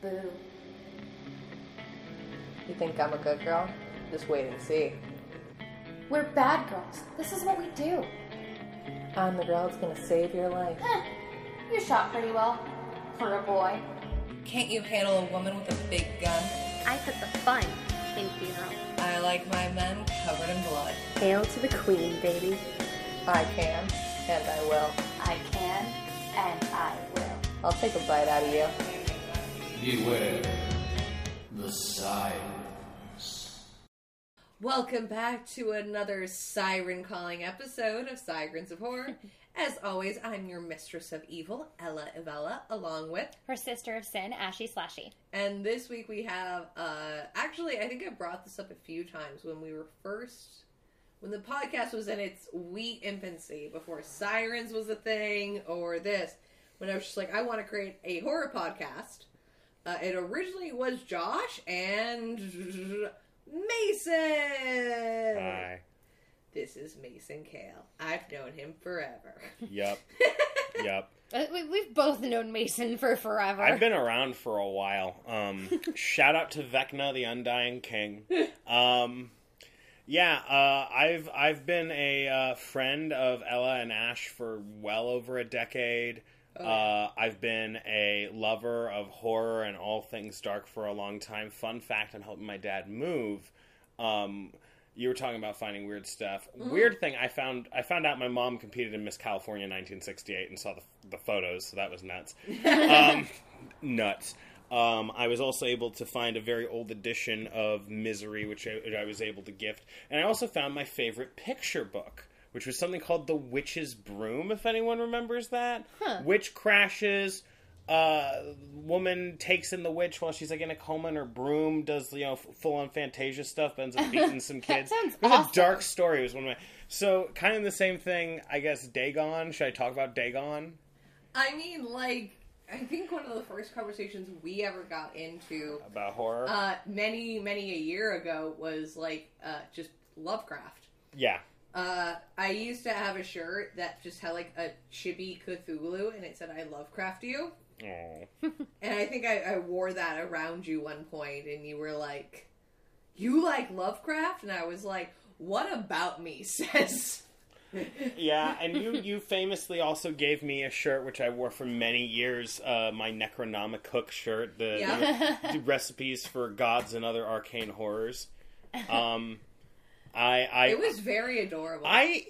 Boo. You think I'm a good girl? Just wait and see. We're bad girls. This is what we do. I'm the girl that's gonna save your life. Heh. You shot pretty well. For a boy. Can't you handle a woman with a big gun? I put the fun in funeral. I like my men covered in blood. Hail to the queen, baby. I can, and I will. I can, and I will. I'll take a bite out of you. Beware the sirens. Welcome back to another siren calling episode of Sirens of Horror. As always, I'm your mistress of evil, Ella Ivella, along with, Her sister of sin, Ashy Slashy. and this week we have, uh, actually, I think I brought this up a few times when we were first, when the podcast was in its wee infancy, before Sirens was a thing, or this, when I was just like, I want to create a horror podcast. Uh, it originally was Josh and Mason. Hi. This is Mason Kale. I've known him forever. Yep. yep. Uh, we, we've both known Mason for forever. I've been around for a while. Um, shout out to Vecna, the Undying King. Um, yeah, uh, I've I've been a uh, friend of Ella and Ash for well over a decade. Uh, I've been a lover of horror and all things dark for a long time. Fun fact: I'm helping my dad move. Um, you were talking about finding weird stuff. Weird thing I found I found out my mom competed in Miss California 1968 and saw the, the photos, so that was nuts. um, nuts. Um, I was also able to find a very old edition of Misery, which I, which I was able to gift, and I also found my favorite picture book, which was something called The Witch's Broom. If anyone remembers that, witch crashes uh, woman takes in the witch while she's like in a coma, and her broom does you know full on Fantasia stuff, ends up beating some kids. sounds it was awesome. a dark story. It was one of my so kind of the same thing. I guess Dagon. Should I talk about Dagon? I mean, like, I think one of the first conversations we ever got into About horror? uh, many, many a year ago was like uh, just Lovecraft. yeah. Uh, I used to have a shirt that just had like a chibi Cthulhu and it said "I Lovecraft you," Oh. and I think I, I wore that around you one point, and you were like, "You like Lovecraft?" And I was like, "What about me?" Says. Yeah, and you you famously also gave me a shirt which I wore for many years, uh, my Necronomic Hook shirt, the, Yeah. the recipes for gods and other arcane horrors. Um, I I It was very adorable. I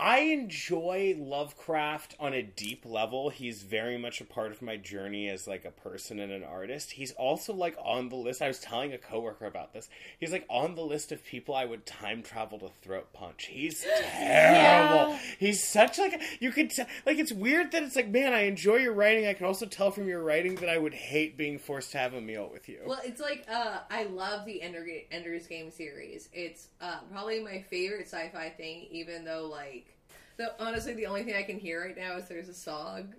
I enjoy Lovecraft on a deep level. He's very much a part of my journey as like a person and an artist. He's also like on the list. I was telling a coworker about this. He's like on the list of people I would time travel to throat punch. He's terrible. Yeah. He's such like a, you could t- like it's weird that it's like man, I enjoy your writing. I can also tell from your writing that I would hate being forced to have a meal with you. Well, it's like uh, I love the Ender, Ender's Game series. It's uh, probably my favorite sci-fi thing, even though like, the honestly the only thing I can hear right now is there's a song,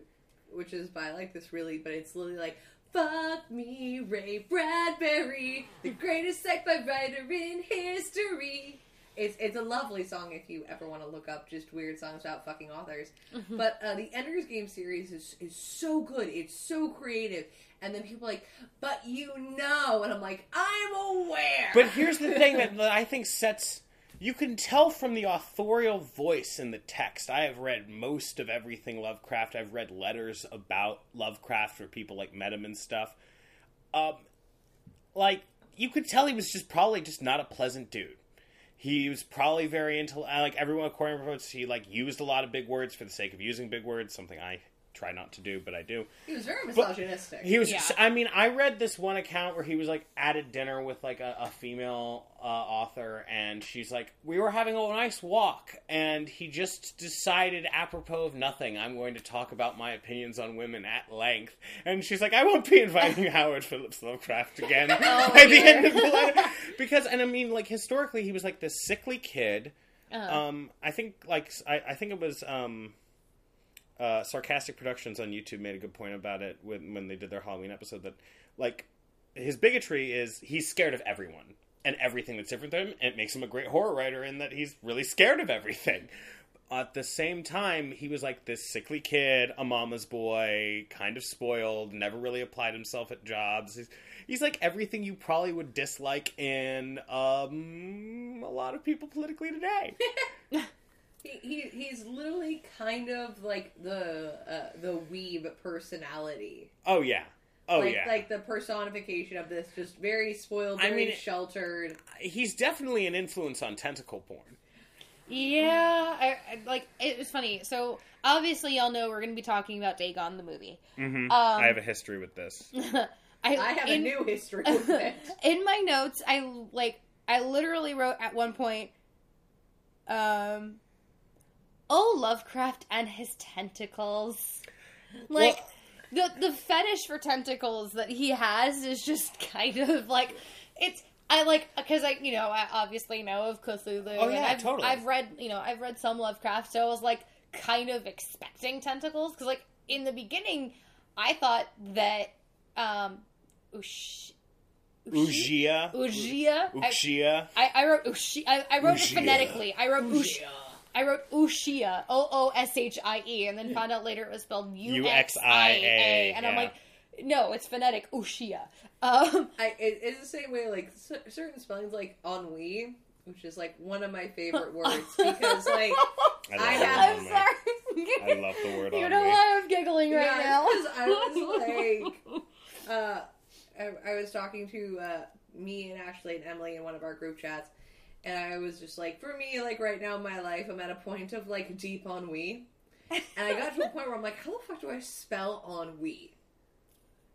which is by like this really, but it's literally like. Fuck me, Ray Bradbury, the greatest sci-fi writer in history. It's it's a lovely song if you ever want to look up just weird songs about fucking authors. But uh, the Ender's Game series is is so good. It's so creative. And then people are like, but you know, and I'm like, I'm aware. But here's the thing that that I think sets. You can tell from the authorial voice in the text. I have read most of everything Lovecraft. I've read letters about Lovecraft where people like met him and stuff. Um, like you could tell he was just probably just not a pleasant dude. He was probably very into like everyone according to reports. He like used a lot of big words for the sake of using big words, something I try not to do, but I do. he was very misogynistic. He was. Yeah. I mean, I read this one account where he was like at a dinner with like a, a female uh, author, and she's like, "We were having a nice walk, and he just decided, apropos of nothing, I'm going to talk about my opinions on women at length." And she's like, "I won't be inviting Howard Phillips Lovecraft again by the end of the letter," because, and I mean, like historically, he was like this sickly kid. Um, I think like I, I think it was um, uh, sarcastic productions on YouTube made a good point about it when when they did their Halloween episode that like his bigotry is he's scared of everyone and everything that's different than him, and it makes him a great horror writer in that he's really scared of everything. at the same time, he was like this sickly kid, a mama's boy, kind of spoiled, never really applied himself at jobs. He's, he's like everything you probably would dislike in um, a lot of people politically today. He, he he's literally kind of like the uh, the weeb personality. Oh yeah, oh like yeah. like the personification of this just very spoiled, I very mean- sheltered. he's definitely an influence on tentacle porn. Yeah, I, I, like it was funny. So obviously, y'all know we're going to be talking about Dagon the movie. Mm-hmm. Um, I have a history with this. I have in, a new history with it. in my notes. I like I literally wrote at one point, um, oh Lovecraft and his tentacles, like. the the fetish for tentacles that he has is just kind of like it's I like because I you know I obviously know of Cthulhu. Oh, and yeah, I've, totally. I've read you know I've read some Lovecraft, so I was like kind of expecting tentacles because like in the beginning I thought that um Ush, Ugia. Ushia. I, I, I wrote Ushi. I, I wrote Ushia. it phonetically. I wrote Ush. I wrote Ushia, O O S H I E, and then found out later it was spelled U X I A, and I'm like, no, it's phonetic Ushia. Um, I, it, it's the same way, like c- certain spellings, like ennui, which is like one of my favorite words because, like, I, love I have. I'm sorry. I love the word You on know me. why I'm giggling right yeah, now? because I was like, uh, I, I was talking to uh, me and Ashley and Emily in one of our group chats, and I was just like, for me, like right now in my life, I'm at a point of like deep ennui, and I got to a point where I'm like, how the fuck do I spell ennui?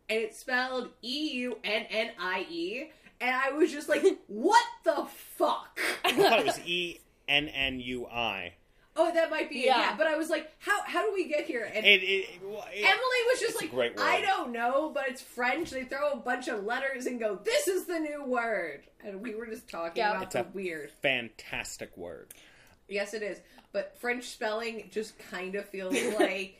And it's spelled E U N N I E, and I was just like, what the fuck? I thought it was E N N U I. Oh, that might be it. Yeah. Yeah, but I was like, how how do we get here? And It, it, it- Emily was just like, great. I don't know, but it's French. They throw a bunch of letters and go, "This is the new word," and we were just talking Yeah. about It's the a- weird. fantastic word. Yes, it is, but French spelling just kind of feels like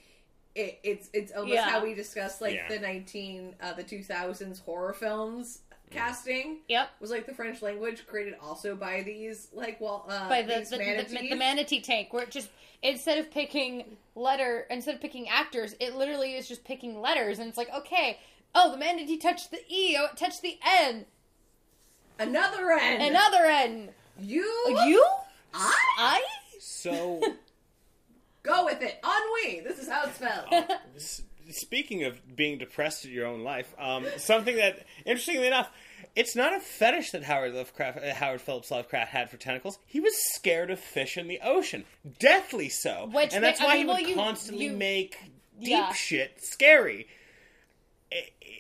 it, it's it's almost Yeah. how we discuss like Yeah. the nineteen uh, the two thousands horror films casting Yep. was like the French language created also by these like well uh, By the these the, the, manatees. the manatee tank, where it just instead of picking letter, instead of picking actors, it literally is just picking letters, and it's like, okay, oh, the manatee touched the E, oh, it touched the N, Another n another N. You You? I I? So, go with it. Ennui. This is how it's spelled. Speaking of being depressed at your own life, um, something that, interestingly enough, it's not a fetish that Howard Lovecraft, uh, Howard Phillips Lovecraft had for tentacles. He was scared of fish in the ocean, deathly so, Which and that's ma- I why mean, he well, would you- constantly you- make deep Yeah. shit scary.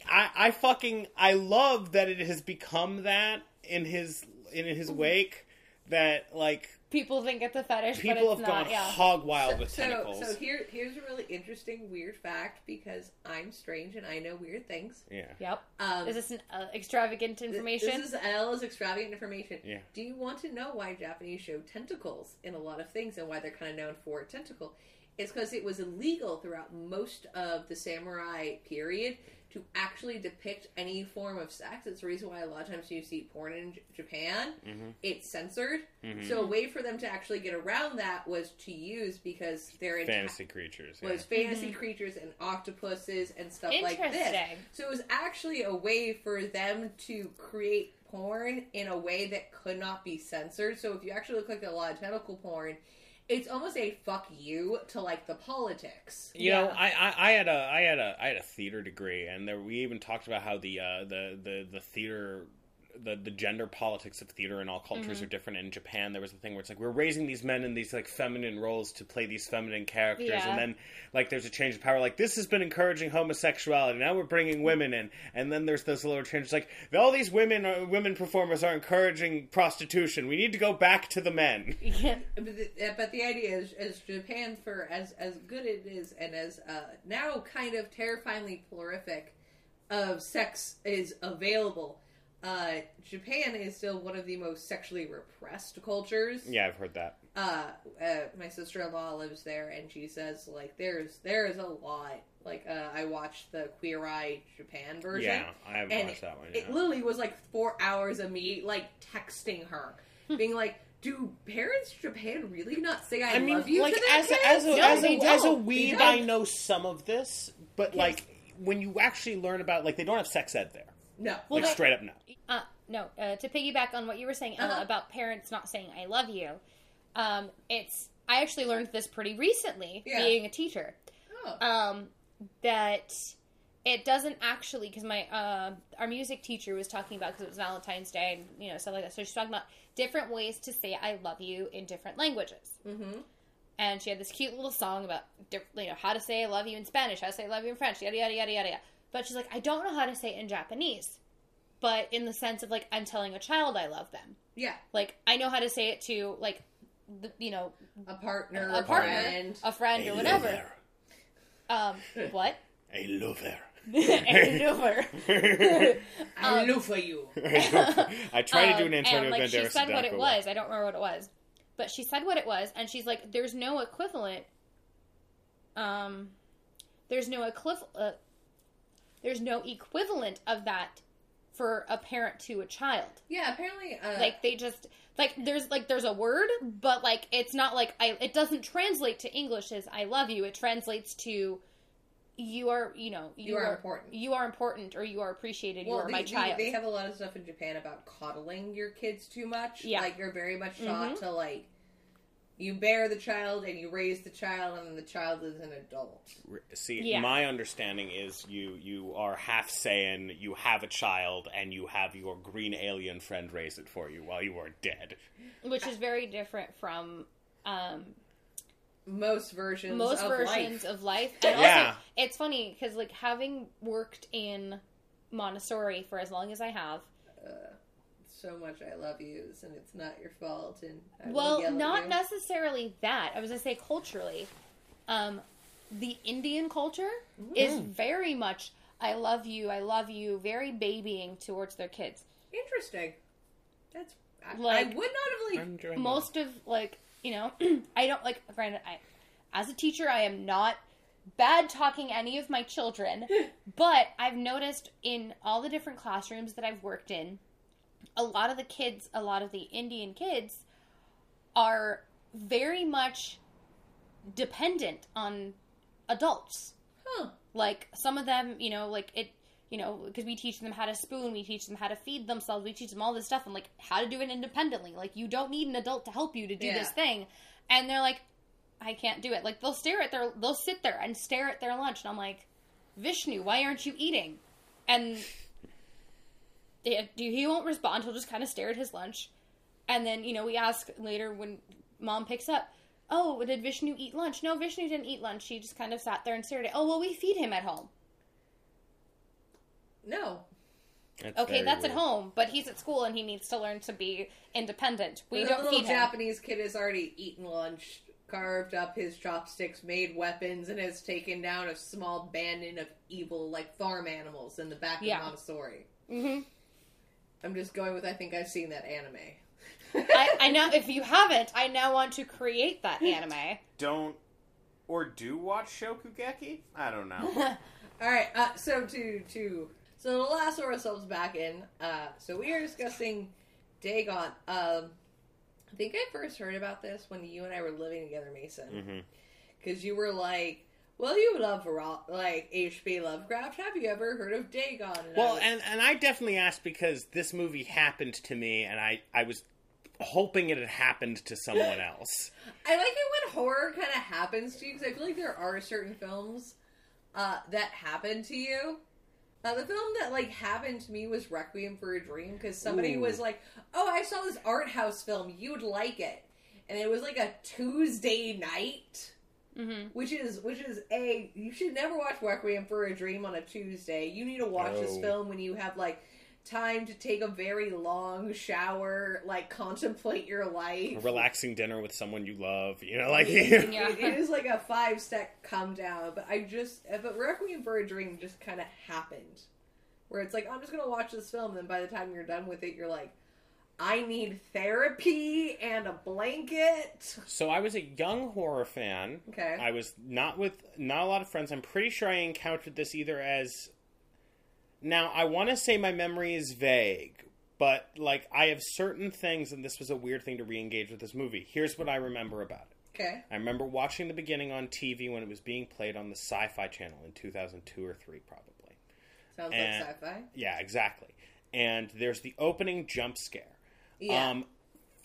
I, I fucking I love that it has become that in his in his wake that like People think it's a fetish, people but have it's not. gone Yeah. hog wild with tentacles. so so here, here's a really interesting, weird fact because I'm strange and I know weird things. yeah. Yep. Um, Is this an uh, extravagant information? This is L's extravagant information. Yeah. Do you want to know why Japanese show tentacles in a lot of things and why they're kind of known for tentacle? It's because it was illegal throughout most of the samurai period to actually depict any form of sex. It's the reason why a lot of times you see porn in J- Japan, Mm-hmm. it's censored. So a way for them to actually get around that was to use because they're in Fantasy creatures. Yeah. was fantasy creatures and octopuses and stuff like this. So it was actually a way for them to create porn in a way that could not be censored. So if you actually look like a lot of tentacle porn, it's almost a fuck you to like the politics. You know, Yeah. I, I, I had a I had a I had a theater degree, and there we even talked about how the uh, the the the theater. The, the gender politics of theater in all cultures are different. In Japan, there was a thing where it's like we're raising these men in these like feminine roles to play these feminine characters, Yeah. and then like there's a change of power. Like this has been encouraging homosexuality. Now we're bringing women in, and then there's this little change. It's like all these women are, women performers are encouraging prostitution. We need to go back to the men. Yeah. But the, uh, but the idea is, as Japan, for as as good it is, and as uh, now kind of terrifyingly prolific of sex is available, uh, Japan is still one of the most sexually repressed cultures. Yeah, I've heard that. uh, uh, my sister in law lives there, and she says like there's there is a lot. Like uh, I watched the Queer Eye Japan version. Yeah, I haven't watched that one. It literally was like four hours of me like texting her, being like, do parents Japan really not say "I, I mean, love you" like to their as kids? a, as a, No, as a, as a don't. weeb, I know some of this, but like when you actually learn about, like they don't have sex ed there, no. Well, like they- straight up no. Uh, no, uh, to piggyback on what you were saying, Ella, Uh-huh. about parents not saying "I love you," um, it's I actually learned this pretty recently, Yeah. being a teacher. Oh. um, that it doesn't actually because my uh, our music teacher was talking about because it was Valentine's Day and you know stuff like that. So she's talking about different ways to say "I love you" in different languages. mm-hmm. And she had this cute little song about you know how to say "I love you" in Spanish, how to say "I love you" in French, yada yada yada yada. yada. But she's like, I don't know how to say it in Japanese, but in the sense of like I'm telling a child I love them. Yeah, Like I know how to say it to like the, you know a partner, a partner, friend. a friend, or whatever. lover. Um, what? A lover. And over. I love for you. I tried to do an Um, Antonio and, like, Banderas. She said what it was. I don't remember what it was, but she said what it was, and she's like, "There's no equivalent. Um, there's no equivalent. uh, There's no equivalent of that for a parent to a child. Yeah, apparently, uh, Like they just like there's like there's a word, but like it's not like I. It doesn't translate to English as "I love you." It translates to you are you know You are important. you are important or you are appreciated well, you are they, my child They, have a lot of stuff in Japan about coddling your kids too much. Yeah. like you're very much taught Mhm. to like you bear the child and you raise the child, and then the child is an adult. See, Yeah. my understanding is you you are half saying you have a child and you have your green alien friend raise it for you while you are dead. which is very different from um, Most versions, most of versions life. of life. And Yeah. also, it's funny because like having worked in Montessori for as long as I have, so much I love yous, and it's not your fault. And I well, not you. necessarily that. I was gonna say culturally, um, the Indian culture is very much "I love you, I love you," very babying towards their kids. Interesting. That's I, Like- I would not have like I'm enjoying most of like you know i don't like granted i as a teacher i am not bad talking any of my children but i've noticed in all the different classrooms that i've worked in a lot of the kids a lot of the indian kids are very much dependent on adults. Huh. like some of them you know like it you know because we teach them how to spoon we teach them how to feed themselves we teach them all this stuff and like how to do it independently. Like you don't need an adult to help you to do Yeah. this thing. And they're like i can't do it. Like they'll stare at their they'll sit there and stare at their lunch and i'm like vishnu why aren't you eating? And they, he won't respond. He'll just kind of stare at his lunch. And then you know we ask later when mom picks up oh did vishnu eat lunch? No vishnu didn't eat lunch. He just kind of sat there and stared at oh well we feed him at home. No. That's okay very that's at home but he's at school and he needs to learn to be independent. We the don't little feed him. Japanese kid has already eaten lunch, carved up his chopsticks, made weapons, and has taken down a small bandit of evil, like farm animals, in the back Yeah. of Montessori. hmm I'm just going with. I think I've seen that anime. I, I now if you haven't i now want to create that anime Don't or do watch Shokugeki? I don't know. All right. Uh, so to to so to lasso ourselves back in. Uh, so we are discussing Dagon. Um, I think I first heard about this when you and I were living together, Mason. because you were like, "Well, you love like H.P. Lovecraft. Have you ever heard of Dagon?" And Well, was- and and I definitely asked because this movie happened to me, and I I was hoping it had happened to someone else. I like it when horror kind of happens to you because I feel like there are certain films uh, that happen to you. Uh, the film that like happened to me was Requiem for a Dream because somebody Ooh. was like, "Oh, I saw this art house film. You'd like it," and it was like a Tuesday night. Hmm Which is which is a you should never watch Requiem for a Dream on a Tuesday. You need to watch this film when you have like time to take a very long shower, like contemplate your life. A relaxing dinner with someone you love, you know, like Yeah. It- it is like a five step come down, but I just but Requiem for a Dream just kind of happened, where it's like I'm just gonna watch this film, and then by the time you're done with it, you're like, I need therapy and a blanket. So I was a young horror fan. Okay. I was not with not a lot of friends. I'm pretty sure I encountered this either as Now, I want to say my memory is vague, but like I have certain things, and this was a weird thing to re-engage with this movie. Here's what I remember about it. Okay. I remember watching the beginning on TV when it was being played on the Sci-Fi Channel in 2002 or three, probably. Sounds And- like sci-fi. Yeah, exactly. And there's the opening jump scare. Yeah. Um,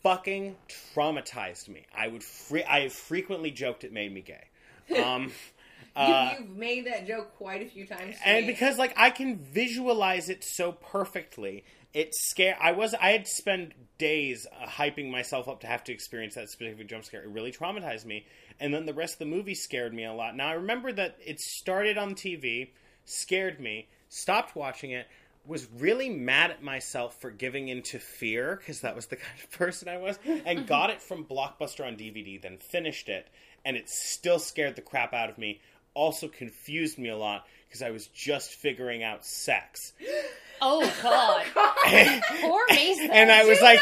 fucking traumatized me. I would fre- I have frequently joked it made me gay. Um, uh, you, you've made that joke quite a few times. and me. because like I can visualize it so perfectly, it scare. I was I had spent days uh, hyping myself up to have to experience that specific jump scare. It really traumatized me, and then the rest of the movie scared me a lot. Now I remember that it started on TV, scared me, stopped watching it. Was really mad at myself for giving into fear because that was the kind of person I was, and got it from Blockbuster on DVD. Then finished it, and it still scared the crap out of me. Also confused me a lot because I was just figuring out sex. Oh God, poor Mason. and I was like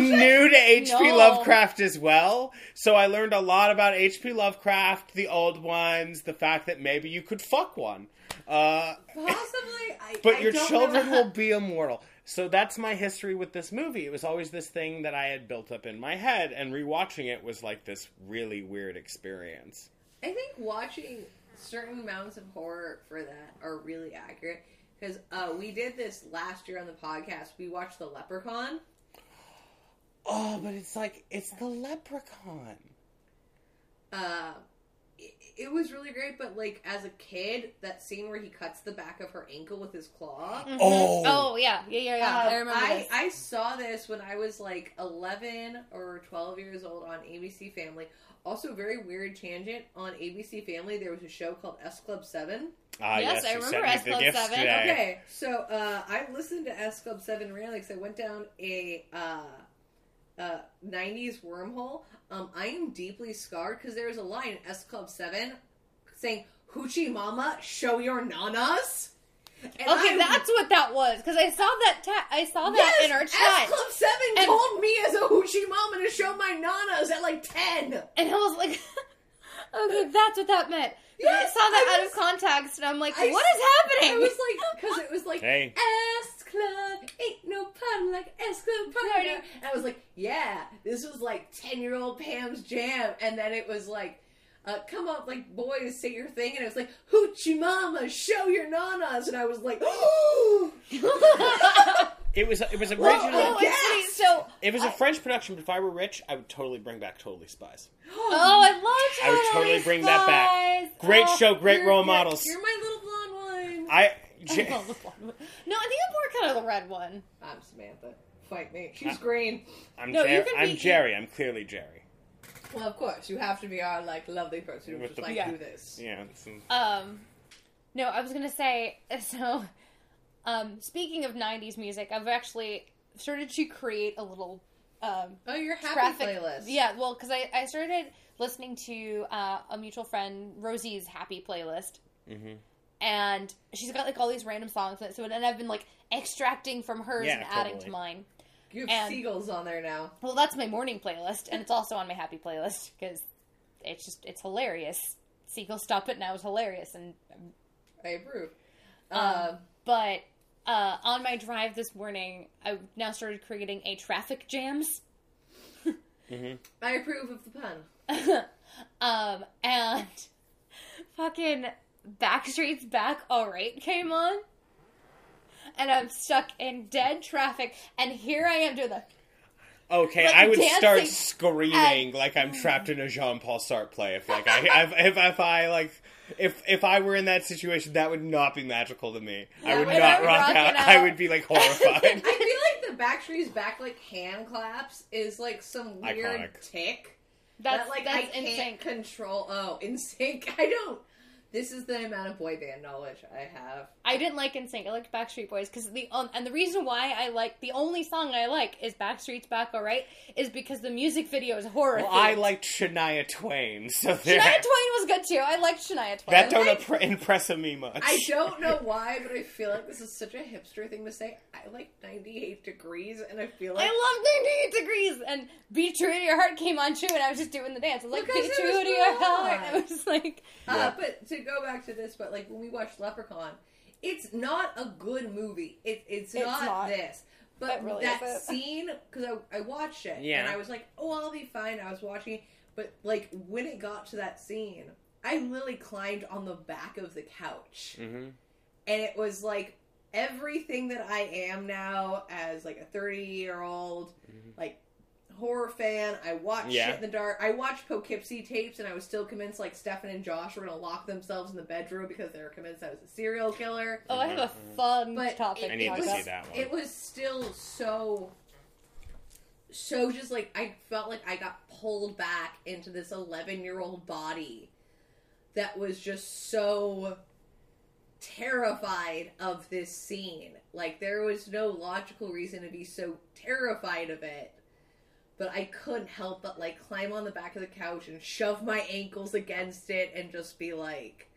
new to H.P. No. Lovecraft as well. So I learned a lot about H.P. Lovecraft, the old ones, the fact that maybe you could fuck one. Uh, possibly, I, but I your children will be immortal. So that's my history with this movie. It was always this thing that I had built up in my head, and rewatching it was like this really weird experience. I think watching certain amounts of horror for that are really accurate because uh, we did this last year on the podcast. We watched The Leprechaun. Oh, but it's like it's the leprechaun. Uh, it, it was really great, but like as a kid, that scene where he cuts the back of her ankle with his claw. Mhm. Oh. oh yeah, yeah, yeah, yeah. Um, I remember I, this. I saw this when I was like 11 or 12 years old on ABC Family. Also, very weird tangent on ABC Family. There was a show called S Club Seven. Ah, Yes, I remember S Club 7. today. Okay, so uh, I listened to S Club Seven randomly because I went down a uh, uh, '90s wormhole. Um, I am deeply scarred because there's a line in S Club Seven saying "Hoochie Mama, show your nanas." And okay, I- that's what that was because I saw that. Ta- I saw that Yes, in our chat. S Club Seven And- told me as a hoochie mama to show my nanas at like ten. and I was like, "Okay, that's what that meant." But Yes, I saw that I out was- of context, and I'm like, I "What s- is I was like, because it was like Hey. S Club ain't no party like S Club party. And I was like, yeah, this was like ten year old Pam's jam. And then it was like, uh, come up, like boys, say your thing. And it was like, hoochie mama, show your nanas. And I was like, oh, It was it was oh, originally oh, it's. So, it was a French production. But if I were rich, I would totally bring back Totally Spies. oh, I love. I would totally bring that back. Spies. Great Oh, show, great role models. You're my little blonde one. I I J- love the blonde one. No, I think I'm more kind of the red one. I'm Samantha. Fight me. She's green. I'm No, you Jer- can I'm be- Jerry. I'm clearly Jerry. Well, of course, you have to be our like lovely person who With just the- like Yeah. do this. Yeah. it's- Um, no, I was gonna say so. Um, speaking of '90s music, I've actually started to create a little um, Oh, your happy traffic playlist. Yeah, well, because I, I started listening to uh, a mutual friend Rosie's happy playlist, Mhm. And she's got like all these random songs. in it, So and I've been like extracting from hers Yeah, and adding to mine. You have And- seagulls on there now. Well, that's my morning playlist, and it's also on my happy playlist because it's just it's hilarious. Seagull Stop It Now is hilarious, and I approve. Um, Uh, but uh, on my drive this morning, I now started creating a traffic jams. I approve of the pun. um, and fucking Backstreet's Back Alright came on. And I'm stuck in dead traffic, and here I am doing the. Okay, Like I would start dancing screaming like I'm trapped in a Jean Paul Sartre play. If like I if, if if I like if if I were in that situation, that would not be magical to me. I would would not be rock rocking out. out. I would be like horrified. I feel like the Backstreet's back like hand claps is like some weird Iconic. tick That's that like that's I can't sync. control. Oh, in sync. I don't. This is the amount of boy band knowledge I have. I didn't like NSYNC. I liked Backstreet Boys because the um, and the reason why I like the only song I like is Backstreet's Back Alright is because the music video is horror. well, I liked Shania Twain, so there, Shania Twain was good too. I liked Shania Twain. that don't impre- impress me much. I don't know why, but I feel like this is such a hipster thing to say. I like 98 degrees, and I feel like I love 98 degrees and Be True to Your Heart came on too, and I was just doing the dance. I was like, Be True to Your. Heart. And I was like, Uh, Yeah. but to go back to this, but like when we watched Leprechaun, it's not a good movie. It, it's, It's not, not. this. But That really that is it. scene, because I, I watched it, Yeah. and I was like, oh, I'll be fine. I was watching it. But, like, when it got to that scene, I literally climbed on the back of the couch. hmm And it was like everything that I am now as, like, a 30 year old, like, horror fan. I watched Yeah. shit in the dark. I watched Poughkeepsie tapes, and I was still convinced, like, Stefan and Josh were going to lock themselves in the bedroom because they were convinced I was a serial killer. Oh, I have a mm-hmm. fun But topic. it, I need talk to was, see that one. It was still so, so just like I felt like I got pulled back into this eleven-year-old body that was just so terrified of this scene. Like there was no logical reason to be so terrified of it. But I couldn't help but like climb on the back of the couch and shove my ankles against it and just be like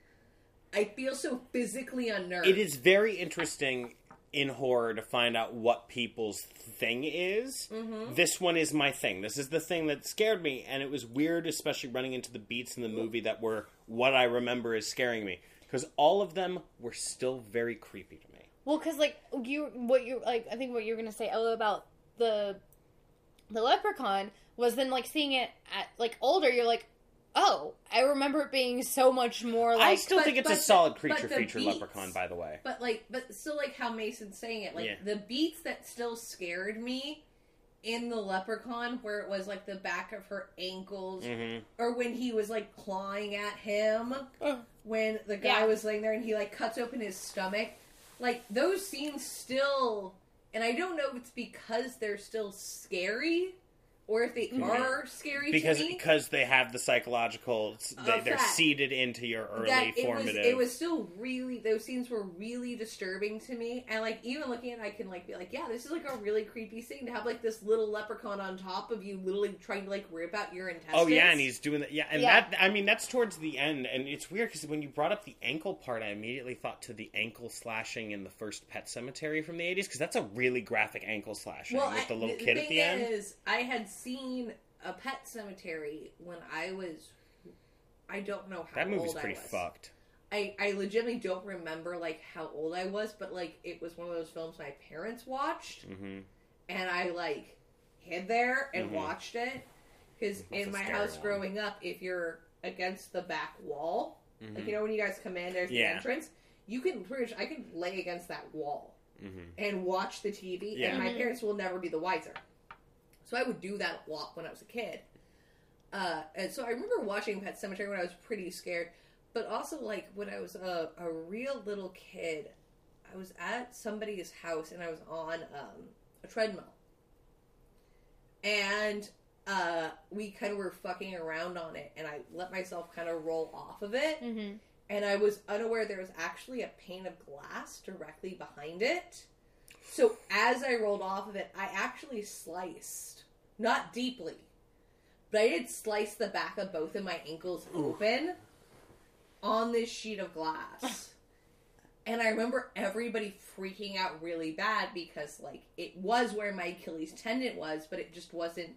I feel so physically unnerved. It is very interesting in horror to find out what people's thing is. Mm-hmm. This one is my thing. This is the thing that scared me, and it was weird, especially running into the beats in the movie that were what I remember as scaring me. Because all of them were still very creepy to me. Well, because like you, what you like, I think what you were gonna say Ella, about the the leprechaun was then like seeing it at like older. You're like, oh, I remember it being so much more like. I still but- think it's a but the- solid but creature the feature beats- leprechaun, by the way. But like, but still, like how Mason's saying it, like Yeah. the beats that still scared me in the Leprechaun, where it was like the back of her ankles, hmm or when he was like clawing at him, Ugh. when the guy Yeah. was laying there and he like cuts open his stomach, like those scenes still, and I don't know if it's because they're still scary or if they are scary Because to me. because they have the psychological, they, oh, they're seeded into your early that it was formative. it was still really those scenes were really disturbing to me and like even looking at it I can like be like yeah this is like a really creepy scene to have like this little leprechaun on top of you literally trying to like rip out your intestines Oh yeah, and he's doing that. Yeah, and Yeah. that I mean that's towards the end, and it's weird because when you brought up the ankle part, I immediately thought to the ankle slashing in the first Pet Sematary from the '80s because that's a really graphic ankle slashing well with I- the little the kid at the end. is I had seen a pet cemetery when I was I don't know how That movie's old pretty I was. fucked. I, I legitimately don't remember like how old I was, but like it was one of those films my parents watched, hmm and I like hid there and Mhm. watched it because in my house one. growing up, if you're against the back wall, hmm like you know when you guys come in, there's Yeah. the entrance. You can pretty much I can lay against that wall hmm and watch the TV, Yeah. and my Mhm. parents will never be the wiser. So I would do that a lot when I was a kid. Uh, and so I remember watching Pet Sematary when I was pretty scared, but also like when I was a, a real little kid, I was at somebody's house and I was on um, a treadmill, and uh, we kind of were fucking around on it, and I let myself kind of roll off of it, Mhm. and I was unaware there was actually a pane of glass directly behind it. So as I rolled off of it, I actually sliced, not deeply, but I did slice the back of both of my ankles open on this sheet of glass. and I remember everybody freaking out really bad because, like, it was where my Achilles tendon was, but it just wasn't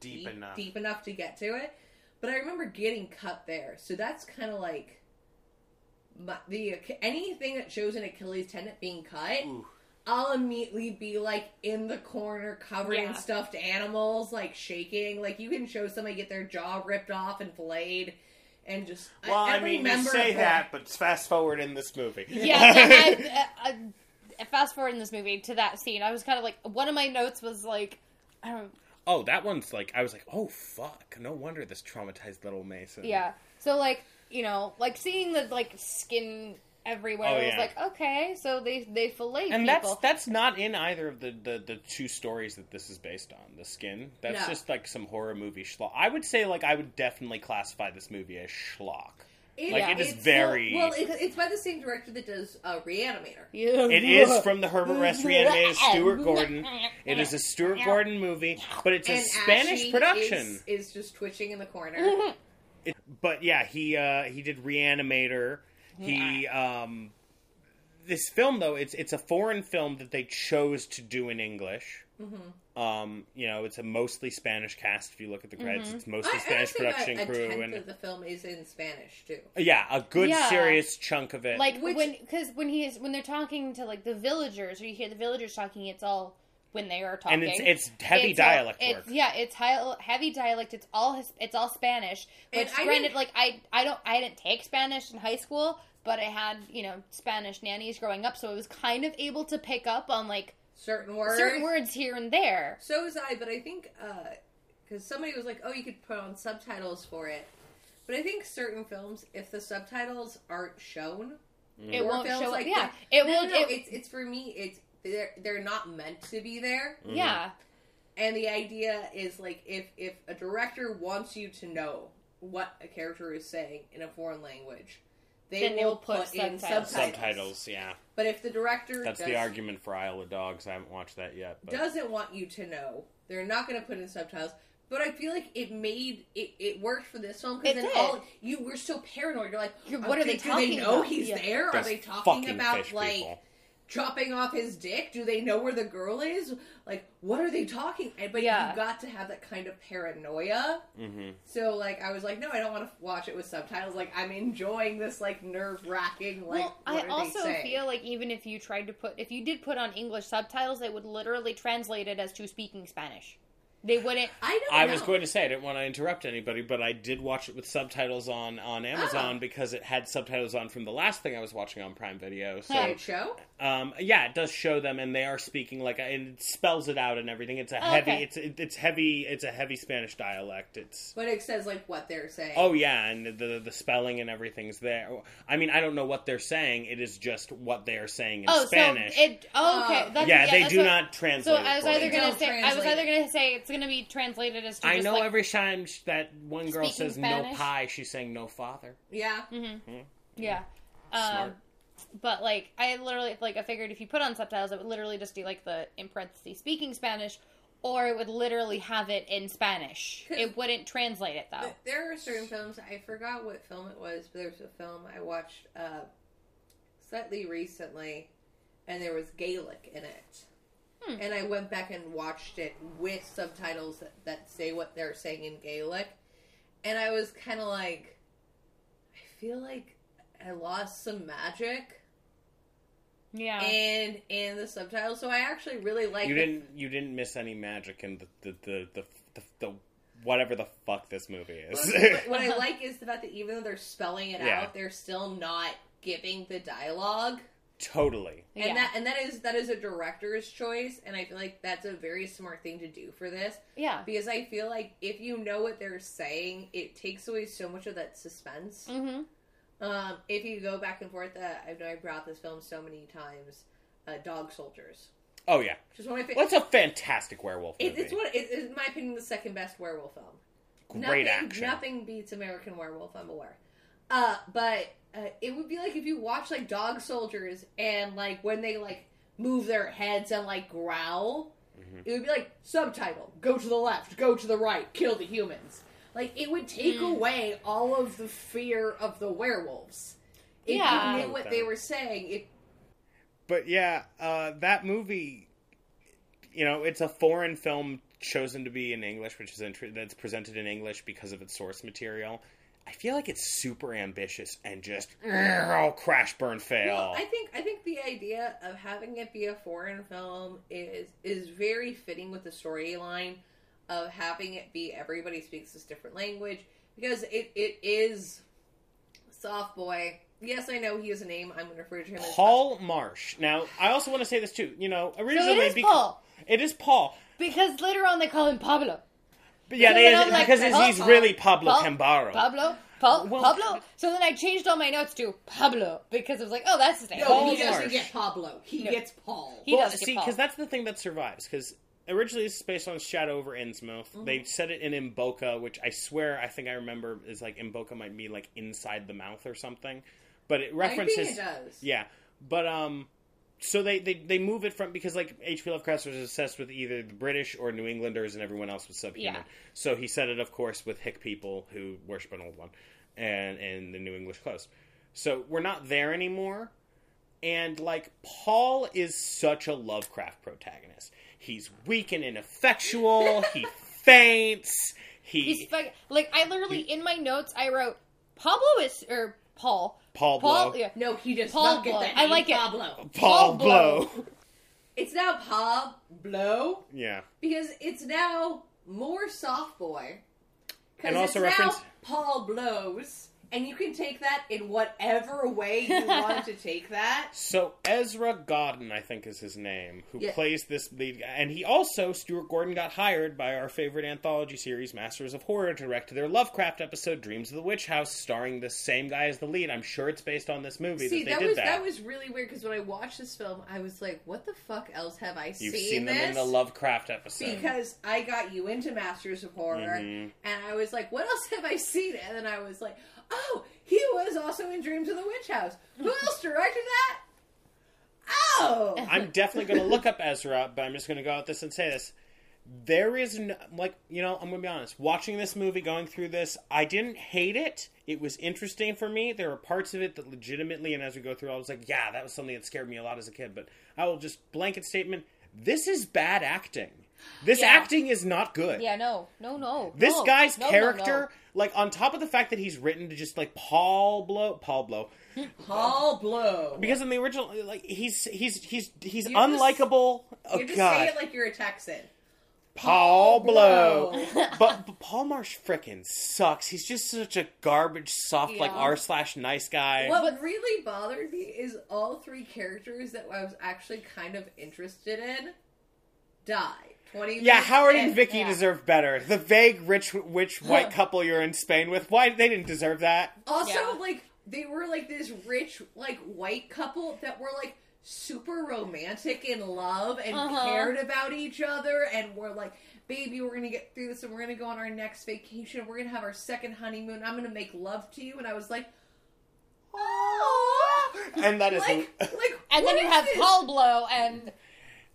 Deep enough. deep enough to get to it. But I remember getting cut there, so that's kind of like my, the anything that shows an Achilles tendon being cut. Ooh. I'll immediately be like in the corner covered in Yeah. stuffed animals, like shaking. Like you can show somebody get their jaw ripped off and filleted, and just Well, I, every mean, you say of that, but fast forward in this movie. Yeah, I, I, I, fast forward in this movie to that scene. I was kind of like, one of my notes was like, I don't. oh, that one's like I was like, oh fuck, no wonder this traumatized little Mason. Yeah. So like, you know, like seeing the like skin everywhere. Oh, I was like, okay, so they they fillet And people. that's that's not in either of the, the, the two stories that this is based on. The skin. That's No. just like some horror movie schlock. I would say like I would definitely classify this movie as schlock. It, Like, it is very- well. it's, it's by the same director that does uh, Reanimator. Yeah. It is from the Herbert West reanimated Stuart Gordon. It is a Stuart Gordon movie, but it's a and Spanish production. Is, is just twitching in the corner. It, but yeah, he uh, he did Reanimator. He um, this film though it's it's a foreign film that they chose to do in English. Mm-hmm. Um, you know, it's a mostly Spanish cast. If you look at the credits, it's mostly I, I Spanish think production a, a crew, tenth and of the film is in Spanish too. yeah, a good Yeah. serious chunk of it. like Which- when because when he's when they're talking to like the villagers or you hear the villagers talking, it's all when they are talking. and it's it's heavy It's all- dialect it's, work. Yeah, it's high, heavy dialect. It's all his, it's all Spanish. And Which, I granted, didn't- like I I don't I didn't take Spanish in high school, but I had you know Spanish nannies growing up, so I was kind of able to pick up on like certain words. certain words here and there. So was I, but I think uh, because somebody was like, "Oh, you could put on subtitles for it," but I think certain films, if the subtitles aren't shown, It won't films show. like yeah, that- it no, will. No, no, it- it's it's for me. It's they're they're not meant to be there, mm-hmm. Yeah, and the idea is like if if a director wants you to know what a character is saying in a foreign language. They Then will will put put, in subtitles. subtitles. Subtitles, yeah. But if the director That's does, the argument for Isle of Dogs. I haven't watched that yet. But doesn't want you to know, they're not going to put in subtitles. But I feel like it made it, it worked for this film because then did. all you were so paranoid. You're like, You're- what are do- they do talking they know about? he's Yeah. there? Are they talking about like people. Chopping off his dick? Do they know where the girl is? Like, what are they talking? And- But Yeah. you got to have that kind of paranoia. hmm So like, I was like, no, I don't want to watch it with subtitles. Like, I'm enjoying this like nerve wracking. Like, well, what I are also they feel like even if you tried to put, if you did put on English subtitles, it would literally translate it as to speaking Spanish. They wouldn't. I don't. I know. was going to say I didn't want to interrupt anybody, but I did watch it with subtitles on on Amazon Ah. because it had subtitles on from the last thing I was watching on Prime Video. So Did it show. Um, yeah, it does show them, and they are speaking like, and it spells it out and everything. It's a Oh, heavy, okay. it's it, it's heavy, it's a heavy Spanish dialect. It's But it says like what they're saying. oh yeah, and the the spelling and everything's there. I mean, I don't know what they're saying. It is just what they are saying in Oh, Spanish. so it. Oh, okay. Oh. That's, yeah, they that's do what- not translate. So I was either gonna Don't say I was either gonna say it's gonna be translated as to I just know like, every time that one girl Speaking says no pie, she's saying no father. Yeah. yeah. Um, Smart. but like I literally like I figured if you put on subtitles, it would literally just be like the in parentheses speaking Spanish, or it would literally have it in Spanish. It wouldn't translate it though. There are certain films I forgot what film it was, but there's a film I watched uh, slightly recently, and there was Gaelic in it. Hmm. And I went back and watched it with subtitles that, that say what they're saying in Gaelic, and I was kind of like, I feel like I lost some magic Yeah. And in the subtitles. So I actually really like. You didn't you didn't miss any magic in the the the, the, the, the whatever the fuck this movie is. what, what I like is the fact that even though they're spelling it Yeah. out, they're still not giving the dialogue. Totally. yeah. And that and that is that is a director's choice, and I feel like that's a very smart thing to do for this yeah. because I feel like if you know what they're saying, it takes away so much of that suspense. Mm-hmm. Um, if you go back and forth, uh, I know I brought this film so many times. Uh, Dog Soldiers, Oh yeah. which is one of my Well, favorite. it's a fantastic werewolf movie. It, it's one. It, it's in my opinion the second best werewolf film. Great nothing, action. Nothing beats American Werewolf. I'm aware. Uh, but uh, it would be like if you watch like Dog Soldiers and like when they like move their heads and like growl, Mm-hmm. it would be like subtitle: go to the left, go to the right, kill the humans. Like it would take Hmm. away all of the fear of the werewolves. If Yeah. you knew what they were saying, it But yeah, uh, that movie, you know, it's a foreign film chosen to be in English, which is inter- that's presented in English because of its source material. I feel like it's super ambitious and just oh, crash burn fail. Well, I think I think the idea of having it be a foreign film is is very fitting with the storyline of having it be everybody speaks this different language because it, it is soft boy. Yes, I know he has a name. I'm going to refer to him as Paul Marsh. Now, I also want to say this too. You know, originally it is beca- Paul It is Paul. because later on they call him Pablo. But yeah, So they, then I'm like, because he's, Paul- really Pablo Paul- Cambaro. Pablo. Paul, Well- Pablo. So then I changed all my notes to Pablo because it was like, oh, that's his name. No, Paul he doesn't Marsh. get Pablo. He No. gets Paul. He well, does get see, because that's the thing that survives. Because originally this is based on Shadow over Innsmouth. Mm-hmm. They said it in Imboca, which I swear I think I remember is like Imboca might mean like inside the mouth or something. But it I references, think it does. yeah. But um, so they, they they move it from because like H.P. Lovecraft was obsessed with either the British or New Englanders, and everyone else was subhuman. Yeah. So he said it, of course, with hick people who worship an old one, and and the New English close. So we're not there anymore. And like Paul is such a Lovecraft protagonist. He's weak and ineffectual. he faints. He He's fuck- like I literally in my notes I wrote Pablo is or Paul. Paul Paul. Blow. Yeah. No, he just Paul not Blow. that I name, like it. Pablo. Paul Paul Blow. Blow. it's now Pablo Yeah. because it's now more soft boy. And also it's reference- now Paul blows, and you can take that in whatever way you want to take that. So Ezra Godden, I think is his name, who Yeah. plays this lead, and he also Stuart Gordon got hired by our favorite anthology series, Masters of Horror, to direct their Lovecraft episode, Dreams of the Witch House, starring the same guy as the lead. I'm sure it's based on this movie See, that they that did was that. that. was really weird because when I watched this film, I was like, "What the fuck else have I You've seen, seen them this?" in the Lovecraft episode. because I got you into Masters of Horror, Mhm. and I was like, "What else have I seen?" And then I was like, "Oh, he was also in Dreams of the Witch House. Who else directed that?" Oh, I'm definitely going to look up Ezra, but I'm just going to go out this and say this. There is, no, like, you know, I'm going to be honest. Watching this movie, going through this, I didn't hate it. It was interesting for me. There were parts of it that legitimately, and as we go through, I was like, yeah, that was something that scared me a lot as a kid. But I will just blanket statement this is bad acting. This Yeah. acting is not good. Yeah, no, no, no. This no, guy's no, no, character, like, on top of the fact that he's written to just, like, Paul Blow, Paul Blow, Paul Blow. because in the original, like, he's, he's, he's, he's You have to s- unlikable. Oh, you have to God. say it like you're a Texan. Paul Blow. Blow. but, but Paul Marsh frickin' sucks. He's just such a garbage, soft, like R slash nice guy. What really bothered me is all three characters that I was actually kind of interested in died. Twenty. Yeah, Howard in. and Vicky yeah. deserve better. The vague rich witch white couple you're in Spain with, why they didn't deserve that? Also, Yeah. like they were like this rich, like white couple that were like super romantic in love and Uh-huh. cared about each other and were like, "Baby, we're gonna get through this and we're gonna go on our next vacation. We're gonna have our second honeymoon. I'm gonna make love to you." And I was like, "Oh." And that is like, like, And then you have this? Paul Blow and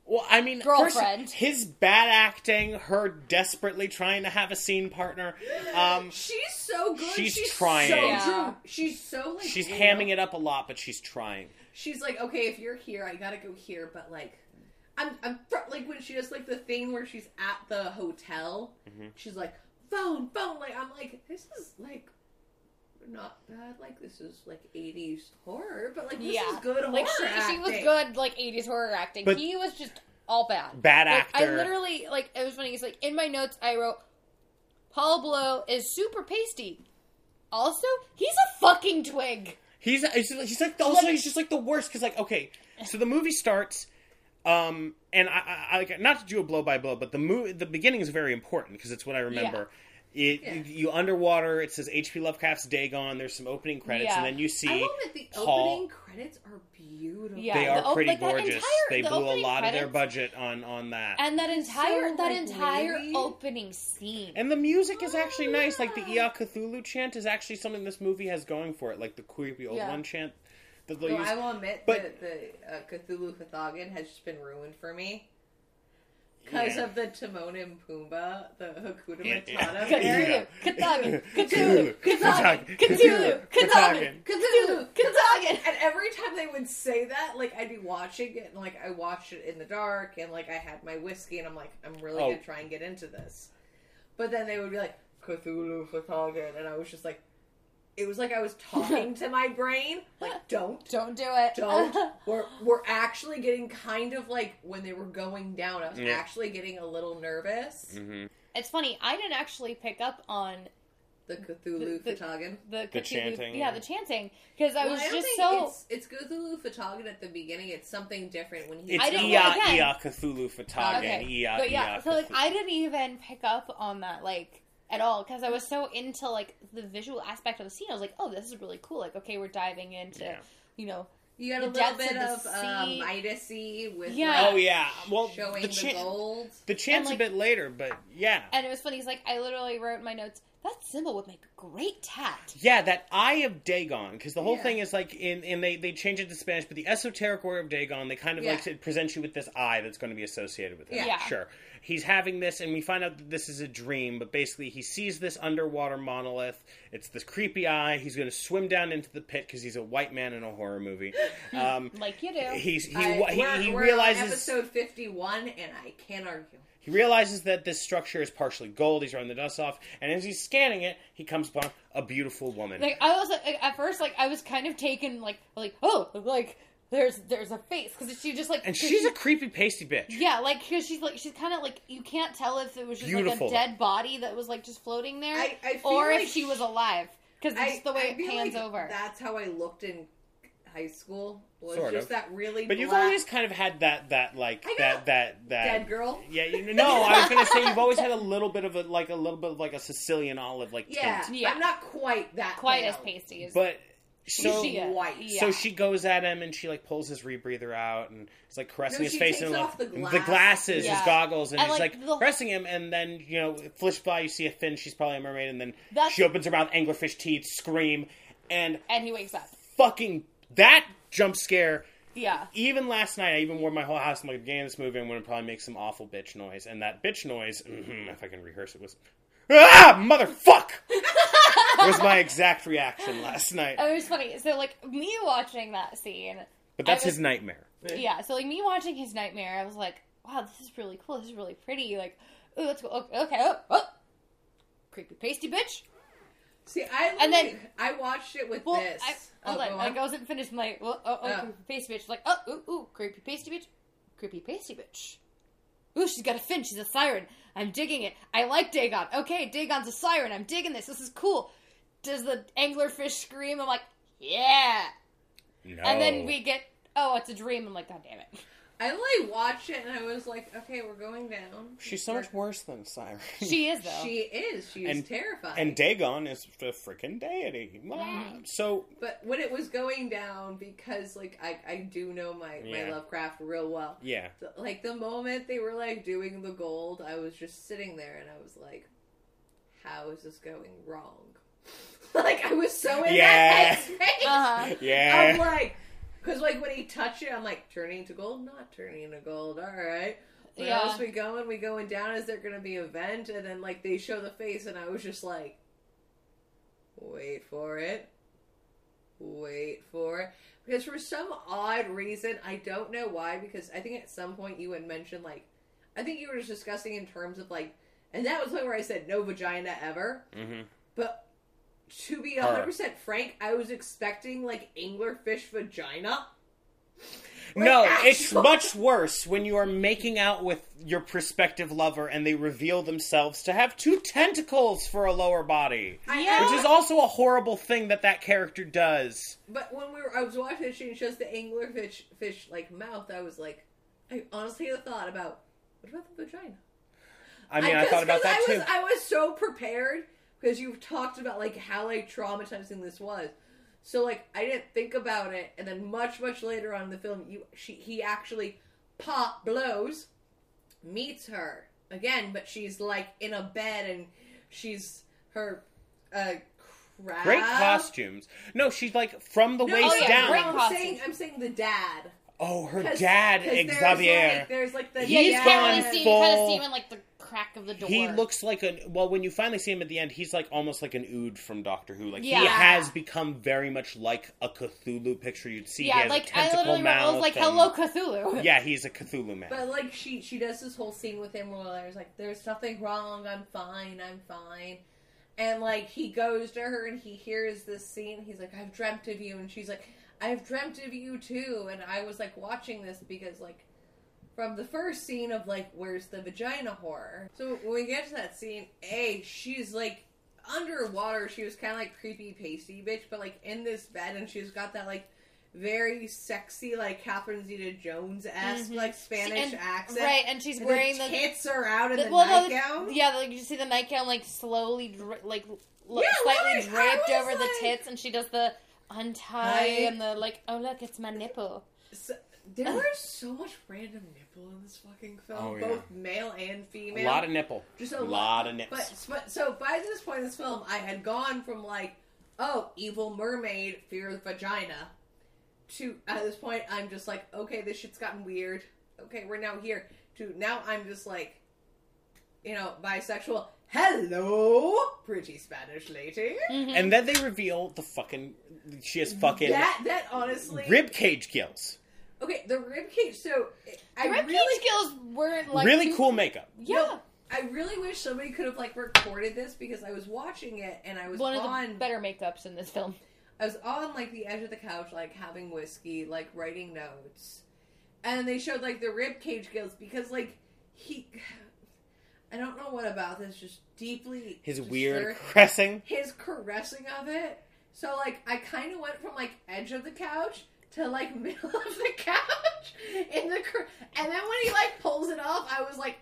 Well, I mean, Girlfriend. first, his bad acting, her desperately trying to have a scene partner. Um, She's so good. She's She's, trying. So Yeah. true. She's so like. she's real. hamming it up a lot, but she's trying. She's like, okay, if you're here, I gotta go here, but like, I'm, I'm like when she does like the thing where she's at the hotel, Mm-hmm. she's like, phone, phone. Like, I'm like, this is like not bad. Like, this is like 80s horror, but like, this yeah, is good like horror. she, she was good, like '80s horror acting. But- he was just all bad. Bad Like, actor. I literally like it was funny. It's like in my notes I wrote, Paul Blow is super pasty. Also, he's a fucking twig. He's he's, he's like also he's just like the worst because like okay, so the movie starts, um, and I, I, I like not to do a blow by blow, but the movie the beginning is very important because it's what I remember. It Yeah. you, you underwater. It says H.P. Lovecraft's Dagon. There's some opening credits, Yeah. and then you see I will admit the Paul- opening credits are beautiful. Yeah. they the are op- pretty like, gorgeous. entire- they the blew a opening lot of their budget on on that. And that entire so, that like, entire wavy. opening scene. And the music is actually Oh, nice. Like the yeah. Ea Cthulhu chant is actually something this movie has going for it. Like the creepy old Yeah. one chant that they'll No, use. I will admit But- that the uh, Cthulhu fhtagn has just been ruined for me. Because Yeah. of the Timon and Pumbaa, the Hakuna Yeah, Matata. yeah. Cthulhu, Cthulhu, Cthulhu, Cthulhu, Cthulhu, Cthulhu. Cthulhu, Cthulhu. And every time they would say that, like I'd be watching it, and like I watched it in the dark, and like I had my whiskey, and I'm like, I'm really Oh. gonna try and get into this. But then they would be like Cthulhu fhtagn, and I was just like, it was like I was talking to my brain, like don't Don't do it. don't. we're we're actually getting kind of like when they were going down. I was Yeah. actually getting a little nervous. hmm It's funny. I didn't actually pick up on The Cthulhu The- the- fhtagn. the The Cthulhu- chanting. Yeah, the chanting because I Well, was I just so. it's, it's Cthulhu fhtagn at the beginning. It's something different when he. It's I don't Ea again- Ea Cthulhu fhtagn. Okay, Ea but yeah, Ea so like Cthulhu. I didn't even pick up on that like at all because I mm. was so into like the visual aspect of the scene. I was like, oh, this is really cool. Like, okay, we're diving into Yeah. you know You got the a little bit of of, the sea. Midasy with Yeah. like, Oh yeah. Well, showing the the, gold. the chant's And, a like- bit later, but yeah. And it was funny. It's like I literally wrote in my notes that symbol would make a great tat. Yeah, that Eye of Dagon, because the whole Yeah. thing is like in, and they they change it to Spanish, but the Esoteric Order of Dagon, they kind of Yeah. like to present you with this eye that's going to be associated with it. Yeah. Yeah. Sure, he's having this, and we find out that this is a dream, but basically he sees this underwater monolith. It's this creepy eye. He's going to swim down into the pit because he's a white man in a horror movie. Um, Like you do. he's he I- he, we're, he we're realizes on episode fifty-one, and I can't argue. he realizes that this structure is partially gold. He's running the dust off, and as he's scanning it, he comes upon a beautiful woman. Like I was like, at first like I was kind of taken like like oh like there's there's a face because she just like and she's she- a creepy pasty bitch. yeah like because she's like she's kind of like you can't tell if it was just Beautiful. like a dead body that was like just floating there I- I feel or like if she was alive because it's just the way I it pans like over. That's how I looked in high school. Was Sort just of. that really. But you've always kind of had that that like that that that dead girl. Yeah, you, no, I was gonna say you've always had a little bit of a like a little bit of like a Sicilian olive like Yeah, tint. Yeah. I'm not quite that Quite pale. as pasty as But so she white. Yeah. so she goes at him and she like pulls his rebreather out and is like caressing No, his face and like, the glass. glasses, Yeah. his goggles, and, And, she's like, like the- caressing him. And then you know, flish by, you see a fin. She's probably a mermaid, and then That's- she opens her mouth, anglerfish teeth, scream, and and he wakes up. fucking that jump scare. Yeah. Even last night, I even wore my whole house. I'm like, beginning of this movie, I'm going to probably make some awful bitch noise. And that bitch noise, mhm, if I can rehearse it, was, ah, motherfuck! was my exact reaction last night. It was funny. So like me watching that scene. But that's was- his nightmare. Yeah. So like me watching his nightmare, I was like, wow, this is really cool. This is really pretty. Like, oh, let's go. Okay, okay oh, oh. creepy pasty bitch. See, I And then- I watched it with Well, this. I, Oh, hold on. go Like I wasn't finished. My well, oh, oh, Oh. creepy pasty bitch. Like, oh, ooh, ooh, creepy pasty bitch, creepy pasty bitch. Ooh, she's got a fin. She's a siren. I'm digging it. I like Dagon. Okay, Dagon's a siren. I'm digging this. This is cool. Does the anglerfish scream? I'm like, yeah. No. And then we get, oh, it's a dream. I'm like, god damn it. I like watched it and I was like, okay, we're going down. She's so much worse than Siren. She is though. She is. She's And- terrifying. and Dagon is the freaking deity. So, but when it was going down, because like I, I do know my, Yeah. my Lovecraft real well. yeah. the- like the moment they were like doing the gold, I was just sitting there and I was like, "How is this going wrong?" like I was so in Yeah. that headspace. Uh-huh. Yeah. I'm like, because like when he touched it, I'm like, turning to gold, not turning to gold. All right. Where Yeah. else we going? We going down? Is there gonna be a vent? And then like they show the face, and I was just like, wait for it, wait for it. Because for some odd reason, I don't know why. Because I think at some point you had mentioned like, I think you were just discussing in terms of like, and that was the point where I said no vagina ever. hmm But to be 100% frank, I was expecting like anglerfish vagina. No, Like, it's much worse when you are making out with your prospective lover and they reveal themselves to have two tentacles for a lower body. I- Which is also a horrible thing that that character does. But when we were, I was watching it, and it shows the anglerfish fish like mouth. I was like, I honestly had a thought about what about the vagina? I mean, I thought about that I too. Was, I was so prepared because you've talked about like how like traumatizing this was. So like I didn't think about it, and then much much later on in the film, you she he actually pop blows, meets her again, but she's like in a bed and she's her uh crab. Great costumes. No, she's like from the No, waist oh, yeah, down. great I'm costumes. saying I'm saying the dad. Oh, her 'Cause- dad, 'cause there's, Xavier. Like, there's like the Yeah, you He's can't really gone see. You kind of full- see him in like the crack of the door. He looks like a well. When you finally see him at the end, he's like almost like an Ood from Doctor Who. Like he has become very much like a Cthulhu picture you'd see. he Yeah, has like a I tentacle literally wrote, I mouth. was like, and- "Hello, Cthulhu." Yeah, he's a Cthulhu man. But like she she does this whole scene with him where there's like there's nothing wrong, I'm fine, I'm fine. And like he goes to her and he hears this scene, he's like, I've dreamt of you and she's like, I've dreamt of you too and I was like watching this because like from the first scene of like where's the vagina horror. So when we get to that scene, A, she's like underwater, she was kinda like creepy pasty bitch, but like in this bed and she's got that like very sexy, like Catherine Zeta Jones esque, Mhm. like Spanish And- accent. right, and she's And wearing the the, tits are out in the- the, well, nightgown. the- yeah, like you see the nightgown like slowly, dra- like l- Yeah, slightly like, draped over the tits, and she does the untie I- and the like. Oh look, it's my nipple. So, there was so much random nipple in this fucking film, Oh, yeah. both male and female. a lot of nipple. just a lot of nips. But, but so by this point in this film, I had gone from like, oh, evil mermaid, fear of vagina, to at this point, I'm just like, okay, this shit's gotten weird. Okay, we're now here. To now, I'm just like, you know, bisexual. Hello, pretty Spanish lady. and then they reveal the fucking. She has fucking That that honestly, rib cage gills. Okay, the rib cage. So I The rib really, cage skills weren't like really too- cool makeup. Yeah, No, I really wish somebody could have like recorded this because I was watching it and I was one of the better makeups in this film. I was on like the edge of the couch, like having whiskey, like writing notes, and they showed like the rib cage gills because like he, I don't know what about this, just deeply His disturbed- weird caressing. his caressing of it. So like I kind of went from like edge of the couch to like middle of the couch in the cr- and then when he like pulls it off, I was like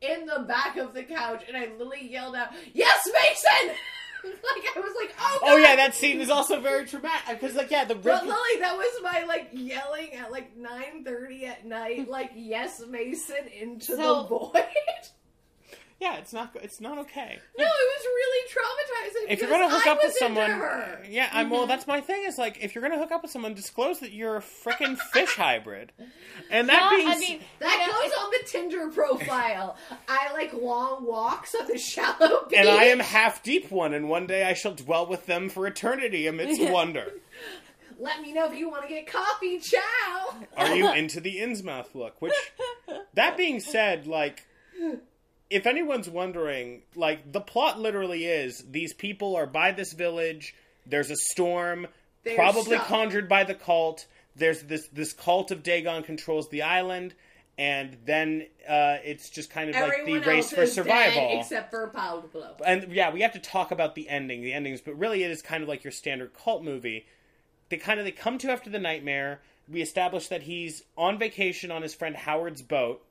in the back of the couch and I literally yelled out, "Yes, Mason!" like I was like, "Oh, Oh yeah, that scene is also very traumatic uh, because like yeah, the But. Lily, that was my like yelling at like nine thirty at night, like "Yes, Mason" into So- the void. Yeah, it's not it's not okay. no, it was really traumatizing. If you're gonna hook I up with someone, yeah, I'm well. That's my thing. Is like if you're gonna hook up with someone, disclose that you're a freaking fish hybrid. And that Well, being, I s- mean, That you goes on the Tinder profile. I like long walks on the shallow beach. and I am half deep one, and one day I shall dwell with them for eternity amidst wonder. Let me know if you want to get coffee. Ciao. Are you into the Innsmouth look? Which, that being said, like, if anyone's wondering, like, the plot literally is these people are by this village. There's a storm, They're probably stuck. conjured by the cult. There's this this cult of Dagon controls the island, and then uh, it's just kind of Everyone like the race for survival. except for Pablo. and yeah, we have to talk about the ending, the endings, but really it is kind of like your standard cult movie. They kind of they come to after the nightmare. We establish that he's on vacation on his friend Howard's boat.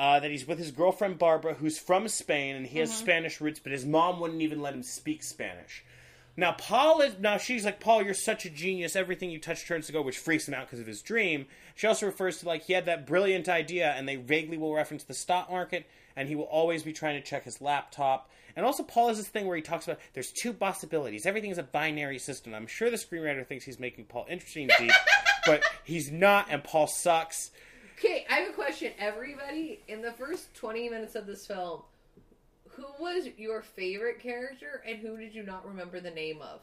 Uh, that he's with his girlfriend Barbara, who's from Spain, and he has Spanish roots, but his mom wouldn't even let him speak Spanish. Now Paul is now she's like Paul, you're such a genius. Everything you touch turns to gold, which freaks him out because of his dream. She also refers to like he had that brilliant idea, and they vaguely will reference the stock market, and he will always be trying to check his laptop. And also, Paul has this thing where he talks about there's two possibilities. Everything is a binary system. I'm sure the screenwriter thinks he's making Paul interesting deep, but he's not, and Paul sucks. Okay, I have a question. Everybody, in the first 20 minutes of this film, who was your favorite character and who did you not remember the name of?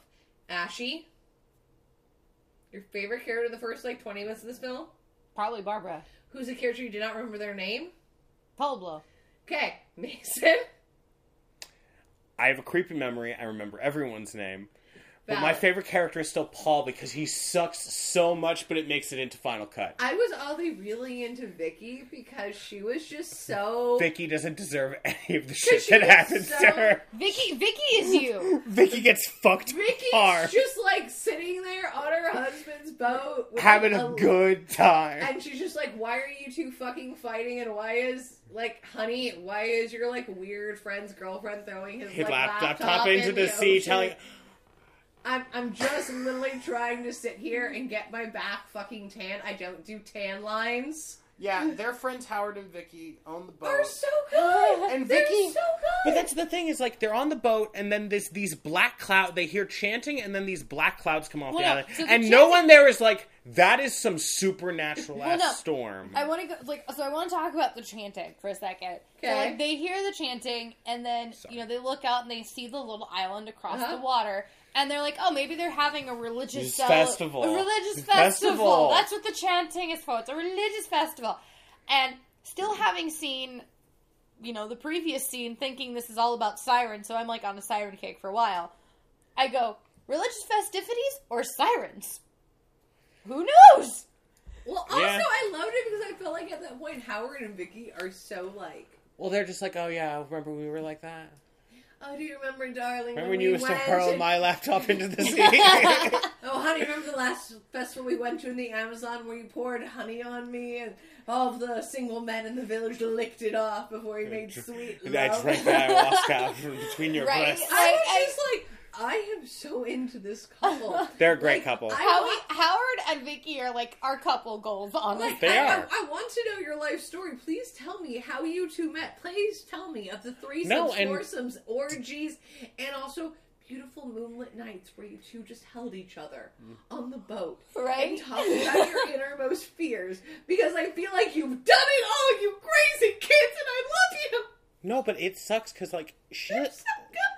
Ashy? Your favorite character in the first, like, 20 minutes of this film? Probably Barbara. Who's a character you did not remember their name? Pablo. Okay, Mason. I have a creepy memory. I remember everyone's name. But my favorite character is still Paul because he sucks so much, but it makes it into Final Cut. I was oddly really into Vicky because she was just so. Vicky doesn't deserve any of the shit that happens so- to her. Vicky, Vicky is you. Vicky gets fucked Vicky's hard, just like sitting there on her husband's boat, with, having like, a good time. And she's just like, "Why are you two fucking fighting? And why is like, honey, why is your like weird friend's girlfriend throwing his, His like, lap- laptop, laptop into in the sea, telling I'm I'm just literally trying to sit here and get my back fucking tan. I don't do tan lines. Yeah, their friends Howard and Vicky on the boat. They're so good, And They're Vicky- so good. But that's the thing is like they're on the boat and then this these black cloud they hear chanting and then these black clouds come off Well, the no, island so the and no chanting- one there is like that is some supernatural ass Well, no. storm. I want to go like so. I want to talk about the chanting for a second. So, Okay. like they hear the chanting, and then you know they look out and they see the little island across Uh-huh. the water, and they're like, "Oh, maybe they're having a religious cel- uh, festival. A religious Festival. festival. That's what the chanting is for. It's a religious festival." And still having seen, you know, the previous scene, thinking this is all about sirens, so I'm like on a siren kick for a while. I go religious festivities or sirens. Who knows? well, also Yeah. I loved it because I felt like at that point Howard and Vicky are so like. well, they're just like, oh yeah, remember we were like that? Oh, do you remember, darling? Remember when when we you used to went hurl and- my laptop into the sea? Oh, honey, remember the last festival we went to in the Amazon where you poured honey on me and all of the single men in the village licked it off before you made sweet love? I drank the ayahuasca from between your Right. breasts. I was I- just like, I am so into this couple. They're a great Like, couple. I Howie, want- Howard and Vicky are like our couple goals on Like, They I, are. I, I want to know your life story. Please tell me how you two met. Please tell me of the threesomes, No, and- foursomes, orgies, and also beautiful moonlit nights where you two just held each other mm. on the boat Right? and talked about your innermost fears. Because I feel like you've done it all, you crazy kids, and I love you. No, but it sucks because like shit. You're so good.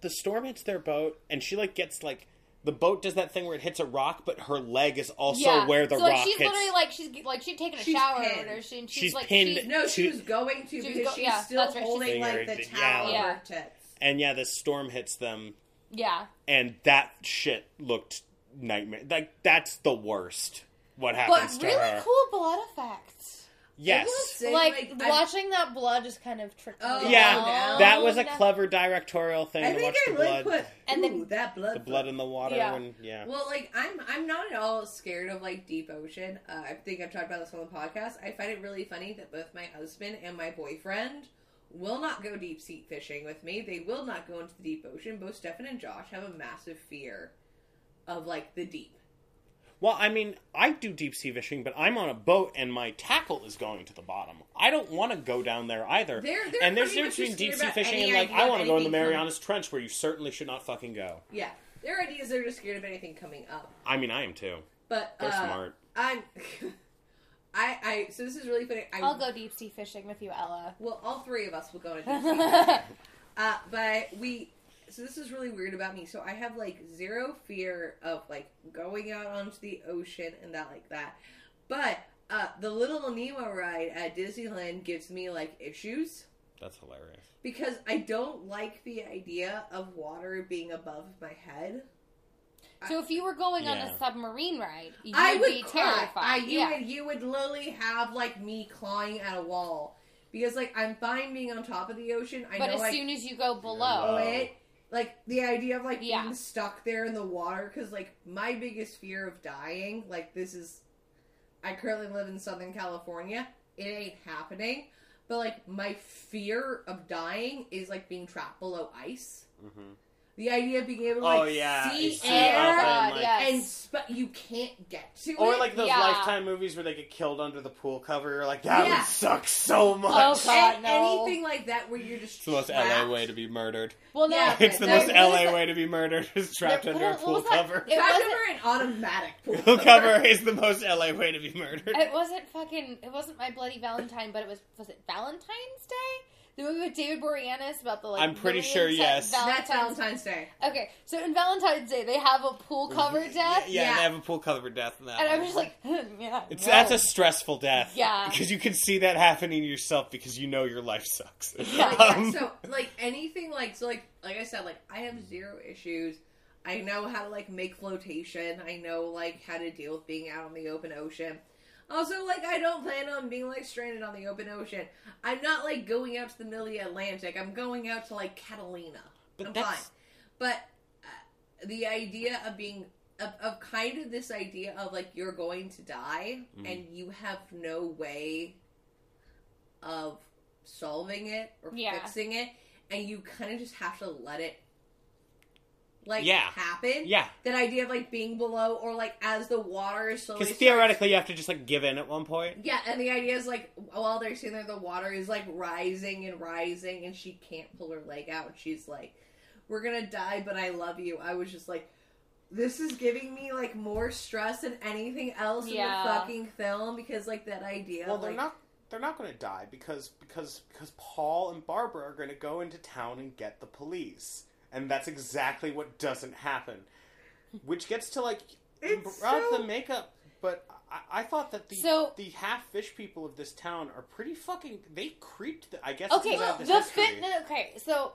The storm hits their boat and she like gets like the boat does that thing where it hits a rock, but her leg is also where the so, like, rock she's hits. literally like she's like she'd taken a She's shower pinned. or whatever, she, and she's, She's like pinned- she's- No, she She- was going to She was because go- she's yeah, still that's right, she's- holding like the yeah. towel of Yeah. her tits. and yeah, the storm hits them, yeah. and that shit looked nightmare. Like that's the worst. What But happens to really her? cool blood effects. Yes. I will say, like, I- watching that blood just kind of trickle. Oh, Yeah, down. that was a clever directorial thing I to think watch I the like blood, put And then- that blood. the blood in the water, Yeah. and yeah. Well, like I'm, I'm not at all scared of like deep ocean. Uh, I think I've talked about this on the podcast. I find it really funny that both my husband and my boyfriend will not go deep sea fishing with me. They will not go into the deep ocean. Both Stefan and Josh have a massive fear of like the deep. Well, I mean, I do deep sea fishing, but I'm on a boat and my tackle is going to the bottom. I don't want to go down there either. They're- they're and there's pretty a difference between deep sea fishing and like I want to go in the anything coming- Marianas Trench where you certainly should not fucking go. Yeah, their ideas they're just scared of anything coming up. I mean, I am too. But They're uh, smart. I'm. I I so this is really funny. I, I'll go deep sea fishing with you, Ella. Well, all three of us will go to deep sea. Uh, but we, so this is really weird about me. So I have like zero fear of like going out onto the ocean and that like that. But uh, the Little Nemo ride at Disneyland gives me like issues That's hilarious. because I don't like the idea of water being above my head. So if you were going on a submarine ride, you'd I would be cry. terrified. I, you yeah. would you would literally have like me clawing at a wall because like I'm fine being on top of the ocean. I but know as like, soon as you go below, it like the idea of like Yeah. being stuck there in the water because like my biggest fear of dying like this is i currently live in southern california. It ain't happening. But like my fear of dying is like being trapped below ice. Hmm the idea of being able to Oh like yeah, see see air up and, like, yes. and sp- you can't get to it. or it like those Yeah. lifetime movies where they get killed under the pool cover. You're like, that Yeah. would suck so oh, much. Oh, God. And no. anything like that where you're just It's the most trapped. LA way to be murdered. well, no, Yeah, It's the There- most there- LA that- way to be murdered. Is trapped there- under a pool cover. It trapped wasn't- under an automatic pool, Pool cover is the most LA way to be murdered. It wasn't fucking. It wasn't my bloody Valentine, but it was. Was it Valentine's Day? The movie with David Boreanaz about the like. I'm pretty sure, se- yes. that's valentine's day Okay, so in Valentine's Day they have a pool cover death, Yeah, Yeah. they have a pool cover death in that. and I'm just like, yeah, It's no. that's a stressful death. Yeah. Because you can see that happening yourself because you know your life sucks. Yeah, yeah, Um, so like anything like so like like I said like I have zero issues. I know how to like make flotation. I know like how to deal with being out on the open ocean. Also, like I don't plan on being like stranded on the open ocean. I'm not like going out to the middle of the Atlantic. I'm going out to like Catalina. But I'm that's- fine. But uh, the idea of being of, of kind of this idea of like you're going to die Mhm. and you have no way of solving it or Yeah. fixing it and you kind of just have to let it like Yeah. happen yeah. that idea of like being below or like as the water is slowly Because starts- theoretically, you have to just like give in at one point. yeah and the idea is like while they're sitting there the water is like rising and rising and she can't pull her leg out and she's like we're gonna die but i love you i was just like this is giving me like more stress than anything else Yeah. in the fucking film because like that idea Well, they're like, not. They're not going to die because because because Paul and Barbara are going to go into town and get the police, and that's exactly what doesn't happen. Which gets to like It's brought so- the makeup, but I, I thought that the So- the half fish people of this town are pretty fucking. They creeped. The, I guess. it's Okay, 'cause I have this the fit. no, Okay, so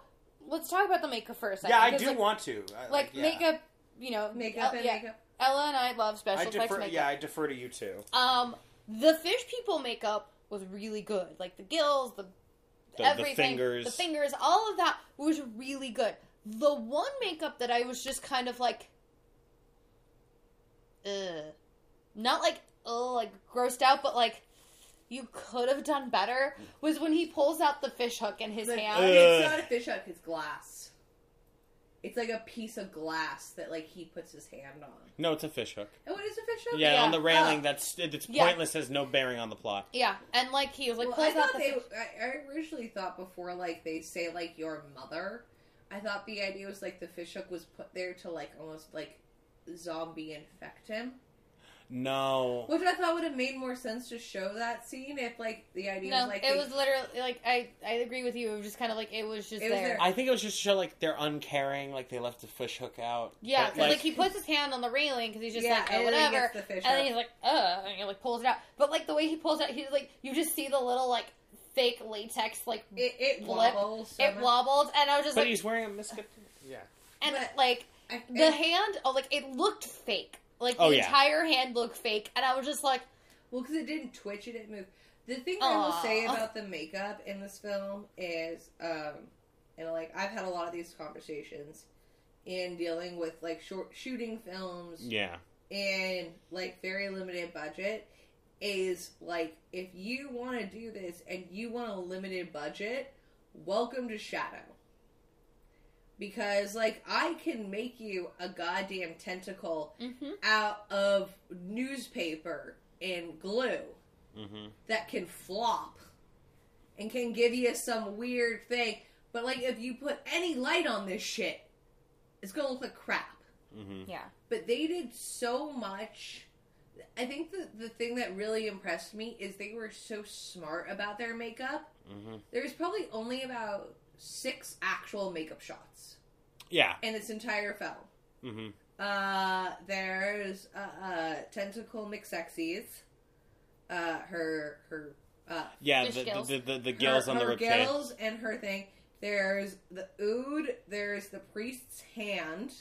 let's talk about the makeup first. Yeah, I because, do like, want to. I, like yeah. makeup. You know, makeup El- and yeah, makeup Ella and I love special I effects defer. makeup. Yeah, I defer to you too. Um, the fish people makeup was really good. Like the gills, the, The, the everything, fingers. the fingers, all of that was really good. The one makeup that I was just kind of like, ugh, not like oh like grossed out, but like you could have done better was when he pulls out the fish hook in his But hand. it's not a fish hook it's glass it's like a piece of glass that like he puts his hand on No, it's a fish hook. oh it is a fish hook Yeah, Yeah. on the railing. Oh. That's it's Yeah. pointless. Has no bearing on the plot. yeah, and like he was like well, I pulls out thought the they. fish- I, I originally thought before, like they say, like your mother. I thought the idea was like the fish hook was put there to like almost like zombie infect him, No. which I thought would have made more sense to show that scene if like the idea No, was like it they- was literally like I I agree with you. It was just kind of like it was just It was there. there. I think it was just to show like they're uncaring, like they left the fish hook out. Yeah, But, because like, he puts his hand on the railing because he's just Yeah, like, and oh, then he whatever. gets the fish and then he's like, uh, and he like pulls it out. But like the way he pulls it out, he's like, you just see the little like fake latex like it, it blip. wobbles. so it much. wobbled, and I was just but like, he's wearing a miscut. Yeah. and but- like I, The and- hand, oh, like it looked fake. Like the Oh, yeah. entire hand looked fake, and I was just like, Well, because it didn't twitch, it didn't move. The thing I will say about the makeup in this film is, um, and like I've had a lot of these conversations in dealing with like short shooting films Yeah. and like very limited budget. Is like if you want to do this and you want a limited budget, welcome to Shadow. Because like I can make you a goddamn tentacle mm-hmm. out of newspaper and glue hmm that can flop and can give you some weird thing. But like if you put any light on this shit, it's gonna look like crap. hmm yeah, But they did so much. I think the the thing that really impressed me is they were so smart about their makeup. hmm There's probably only about six actual makeup shots Yeah. in this entire film. hmm Uh, there's uh, uh tentacle McSexies. Uh, her her uh Yeah. Fish The, gills. the, the, the, the her, gills on the her ribcage. gills and her thing. There's the ood. There's the priest's hand.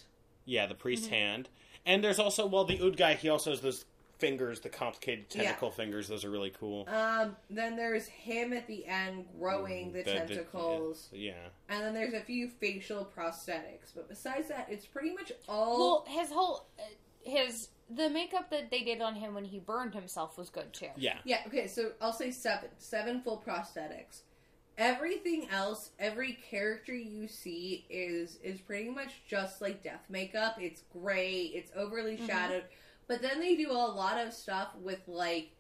Yeah, the priest's Mm-hmm. hand. And there's also, well, the Ood guy, he also has those fingers, the complicated Yeah. tentacle fingers. Those are really cool. Um, then there's him at the end growing the, tentacles, yeah. and then there's a few facial prosthetics. But besides that, it's pretty much all. well, his whole, uh, his the makeup that they did on him when he burned himself was good too. Yeah. Yeah, okay, so I'll say seven. Seven full prosthetics. Everything else, every character you see is is pretty much just like death makeup. It's gray, it's overly Mhm. shadowed. But then they do a lot of stuff with like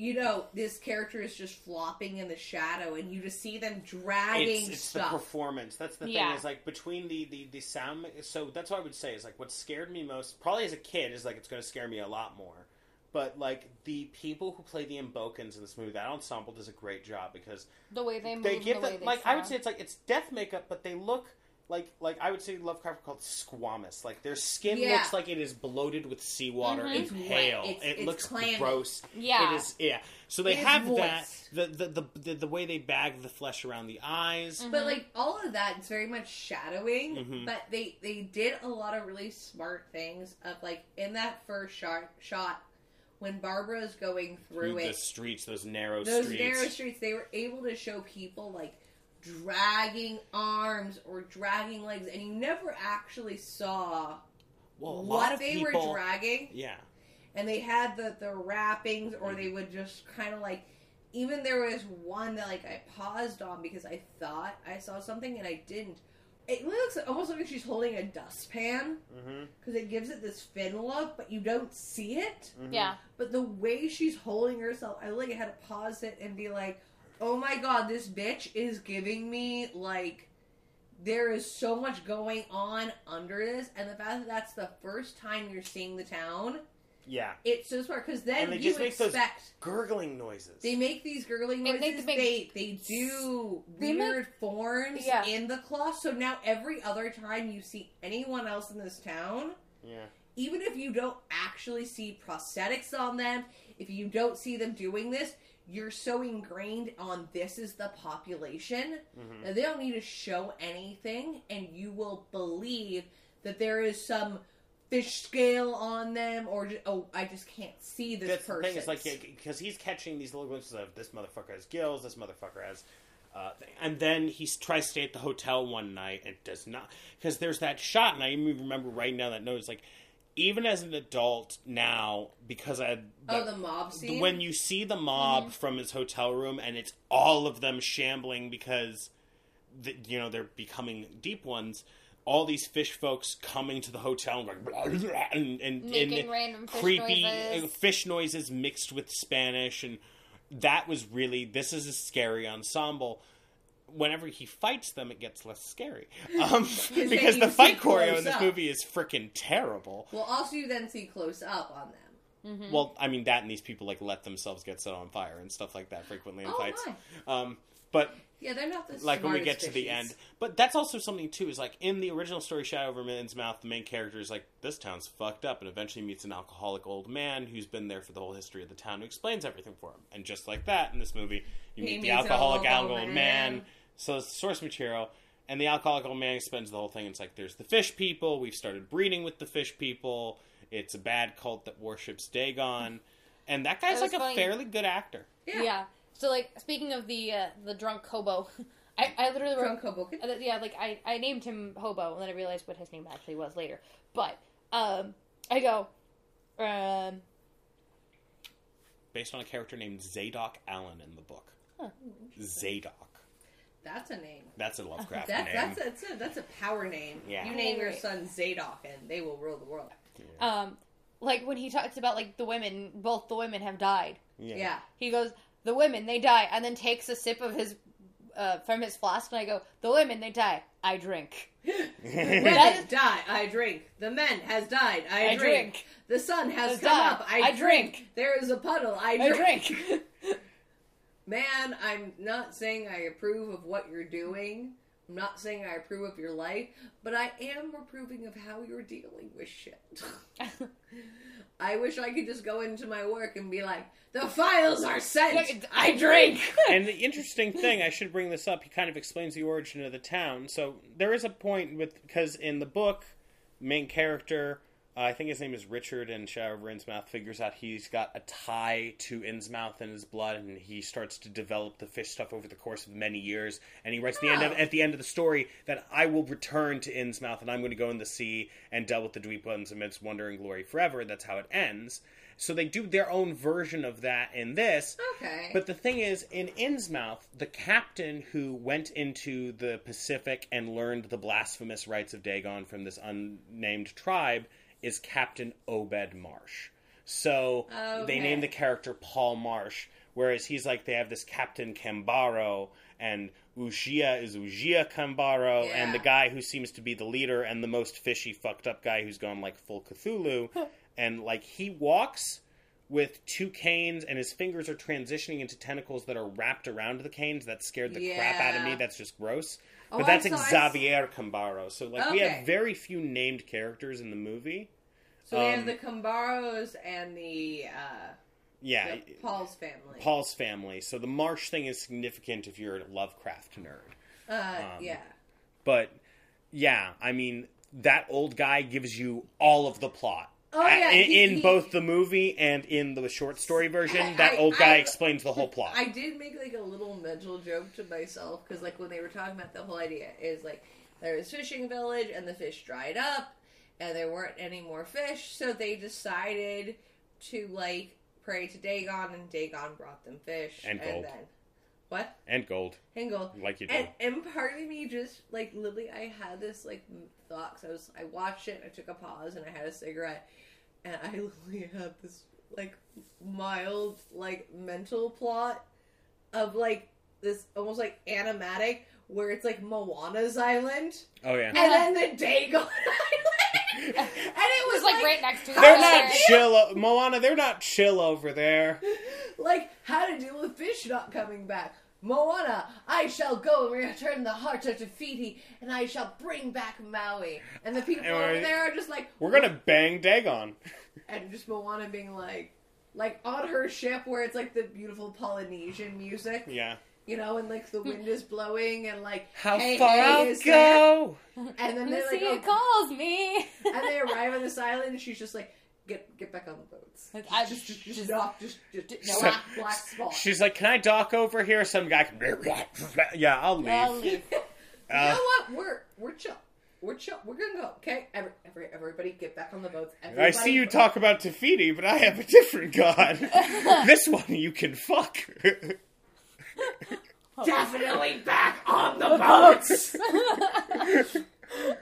you know, this character is just flopping in the shadow and you just see them dragging It's, it's the performance. That's the thing. Yeah. Is like between the, the the sound. So that's what I would say is like what scared me most, probably as a kid, is like it's going to scare me a lot more. But like the people who play the Imbocans in this movie, that ensemble does a great job because The way they move, they give the way them they like I would say it's like it's death makeup, but they look like like I would say Lovecraft called squamous. Like their skin Yeah. looks like it is bloated with seawater Mhm. and It's pale. It's- it it's looks clammy. gross. Yeah. It is yeah. So they It is have that the, the the the the way they bag the flesh around the eyes. Mhm. But like all of that, it's very much shadowing. Mhm. But they they did a lot of really smart things. Of like in that first shot shot when Barbara's going through Through it, the streets, those narrow streets. those streets. narrow streets, they were able to show people like dragging arms or dragging legs, and you never actually saw well, what they people, were dragging. Yeah. and they had the the wrappings or they would just kind of like even there was one that like I paused on because I thought I saw something and I didn't. It looks almost like she's holding a dustpan Mm-hmm. because it gives it this fin look, but you don't see it. yeah, But the way she's holding herself, I like had to pause it and be like, "Oh my god, this bitch is giving me like." There is so much going on under this, and the fact that that's the first time you're seeing the town, Yeah. it's so smart because then And they you just make those- expect Gurgling noises. they make these gurgling noises. they They make- they, do They weird forms Yeah. in the cloth. So now every other time you see anyone else in this town, yeah. even if you don't actually see prosthetics on them, if you don't see them doing this, you're so ingrained on this is the population Mhm. that they don't need to show anything, and you will believe that there is some fish scale on them, or just, oh, I just can't see this That's the person. thing. It's like because he's catching these little glimpses of this motherfucker has gills, this motherfucker has, uh, and then he tries to stay at the hotel one night and does not because there's that shot, and I even remember writing down that note. It's like even as an adult now because I oh, the mob scene. when you see the mob Mm-hmm. from his hotel room and it's all of them shambling because the, you know they're becoming deep ones all these fish folks coming to the hotel and like blah, blah, and, and, Making and random fish creepy noises. uh, fish noises mixed with spanish and that was really this is a scary ensemble whenever he fights them it gets less scary um, because the fight choreo in this up. movie is freaking terrible well, also you then see close up on them. Mhm. well, I mean that, and these people like let themselves get set on fire and stuff like that frequently in Oh, fights. my. Um, but Yeah, they're not the like when we get smartest to the end, but that's also something too. Is like in the original story, Shadow Over Innsmouth, the main character is like, "This town's fucked up," and eventually meets an alcoholic old man who's been there for the whole history of the town, who explains everything for him. And just like that, in this movie, you He meet the alcoholic old, alcoholic old man. man. So it's source material. And the alcoholic old man spends the whole thing. It's like there's the fish people. We've started breeding with the fish people. It's a bad cult that worships Dagon, and that guy's That was like a funny. fairly good actor. Yeah. yeah. So like speaking of the uh, the drunk hobo, I, I literally wrote Drunk Hoboken. Uh, yeah, like I, I named him Hobo, and then I realized what his name actually was later. But um, I go, um, Based on a character named Zadok Allen in the book. Zadok. That's a name. That's a Lovecraft That, name. that's that's a that's a power name. Yeah. You name your son Zadok, and they will rule the world. um, like when he talks about like the women, both the women have died. Yeah. He goes, the women they die, and then takes a sip of his uh, from his flask, and I go, the women they die, I drink. Women That is- die, I drink. The men has died, I, I drink. drink. The sun has Has come died, up, I, I drink. drink. There is a puddle, I I drink. Drink. Man, I'm not saying I approve of what you're doing. I'm not saying I approve of your life, but I am approving of how you're dealing with shit. I wish I could just go into my work and be like, the files are sent. I drink. and the interesting thing, I should bring this up. He kind of explains the origin of the town. So there is a point with because in the book, main character, uh, I think his name is Richard, and Shadow over Innsmouth figures out he's got a tie to Innsmouth in his blood, and he starts to develop the fish stuff over the course of many years. And he writes the end of, Oh. at the end of the story that I will return to Innsmouth, and I'm going to go in the sea and delve with the Dweep ones amidst wonder and glory forever. That's how it ends. So they do their own version of that in this. Okay. But the thing is, in Innsmouth, the captain who went into the Pacific and learned the blasphemous rites of Dagon from this unnamed tribe is Captain Obed Marsh. So they name the character Paul Marsh, whereas he's like they have this Captain Cambarro and Uxía is Uxía Cambarro, and the guy who seems to be the leader and the most fishy, fucked up guy who's gone like full Cthulhu, and like he walks with two canes and his fingers are transitioning into tentacles that are wrapped around the canes that scared the crap out of me. That's just gross Oh, but I that's saw- Xavier Cambarro. So like we have very few named characters in the movie. So we um, have the Cambarros and the, uh, yeah the Paul's family. Paul's family. So the Marsh thing is significant if you're a Lovecraft nerd. Uh, um, yeah. but yeah I mean that old guy gives you all of the plot Oh, yeah, in, he- in he- both the movie and in the short story version, I- that old guy I- explains the whole plot. I did make like a little mental joke to myself because like when they were talking about the whole idea is like there was fishing village and the fish dried up and there weren't any more fish so they decided to like pray to Dagon and Dagon brought them fish And gold. then what and gold, and gold like you do. and, and part of me just like literally I had this like m- thought 'cause I was I watched it I took a pause and I had a cigarette and I literally had this like mild like mental plot of like this almost like animatic where it's like Moana's island oh yeah, and then the Dagon island and it It was was like right next to they're not other. chill, o- Moana. They're not chill over there. like how to deal with fish not coming back. Moana, I shall go and return the heart of Te Fiti, and I shall bring back Maui. And the people And over there are just like, We're gonna bang Dagon. and just Moana being like, like on her ship where it's like the beautiful Polynesian music, Yeah. you know, and like the wind is blowing and like, How hey, far hey, I'll is there- go? And then The they like, sea oh, calls me. and they arrive on this island, and she's just like, get get back on the boats. I- just, just, just, just- knock, just, just, no, black, black spot. She's like, "Can I dock over here?" Some guy. Can... Yeah, I'll leave. I'll leave. you Uh, know what? We're we're chill. We're chill. We're gonna go. Okay, every, every, everybody, get back on the boats. I see you talk about Te Fiti, but I have a different god. this one you can fuck. Definitely back on the boats.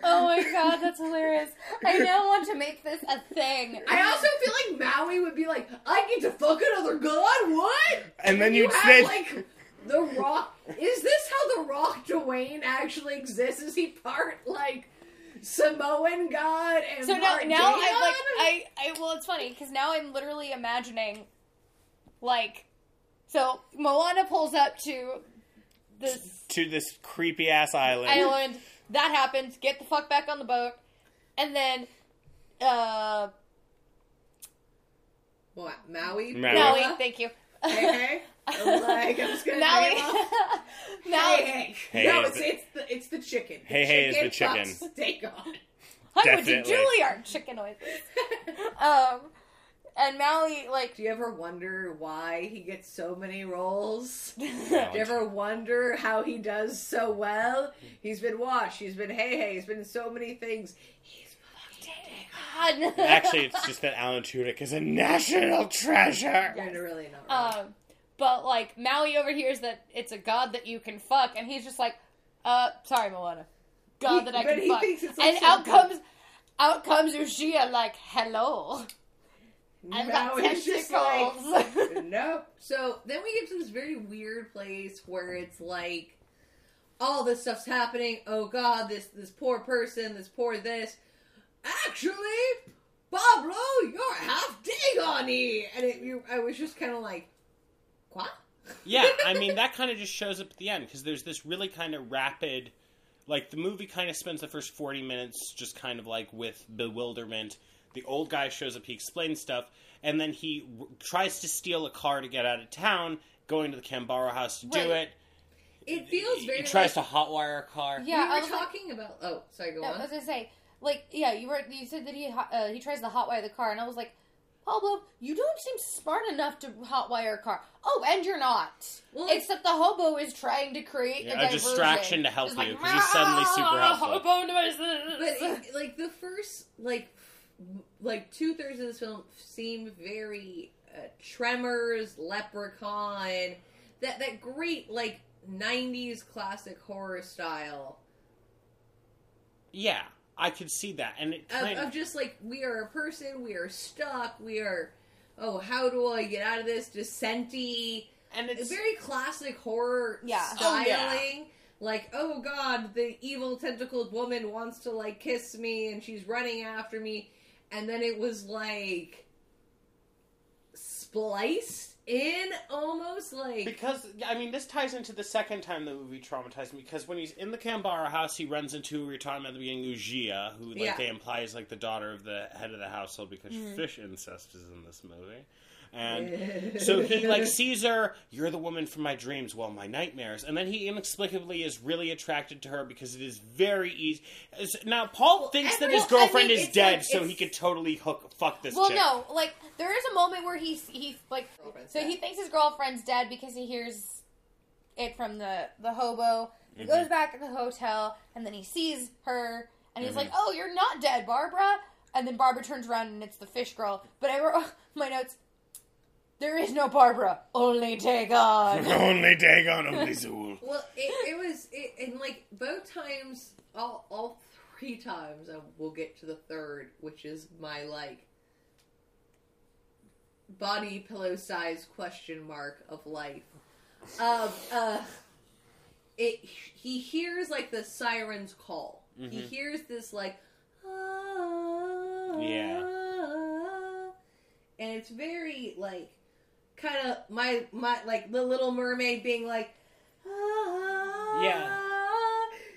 Oh my god, that's hilarious. I now want to make this a thing. I also feel like Maui would be like, I get to fuck another god. What? And then you you'd have say, like the Rock. Is this how the Rock Dwayne actually exists? Is he part like Samoan god and So now, part now Dagon? I like I, I well, it's funny because now I'm literally imagining, like, so Moana pulls up to this to this creepy ass island. island. That happens. Get the fuck back on the boat, and then, uh, what Maui? Maui. Maui. Thank you. Hey, hey. I'm like, I'm just gonna now, name off. now, Hey, hey. Hey, no, it's, is it's the it's the chicken. The Hey, hey is the chicken chicken. Steak on. Hi, would you Definitely. Juilliard chicken noises. um, and Maui like Do you ever wonder why he gets so many roles? Do you ever wonder how he does so well? He's been washed. he's been Hey Hey, he's been in so many things. He's fucking God. Actually, it's just that Alan Tudyk is a national treasure. you're really not wrong. Um, but like Maui overhears that it's a god that you can fuck, and he's just like, "Uh, sorry, Moana, god He- that I but can he fuck." thinks it's and also out good. comes, out comes Uxía like, "Hello, I've got Now it's just like, tentacles." nope. So then we get to this very weird place where it's like all this stuff's happening. Oh God, this this poor person, this poor this. Actually, Pablo, you're half Dagoni, and it, you, I was just kind of like, what? Yeah, I mean that kind of just shows up at the end because there's this really kind of rapid, like the movie kind of spends the first forty minutes just kind of like with bewilderment. The old guy shows up, he explains stuff, and then he w- tries to steal a car to get out of town, going to the Cambarro house to do Right. it. It feels very. He tries like, to hotwire a car. Yeah, we I were was like- talking about. Oh, sorry, go No, I on. was gonna say, like, yeah, you were you said that he hot- uh, he tries to hotwire the car, and I was like, Pablo, you don't seem smart enough to hotwire a car. Oh, and you're not. Well, It's that the hobo is trying to create Yeah, a, a diversion. distraction to help Just you, like, 'cause he's suddenly super "Ah, helpful." Hobo noises. but it, like the first like like two thirds of this film seem very uh, Tremors, Leprechaun, that that great like '90s classic horror style Yeah, I could see that, and it of, kind of just like we are a person, we are stuck, we are. Oh, how do I get out of this? Descenty. and It's it's very classic horror Yeah. styling. Oh, yeah. Like, oh god, the evil tentacled woman wants to like kiss me and she's running after me. And then it was like spliced in almost like Because I mean, this ties into the second time the movie traumatized me. Because when he's in the Cambarro house, he runs into we were talking about at the beginning, Uxía who like Yeah. they imply is like the daughter of the head of the household because mm-hmm. fish incest is in this movie. And so he like sees her. You're the woman from my dreams, well, my nightmares. And then he inexplicably is really attracted to her because it is very easy. Now Paul Well, thinks that every- his I girlfriend mean, is dead, like- so he could totally hook fuck this Well, chick. no, like there is a moment where he's he's like, Girlfriend's so he thinks his girlfriend's dead because he hears it from the the hobo. He Mm-hmm. goes back to the hotel and then he sees her and he's Mm-hmm. like, "Oh, you're not dead, Barbara." And then Barbara turns around and it's the fish girl. But I wrote my notes. There is no Barbara, only Dagon. Only Dagon, only Zuul. Well, it, it was, it, and like both times, all all three times, and we'll get to the third, which is my like body pillow size question mark of life. Um, uh, it he hears like the sirens call. He hears this like, ah, Yeah. and it's very like kind of my my like the Little Mermaid being like, ah, Yeah.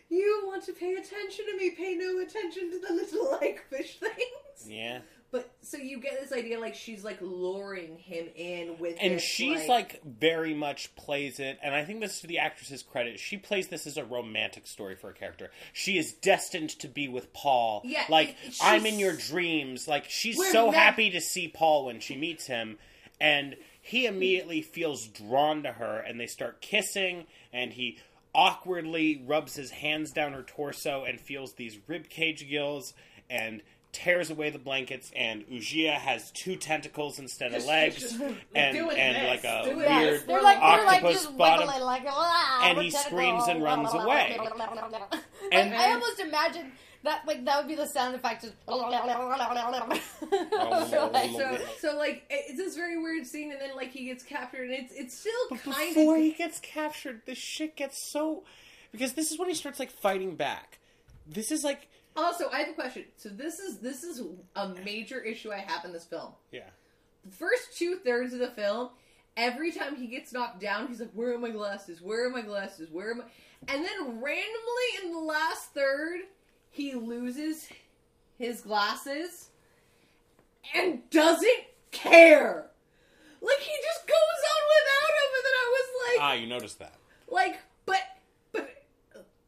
You want to pay attention to me? Pay no attention to the little like fish things. Yeah. But so you get this idea like she's like luring him in with, and this, she's like, very much plays it and i think this is to the actress's credit she plays this as a romantic story for a character she is destined to be with paul Yeah, like i'm in your dreams like she's so happy to see paul when she meets him and he immediately feels drawn to her and they start kissing and he awkwardly rubs his hands down her torso and feels these rib cage gills and tears away the blankets and Uxía has two tentacles instead of Just- legs just and and this, like a doing weird this. They're like they're like octopus just bottom. wiggling like ah, And he tentacle. screams and runs away. Like, And- I almost imagine that like that would be the sound effect. Just oh, Like- so so like it's this very weird scene, and then like he gets captured, and it's it's still But kind before of he gets captured, this shit gets so because this is when he starts like fighting back. This is like Also, I have a question. So this is this is a major issue I have in this film. yeah. The first two thirds of the film, every time he gets knocked down, he's like, "Where are my glasses? Where are my glasses? Where am I?" And then randomly in the last third, he loses his glasses and doesn't care. Like he just goes on without him, and then I was like ah, you noticed that. like but but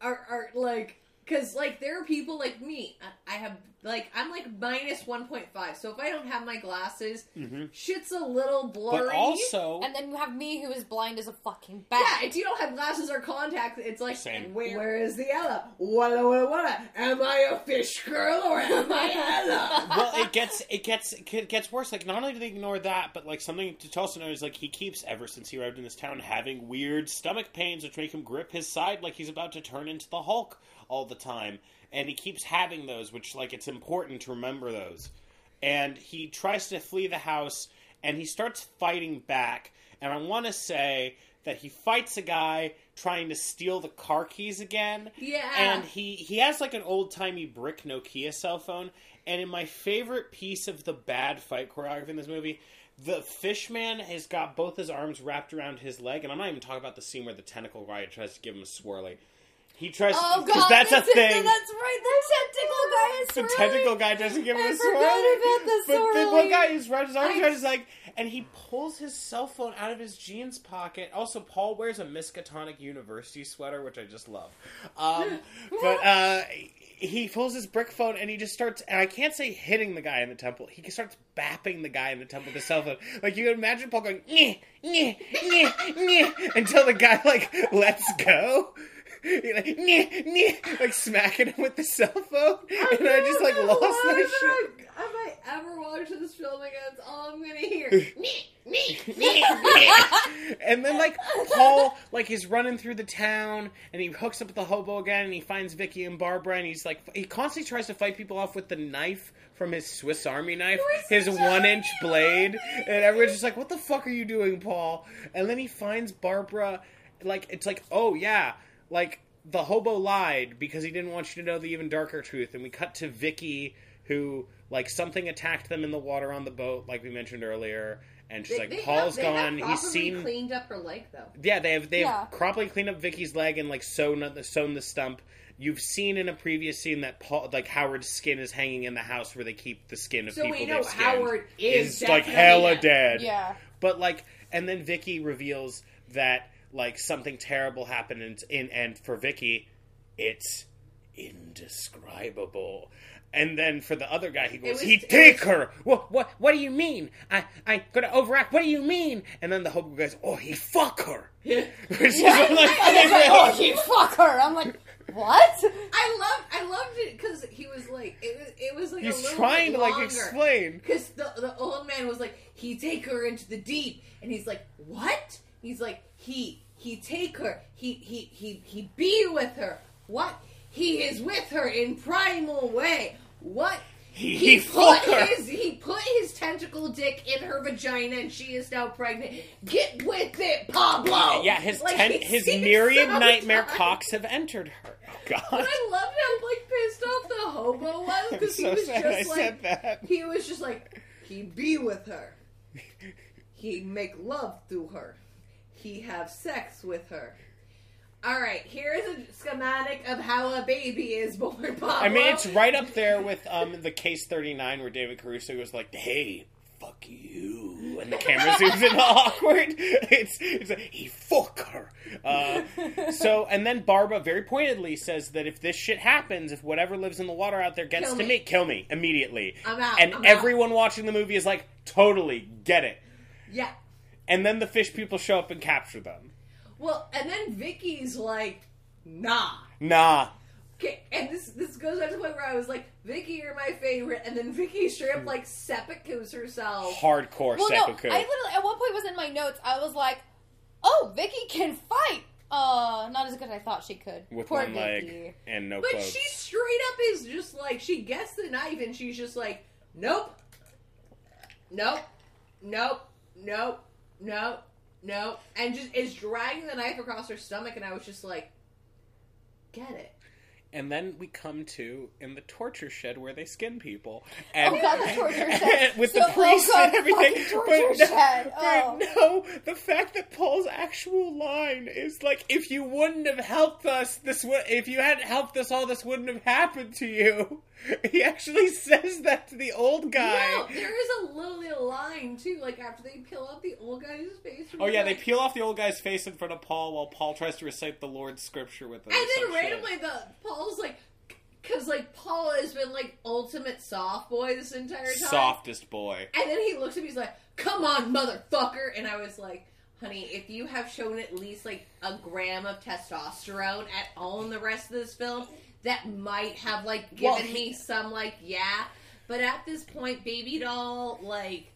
are are like because like there are people like me I, I have like i'm like minus 1.5 so if i don't have my glasses shit's a little blurry Mm-hmm. But also, And then you have me who is blind as a fucking bat. yeah bat. if you don't have glasses or contacts it's like Same. where, where is the ella walla walla walla am i a fish girl or am i ella well, it gets it gets it gets worse. Like, not only do they ignore that, but like something to also know is like he keeps ever since he arrived in this town having weird stomach pains, which make him grip his side like he's about to turn into the Hulk all the time, and he keeps having those, which like it's important to remember those. And he tries to flee the house, and he starts fighting back. And I want to say that he fights a guy trying to steal the car keys again. Yeah. And he he has like an old timey brick Nokia cell phone. And in my favorite piece of the bad fight choreography in this movie, the fish man has got both his arms wrapped around his leg, and I'm not even talking about the scene where the tentacle guy tries to give him a swirly. He tries Oh because god, that's a thing. That's right. The tentacle guy is The tentacle guy to give him I a swirly. about the But the one guy is right his arms I- around his leg, and he pulls his cell phone out of his jeans pocket. Also, Paul wears a Miskatonic University sweater, which I just love. Um, but uh, he pulls his brick phone and he just starts. And I can't say hitting the guy in the temple. He starts bapping the guy in the temple with his cell phone. Like you can imagine Paul going nyeh, nyeh, nyeh, nyeh, until the guy like lets go. Like nyeh, nyeh, like smacking him with the cell phone, and I just like lost my shit. If I ever watch this film again, it's all I'm gonna hear. and then like Paul like is running through the town and he hooks up with the hobo again and he finds Vicky and Barbara and he's like he constantly tries to fight people off with the knife from his Swiss Army knife, his one inch blade, and everyone's just like, "What the fuck are you doing, Paul?" And then he finds Barbara, like it's like, "Oh yeah, like the hobo lied because he didn't want you to know the even darker truth." And we cut to Vicky, who like something attacked them in the water on the boat, like we mentioned earlier, and she's They- like, they have- "Paul's they have gone. He's seen." cleaned up her leg though. Yeah, they have they've Yeah. properly cleaned up Vicky's leg and like sewn the sewn the stump. You've seen in a previous scene that Paul, like Howard's skin is hanging in the house where they keep the skin of So people we know. Howard is like hella dead. dead. Yeah. But like, and then Vicky reveals that like something terrible happened in, in and for Vicky, it's indescribable. And then for the other guy, he goes, was- "He take was- her. What? What? What do you mean? I I gonna overact? What do you mean?" And then the hobo goes, "Oh, he fuck her." Which is one of my like, oh, he fuck her. I'm like, what? I loved, I loved it because he was like, it was, it was like a He's little trying bit to like explain. Because the the old man was like, he take her into the deep, and he's like, what? He's like, he he take her, he he he he be with her. What? He is with her in primal way. What? He- he he put fuck her. his he put his tentacle dick in her vagina, and she is now pregnant. Get with it, Pablo. Yeah, his Like, ten, his myriad so nightmare tired. cocks have entered her. Oh But God. I loved how like pissed off the hobo was because he was just I like he was just like he be with her, he make love to her, he have sex with her. All right, here's a schematic of how a baby is born. Pablo. I mean, it's right up there with um, the case thirty nine where David Caruso was like, "Hey, fuck you," and the camera zooms in awkward. It's it's like he fuck her. Uh, so and then Barbara very pointedly says that if this shit happens, if whatever lives in the water out there gets Kill to me. me, kill me immediately. I'm out, And I'm out. everyone watching the movie is like, totally get it. yeah. And then the fish people show up and capture them. Well, and then Vicky's like, nah. Nah. Okay, and this this goes back to the point where I was like, Vicky, you're my favorite, and then Vicky straight up like seppukus herself. Hardcore Well, no. I literally at one point was in my notes. I was like, "Oh, Vicky can fight." Uh, not as good as I thought she could. with Poor one leg and no But clothes. she straight up is just like she gets the knife and she's just like, nope, nope, nope, nope, nope, no, and just is dragging the knife across her stomach. And I was just like, get it. And then we come to in the torture shed where they skin people. And, Oh, God, the torture shed. with So- the priest oh, and everything. fucking But no, shed. but Oh. no, the fact that Paul's actual line is like, "If you wouldn't have helped us, this would. If you hadn't helped us, all this wouldn't have happened to you." He actually says that to the old guy. No, there is a little line too. Like after they peel off the old guy's face. from Oh yeah, they peel off the old guy's face in front of Paul while Paul tries to recite the Lord's scripture with him. And then shit. randomly, the Paul's like, because like Paul has been like ultimate soft boy this entire time. softest boy. And then he looks at me, he's like, "Come on, motherfucker!" And I was like, "Honey, if you have shown at least like a gram of testosterone at all in the rest of this film, that might have like given he- me some like yeah." But at this point, baby doll, like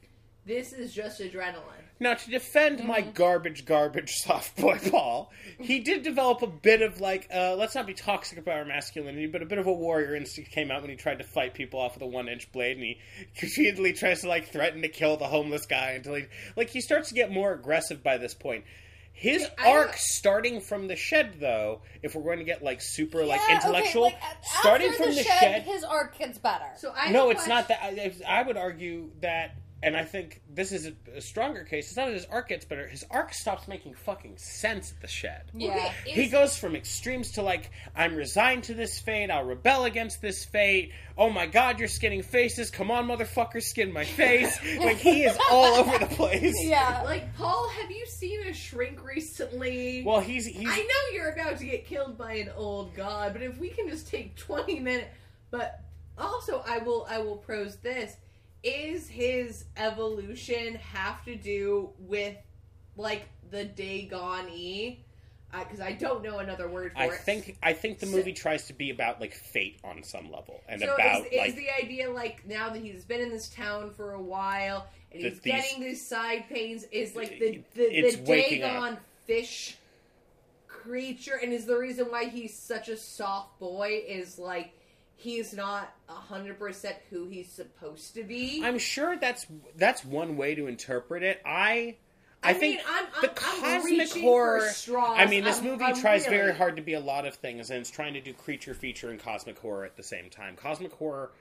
this is just adrenaline. Now, to defend my Mm-hmm. garbage, garbage soft boy Paul, he did develop a bit of like, uh, let's not be toxic about our masculinity, but a bit of a warrior instinct came out when he tried to fight people off with a one inch blade, and he repeatedly tries to like threaten to kill the homeless guy until he like he starts to get more aggressive by this point. His Yeah, I arc don't- starting from the shed, though, if we're going to get like super like Yeah, intellectual, okay, like, a- starting after from the the shed, shed his arc gets better. So I no, have a it's not that. I, I would argue that, and I think this is a, a stronger case. It's not that his arc gets better. His arc stops making fucking sense at the shed. yeah. Okay, He goes from extremes to like, I'm resigned to this fate. I'll rebel against this fate. Oh my god, you're skinning faces. Come on, motherfucker, skin my face. like he is all over the place. yeah. Like Paul, have you seen a shrink recently? Well, he's he's I know you're about to get killed by an old god, but if we can just take 20 minutes. But also, I will I will prose this: Is his evolution have to do with like the Dagon E? Uh, because I don't know another word for I it. think I think the So- movie tries to be about like fate on some level and so. about is, is like the idea like now that he's been in this town for a while and he's these- getting these side pains? Is like the the, the. Dagon fish creature, and is the reason why he's such a soft boy is like he's not hundred percent who he's supposed to be. I'm sure that's that's one way to interpret it. I I, I think mean, I'm- the I'm- I'm cosmic horror. I mean, this I'm- movie tries really- very hard to be a lot of things, and it's trying to do creature feature and cosmic horror at the same time. Cosmic horror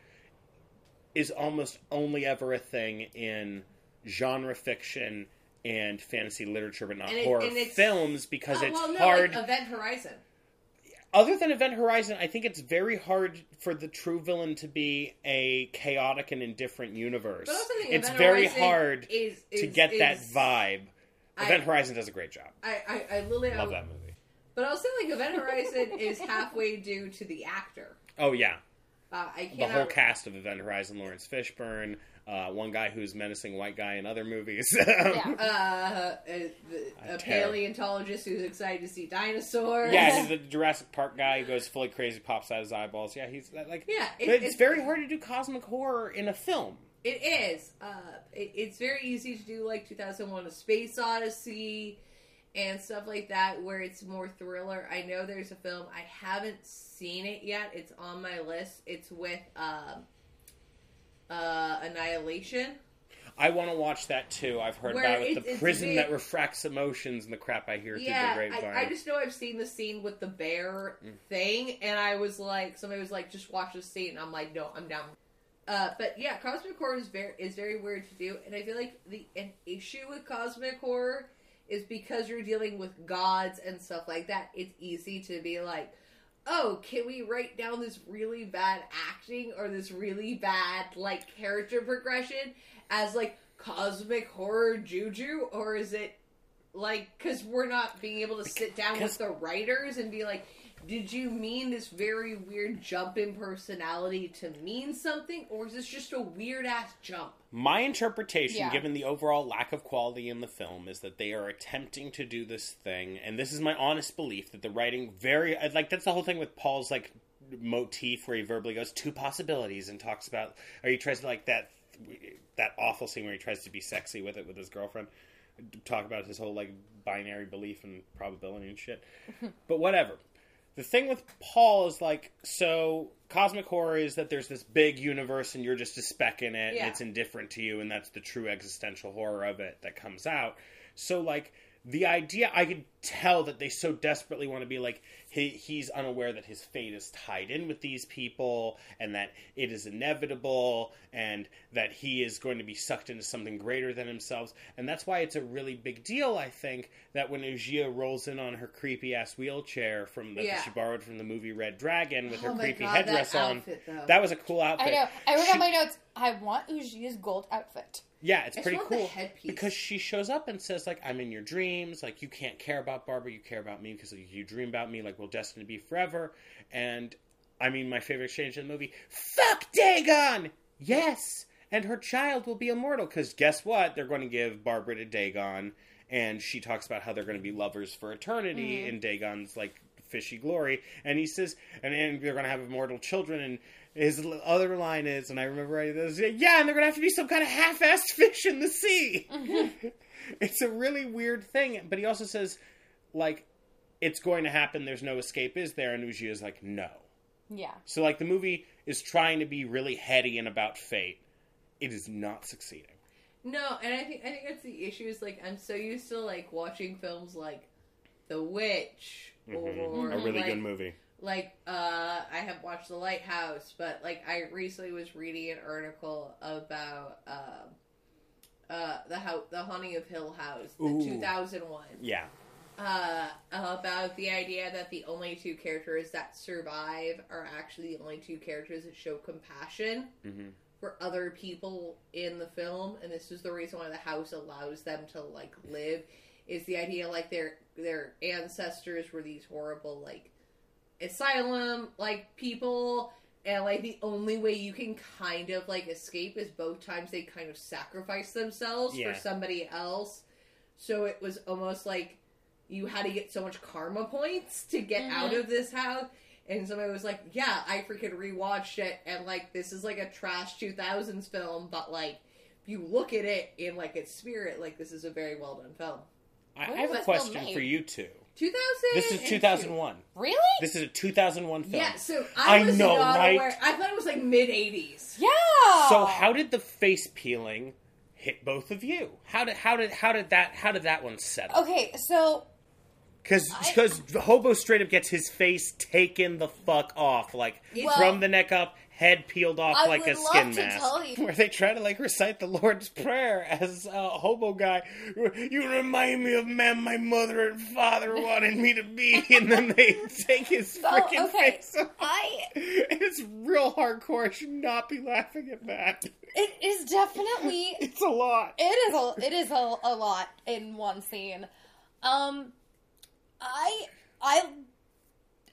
is almost only ever a thing in genre fiction and fantasy literature, but not it- horror films because Oh, it's well, no, hard. Like Event Horizon. Other than Event Horizon, I think it's very hard for the true villain to be a chaotic and indifferent universe. But also think It's Event very Horizon hard is, is, to get that vibe. I- Event Horizon does a great job. I, I, I literally Love that movie. But I'll say like Event Horizon is halfway due to the actor. Oh yeah, Uh, I the whole cast of Event Horizon: Laurence Fishburne, uh, one guy who's menacing white guy in other movies. Yeah. uh, a, A a paleontologist who's excited to see dinosaurs. yeah, he's the Jurassic Park guy who goes fully crazy, pops out his eyeballs. Yeah, he's like. Yeah, it- but it's, it's- very hard to do cosmic horror in a film. It is. Uh, it, it's very easy to do like 2001: A Space Odyssey and stuff like that, where it's more thriller. I know there's a film I haven't seen it yet. It's on my list. It's with um uh, Annihilation. I want to watch that too. I've heard Where about it. The it's prison big- that refracts emotions and the crap I hear Yeah, through the grapevine. I, I just know I've seen the scene with the bear thing, and I was like, somebody was like, just watch the scene. And I'm like, no, I'm down. Uh, but yeah, cosmic horror is very is very weird to do, and I feel like the an issue with cosmic horror is because you're dealing with gods and stuff like that. It's easy to be like, oh, can we write down this really bad acting or this really bad like character progression as like cosmic horror juju, or is it like because we're not being able to sit down with the writers and be like did you mean this very weird jump in personality to mean something or is this just a weird ass jump? My interpretation, Yeah. given the overall lack of quality in the film, is that they are attempting to do this thing, and this is my honest belief that the writing very like that's the whole thing with Paul's like motif where he verbally goes two possibilities and talks about or he tries to like that that awful scene where he tries to be sexy with it with his girlfriend talk about his whole like binary belief and probability and shit. But whatever the thing with Paul is like so cosmic horror is that there's this big universe and you're just a speck in it Yeah. and it's indifferent to you and that's the true existential horror of it that comes out. So like the idea I could tell that they so desperately want to be like he, he's unaware that his fate is tied in with these people and that it is inevitable and that he is going to be sucked into something greater than himself and that's why it's a really big deal i think that when Uxía rolls in on her creepy ass wheelchair from that Yeah. she borrowed from the movie red dragon with her Oh my creepy God, headdress that on outfit, though. that was a cool outfit I know. I wrote She- on my notes. I want Uxía's gold outfit. yeah, it's I pretty cool the headpiece. because she shows up and says like, "I'm in your dreams. Like you can't care about Barbara, you care about me because you dream about me. Like we're destined to be forever." And I mean, my favorite exchange in the movie: "Fuck Dagon." Yes, and her child will be immortal because guess what? They're going to give Barbara to Dagon, and she talks about how they're going to be lovers for eternity Mm-hmm. in Dagon's like fishy glory. And he says, and, and they're going to have immortal children. And his other line is, and I remember writing this, yeah, and they're going to have to be some kind of half-assed fish in the sea. it's a really weird thing. But he also says, like, it's going to happen. There's no escape, is there? And Uxía is like, no. Yeah. So like the movie is trying to be really heady and about fate. It is not succeeding. No, and I think I think that's the issue. Is like I'm so used to like watching films like The Witch or Mm-hmm. A really like, good movie. Like uh, I have watched The Lighthouse, but like I recently was reading an article about um uh, the how the Haunting of Hill House, the 2001. Yeah. Uh, about the idea that the only two characters that survive are actually the only two characters that show compassion Mhm. for other people in the film, and this is the reason why the house allows them to like live. Is the idea like their their ancestors were these horrible like asylum like people and like the only way you can kind of like escape is both times they kind of sacrifice themselves Yeah. for somebody else so it was almost like you had to get so much karma points to get out of this house and somebody was like yeah i freaking rewatched it and like this is like a trash 2000s film but like if you look at it in like its spirit like this is a very well done film I, I have a question for you two. 2000 This is 2001. Really? This is a 2001 film. yeah so i, I was know, not right? aware i thought it was like mid 80s Yeah. So how did the face peeling hit both of you? How did how did how did that how did that one settle? Okay, so Because because Hobo straight up gets his face taken the fuck off, like Well- from the neck up, head peeled off I like a skin mask. Where they try to like recite the Lord's Prayer as a hobo guy. You remind me of man my mother and father wanted me to be, and then they take his So, freaking okay, face off. I it's real hardcore. I should not be laughing at that. it is definitely It's a lot. it is a it is a, a lot in one scene. Um, I I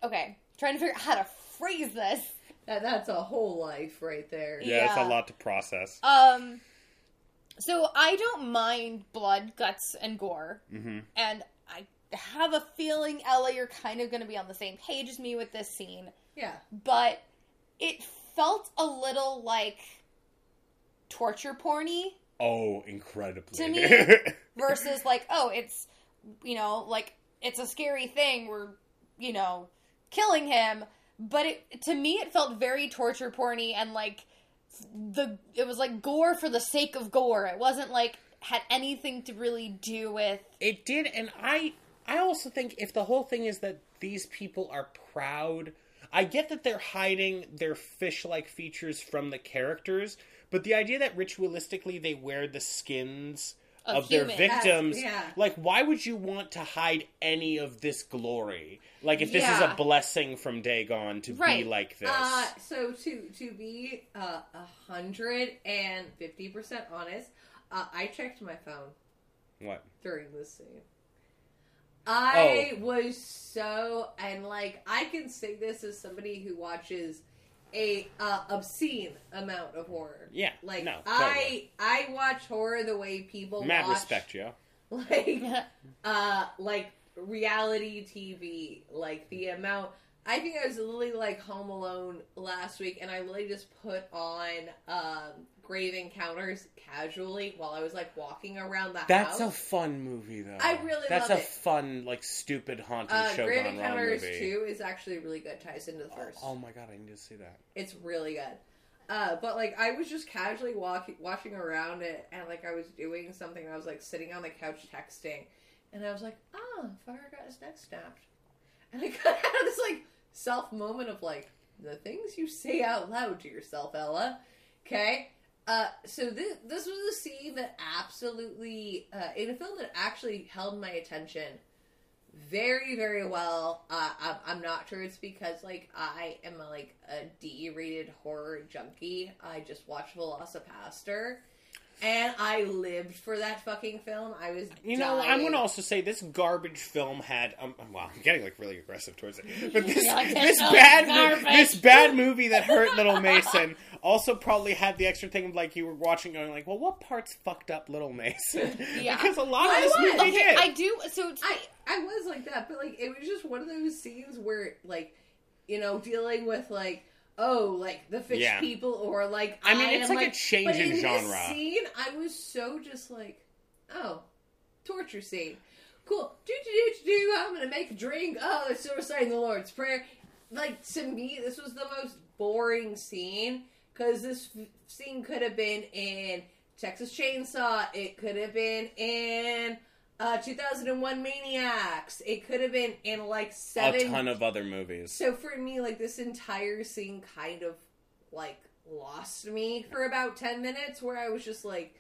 okay trying to figure out how to phrase this. that, that's a whole life right there Yeah, it's Yeah. a lot to process. Um, so I don't mind blood, guts, and gore, hmm and I have a feeling Ella, you're kind of going to be on the same page as me with this scene, yeah but it felt a little like torture porny Oh, incredibly. To me- versus like oh it's you know like it's a scary thing we're you know killing him. But it to me it felt very torture porny and like the it was like gore for the sake of gore. It wasn't like had anything to really do with It did, and I I also think if the whole thing is that these people are proud, I get that they're hiding their fish-like features from the characters, but the idea that ritualistically they wear the skins of, Of their humans. victims, Yeah. like why would you want to hide any of this glory? Like if this is a blessing from Dagon to be like this. Uh, so to to be uh, a hundred and fifty percent honest, uh, I checked my phone what? during this scene. I Oh. was so and like I can say this as somebody who watches a uh, obscene amount of horror. Yeah, like no, I I watch horror the way people Mad watch respect, Joe. like uh like reality TV, like the amount. I think I was literally like home alone last week, and I literally just put on um, Grave Encounters casually while I was like walking around the house. That's a fun movie, though. I really That's love a it. fun, like, stupid haunted uh, show Grave gone wrong Encounters movie. Two is actually really good. Ties into the Oh, first. oh my god, I need to see that. It's really good. Uh, but like I was just casually walking, watching around it, and like I was doing something. I was like sitting on the couch texting, and I was like, ah, fucker got his neck snapped. And I kind of had this like self moment of like the things you say out loud to yourself, Ella. Okay. Uh, so this this was a scene that absolutely uh, in a film that actually held my attention very very well. Uh, I'm, I'm not sure it's because like I am a, like a D-rated horror junkie. I just watched VelociPastor, and I lived for that fucking film. I was You know, I'm going to also say this garbage film had. Um, wow, I'm getting like really aggressive towards it. But this like, this "This bad mo- garbage." this bad movie that hurt Little Mason also probably had the extra thing of like you were watching going like, well, what parts fucked up Little Mason? Yeah. because a lot I of this was. movie Okay, did. I do. So it's, I I was like that, but like it was just one of those scenes where like you know dealing with like oh like the fish Yeah. people or like I mean, it's am, like a change but in this genre. scene, I was so just like oh torture scene, cool. Do do do do do. I'm gonna make a drink. Oh, they're still reciting the Lord's prayer. Like to me, this was the most boring scene because this f- scene could have been in Texas Chainsaw. It could have been in uh, 2001 Maniacs. It could have been in like seven. a ton of other movies. So for me, like this entire scene kind of like lost me for about 10 minutes where I was just like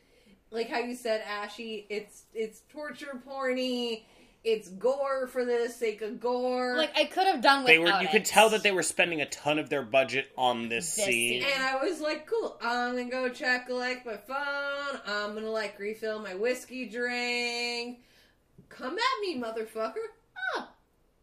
like how you said Ashy, it's it's torture porny, it's gore for the sake of gore. like I could have done They without were. You it. could tell that they were spending a ton of their budget on this, This scene. scene. and I was like, cool, I'm gonna go check like my phone, I'm gonna like refill my whiskey drink. Come at me, motherfucker. Ah,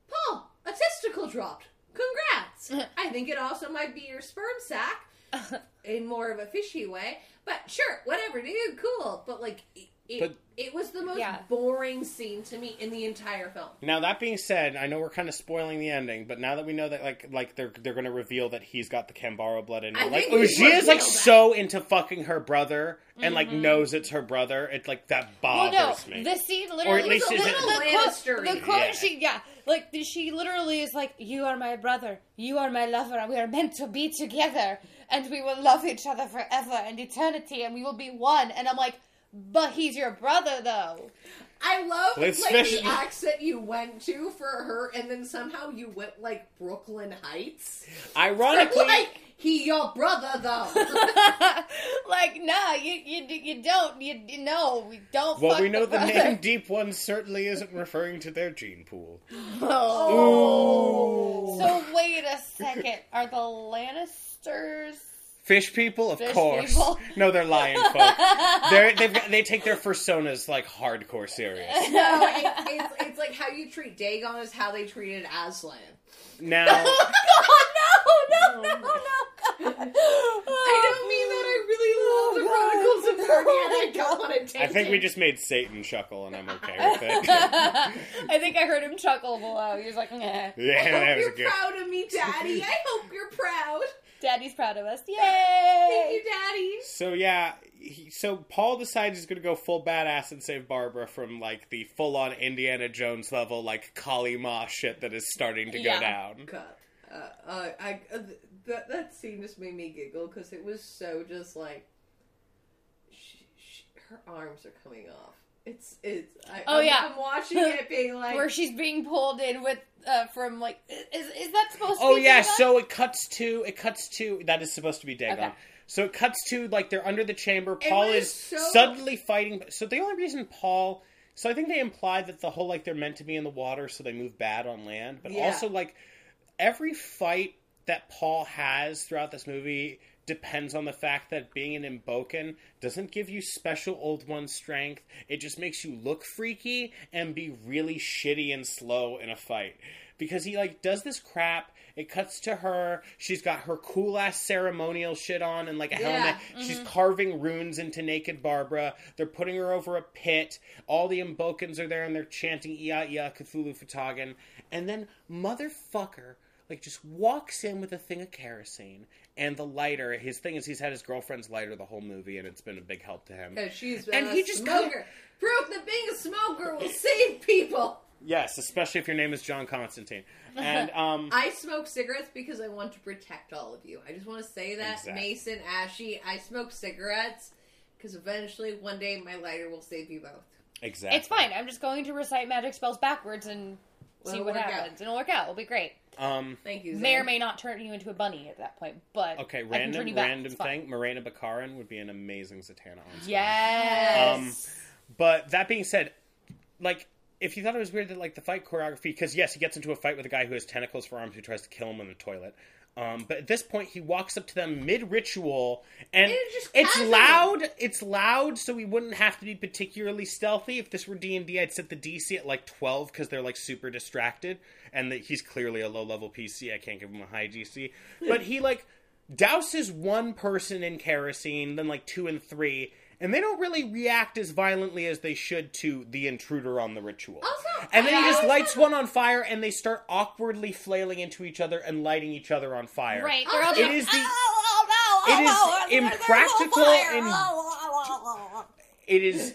Paul, a testicle dropped. Congrats. I think it also might be your sperm sac in more of a fishy way. But sure, whatever, dude, cool. But like, it, it, But- it was the most Yeah. boring scene to me in the entire film. Now that being said, I know we're kind of spoiling the ending, but now that we know that like like they're they're going to reveal that he's got the Cambarro blood in him, like think she is like that. so into fucking her brother and like mm-hmm. knows it's her brother. It's like that Well, bothers no, me. the scene literally. Or at least the, is it- the, Little quote, Lannister-y. the quote Yeah. she, yeah, like she literally is like, "You are my brother, you are my lover, and we are meant to be together, and we will love each other forever and eternity, and we will be one." And I'm like, "But he's your brother, though." I love Let's like fish- the accent you went to for her, and then somehow you went like Brooklyn Heights. Ironically, like he your brother though. like, nah, you you you don't you, you know we don't. well, fuck we know the brother. name Deep One certainly isn't referring to their gene pool. Oh. So wait a second, are the Lannisters? Fish people, of Fish course. people? No, they're lion folk. They're, they've got, they take their personas like hardcore serious. no, it, it's it's like how you treat Dagon is how they treated Aslan. Now, Oh no, no, oh, no, no! I don't mean that. I really oh, love the Chronicles of Narnia, I don't want to take I think it. we just made Satan chuckle, and I'm okay with it. I think I heard him chuckle below. He was like, nah. I yeah, hope that was you're good. proud of me, Daddy. I hope you're proud. Daddy's proud of us. Yay! Thank you, Daddy. So yeah, he, so Paul decides he's going to go full badass and save Barbara from like the full on Indiana Jones level like Kali Ma shit that is starting to go Yeah. down. God, uh, uh, I uh, th- that that scene just made me giggle because it was so just like, she, she, her arms are coming off. It's it's. I, Oh, I'm, yeah. I'm watching it being like, Where she's being pulled in with uh, from like is is that supposed to Oh be yeah, Dagon? so it cuts to it cuts to that is supposed to be Dagon. Okay. So it cuts to like they're under the chamber. Paul is so- suddenly fighting. So the only reason Paul, so I think they imply that the whole like they're meant to be in the water, so they move bad on land. But Yeah. also like every fight that Paul has throughout this movie depends on the fact that being an Imbocan doesn't give you special old one strength. It just makes you look freaky and be really shitty and slow in a fight. Because he like does this crap, it cuts to her, she's got her cool ass ceremonial shit on and like a Yeah. helmet. She's mm-hmm. carving runes into naked Barbara. They're putting her over a pit. All the Imbocans are there and they're chanting Ia Ia Cthulhu fhtagn. And then motherfucker like just walks in with a thing of kerosene and the lighter. His thing is he's had his girlfriend's lighter the whole movie, and it's been a big help to him. because she's And a he just smoker. Proof that being a smoker will save people. Yes, especially if your name is John Constantine. And um, I smoke cigarettes because I want to protect all of you. I just want to say that, Exactly. Mason, Ashy. I smoke cigarettes because eventually, one day, my lighter will save you both. Exactly. It's fine. I'm just going to recite magic spells backwards and see It'll what work out. happens. It'll work out. It'll be great. Um. Thank you. May or may not turn you into a bunny at that point, but Okay. I can Random turn you back. random thing. Morena Baccarin would be an amazing Zatanna on screen. Yes. Um, But that being said, like, if you thought it was weird that like the fight choreography, because yes, he gets into a fight with a guy who has tentacles for arms who tries to kill him in the toilet. Um, but at this point, he walks up to them mid ritual, and it's casual. loud. It's loud, so we wouldn't have to be particularly stealthy. If this were D and I'd set the DC at like twelve because they're like super distracted, and that he's clearly a low level PC. I can't give him a high DC, but he like douses one person in kerosene, then like two and three, and they don't really react as violently as they should to the intruder on the ritual. Also, and then I he just lights one on fire, and they start awkwardly flailing into each other and lighting each other on fire. right. They're all It doing, is the- "Oh, oh, no, it is oh, impractical and- Oh, oh, oh, oh." It is.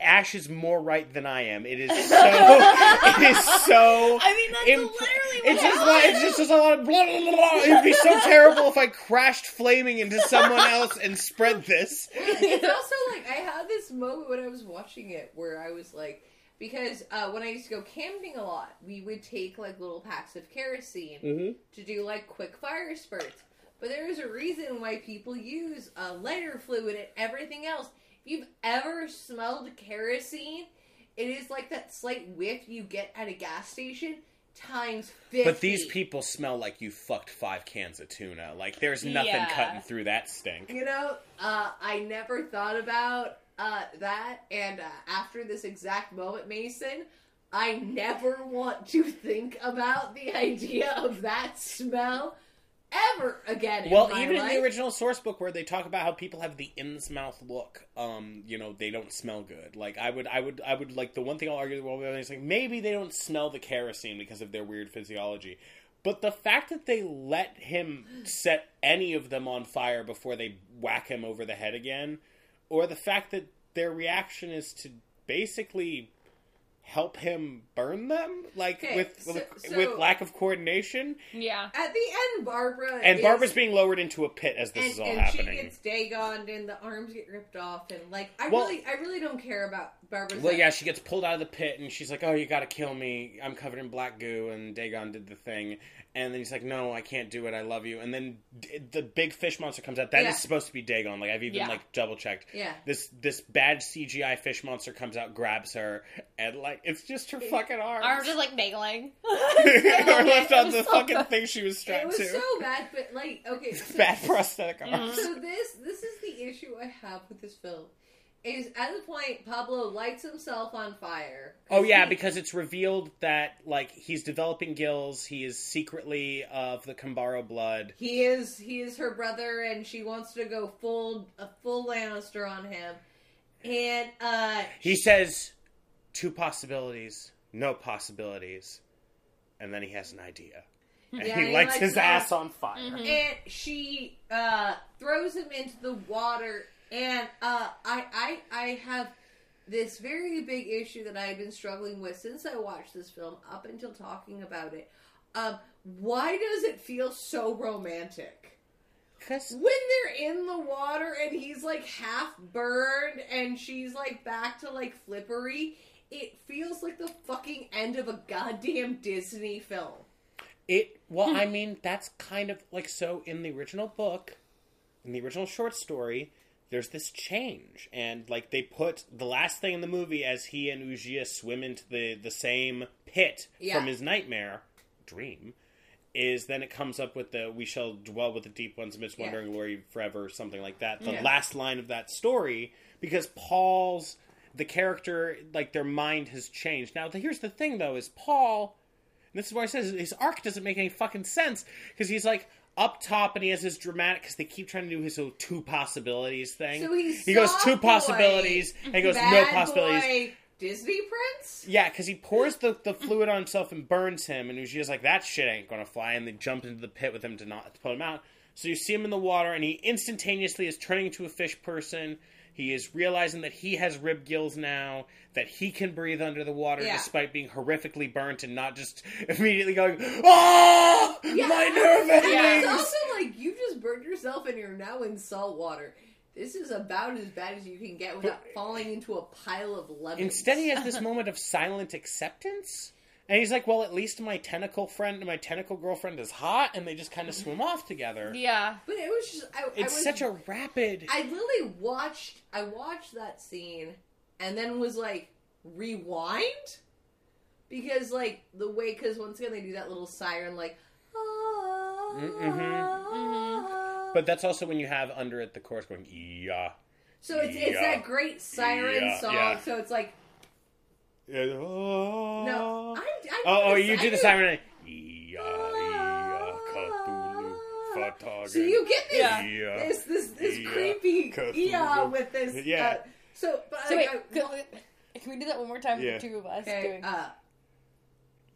Ash is more right than I am. It is so. it is so. I mean, that's imp- literally what It's just, it like, it's just, just a lot of blah, blah, blah, blah. It'd be so terrible if I crashed flaming into someone else and spread this. it's also like I had this moment when I was watching it where I was like, because uh, when I used to go camping a lot, we would take like little packs of kerosene Mm-hmm. to do like quick fire spurts. But there is a reason why people use uh, lighter fluid and everything else. If you've ever smelled kerosene, it is like that slight whiff you get at a gas station times fifty. But these people smell like you fucked five cans of tuna. Like there's nothing Yeah. cutting through that stink. You know, uh, I never thought about uh, that, and uh, after this exact moment, Mason, I never want to think about the idea of that smell ever again. Well, even life. in the original source book where they talk about how people have the Innsmouth look, um, you know, they don't smell good. Like I would, I would, I would like the one thing I'll argue with is like maybe they don't smell the kerosene because of their weird physiology. But the fact that they let him set any of them on fire before they whack him over the head again, or the fact that their reaction is to basically help him burn them, like Okay, with so- with, so- with lack of coordination, Yeah. At the end, Barbara and is- Barbara's being lowered into a pit as this and, is all and happening. she gets dagoned, and the arms get ripped off, and like I Well- really, I really don't care about Barbara's. Well, yeah, she gets pulled out of the pit, and she's like, "Oh, you got to kill me. I'm covered in black goo." And Dagon did the thing, and then he's like, "No, I can't do it. I love you." And then d- the big fish monster comes out. That is Yeah. supposed to be Dagon. Like I've even Yeah. like double checked. Yeah. This this bad CGI fish monster comes out, grabs her, and like it's just her fucking arms. Arms just like dangling. or left on the fucking thing she was it strapped was to. so bad, but like, okay, so, Bad prosthetic arms. so this this is the issue I have with this film. Is at the point Pablo lights himself on fire. Oh yeah, He- because it's revealed that like he's developing gills. He is secretly of the Cambarro blood. He is he is her brother, and she wants to go full a full Lannister on him. And uh, He says two possibilities, no possibilities, and then he has an idea. And Yeah, he he lights lights his it ass on fire. and she uh, throws him into the water. And uh, I I I have this very big issue that I've been struggling with since I watched this film up until talking about it. Um, why does it feel so romantic? Cause when they're in the water and he's like half burned and she's like back to like flippery, it feels like the fucking end of a goddamn Disney film. it well, I mean, that's kind of like so in the original book, in the original short story, there's this change. And like they put the last thing in the movie as he and Uxía swim into the, the same pit Yeah. from his nightmare dream. Is then it comes up with the "We shall dwell with the deep ones amidst Yeah. wandering glory forever," something like that. The Yeah. last line of that story, because Paul's the character, like their mind has changed. Now, here's the thing, though: is Paul and this is why I says his arc doesn't make any fucking sense because he's like up top and he has his dramatic because they keep trying to do his little two possibilities thing. So he's he goes two boy, possibilities and he goes no possibilities. boy Disney prince? Yeah, because he pours the, the fluid on himself and burns him, and Uxía's like, that shit ain't gonna fly, and they jump into the pit with him to not to put him out. So you see him in the water, and he instantaneously is turning into a fish person. He is realizing that he has rib gills now, that he can breathe under the water Yeah. despite being horrifically burnt and not just immediately going, oh, my nerve And endings! it's also like you just burned yourself and you're now in salt water. This is about as bad as you can get without falling into a pile of lemons. Instead, he has this moment of silent acceptance. And he's like, well, at least my tentacle friend and my tentacle girlfriend is hot, and they just kind of swim off together. Yeah. But it was just I, I It's was, such a rapid. I literally watched I watched that scene and then was like rewind because like the way because once again they do that little siren like ah, Mm-hmm. But that's also when you have under it the chorus going, yeah. so it's it's that great siren Yeah, song yeah. so it's like No, no I, I Oh, oh, you I do the did- siren. Yeah, yeah, so you get this Yeah. this this this Yeah. creepy Cthulhu. yeah with this Yeah. uh, so but So like, wait, I- can we, can we do that one more time Yeah. for two of us okay doing? uh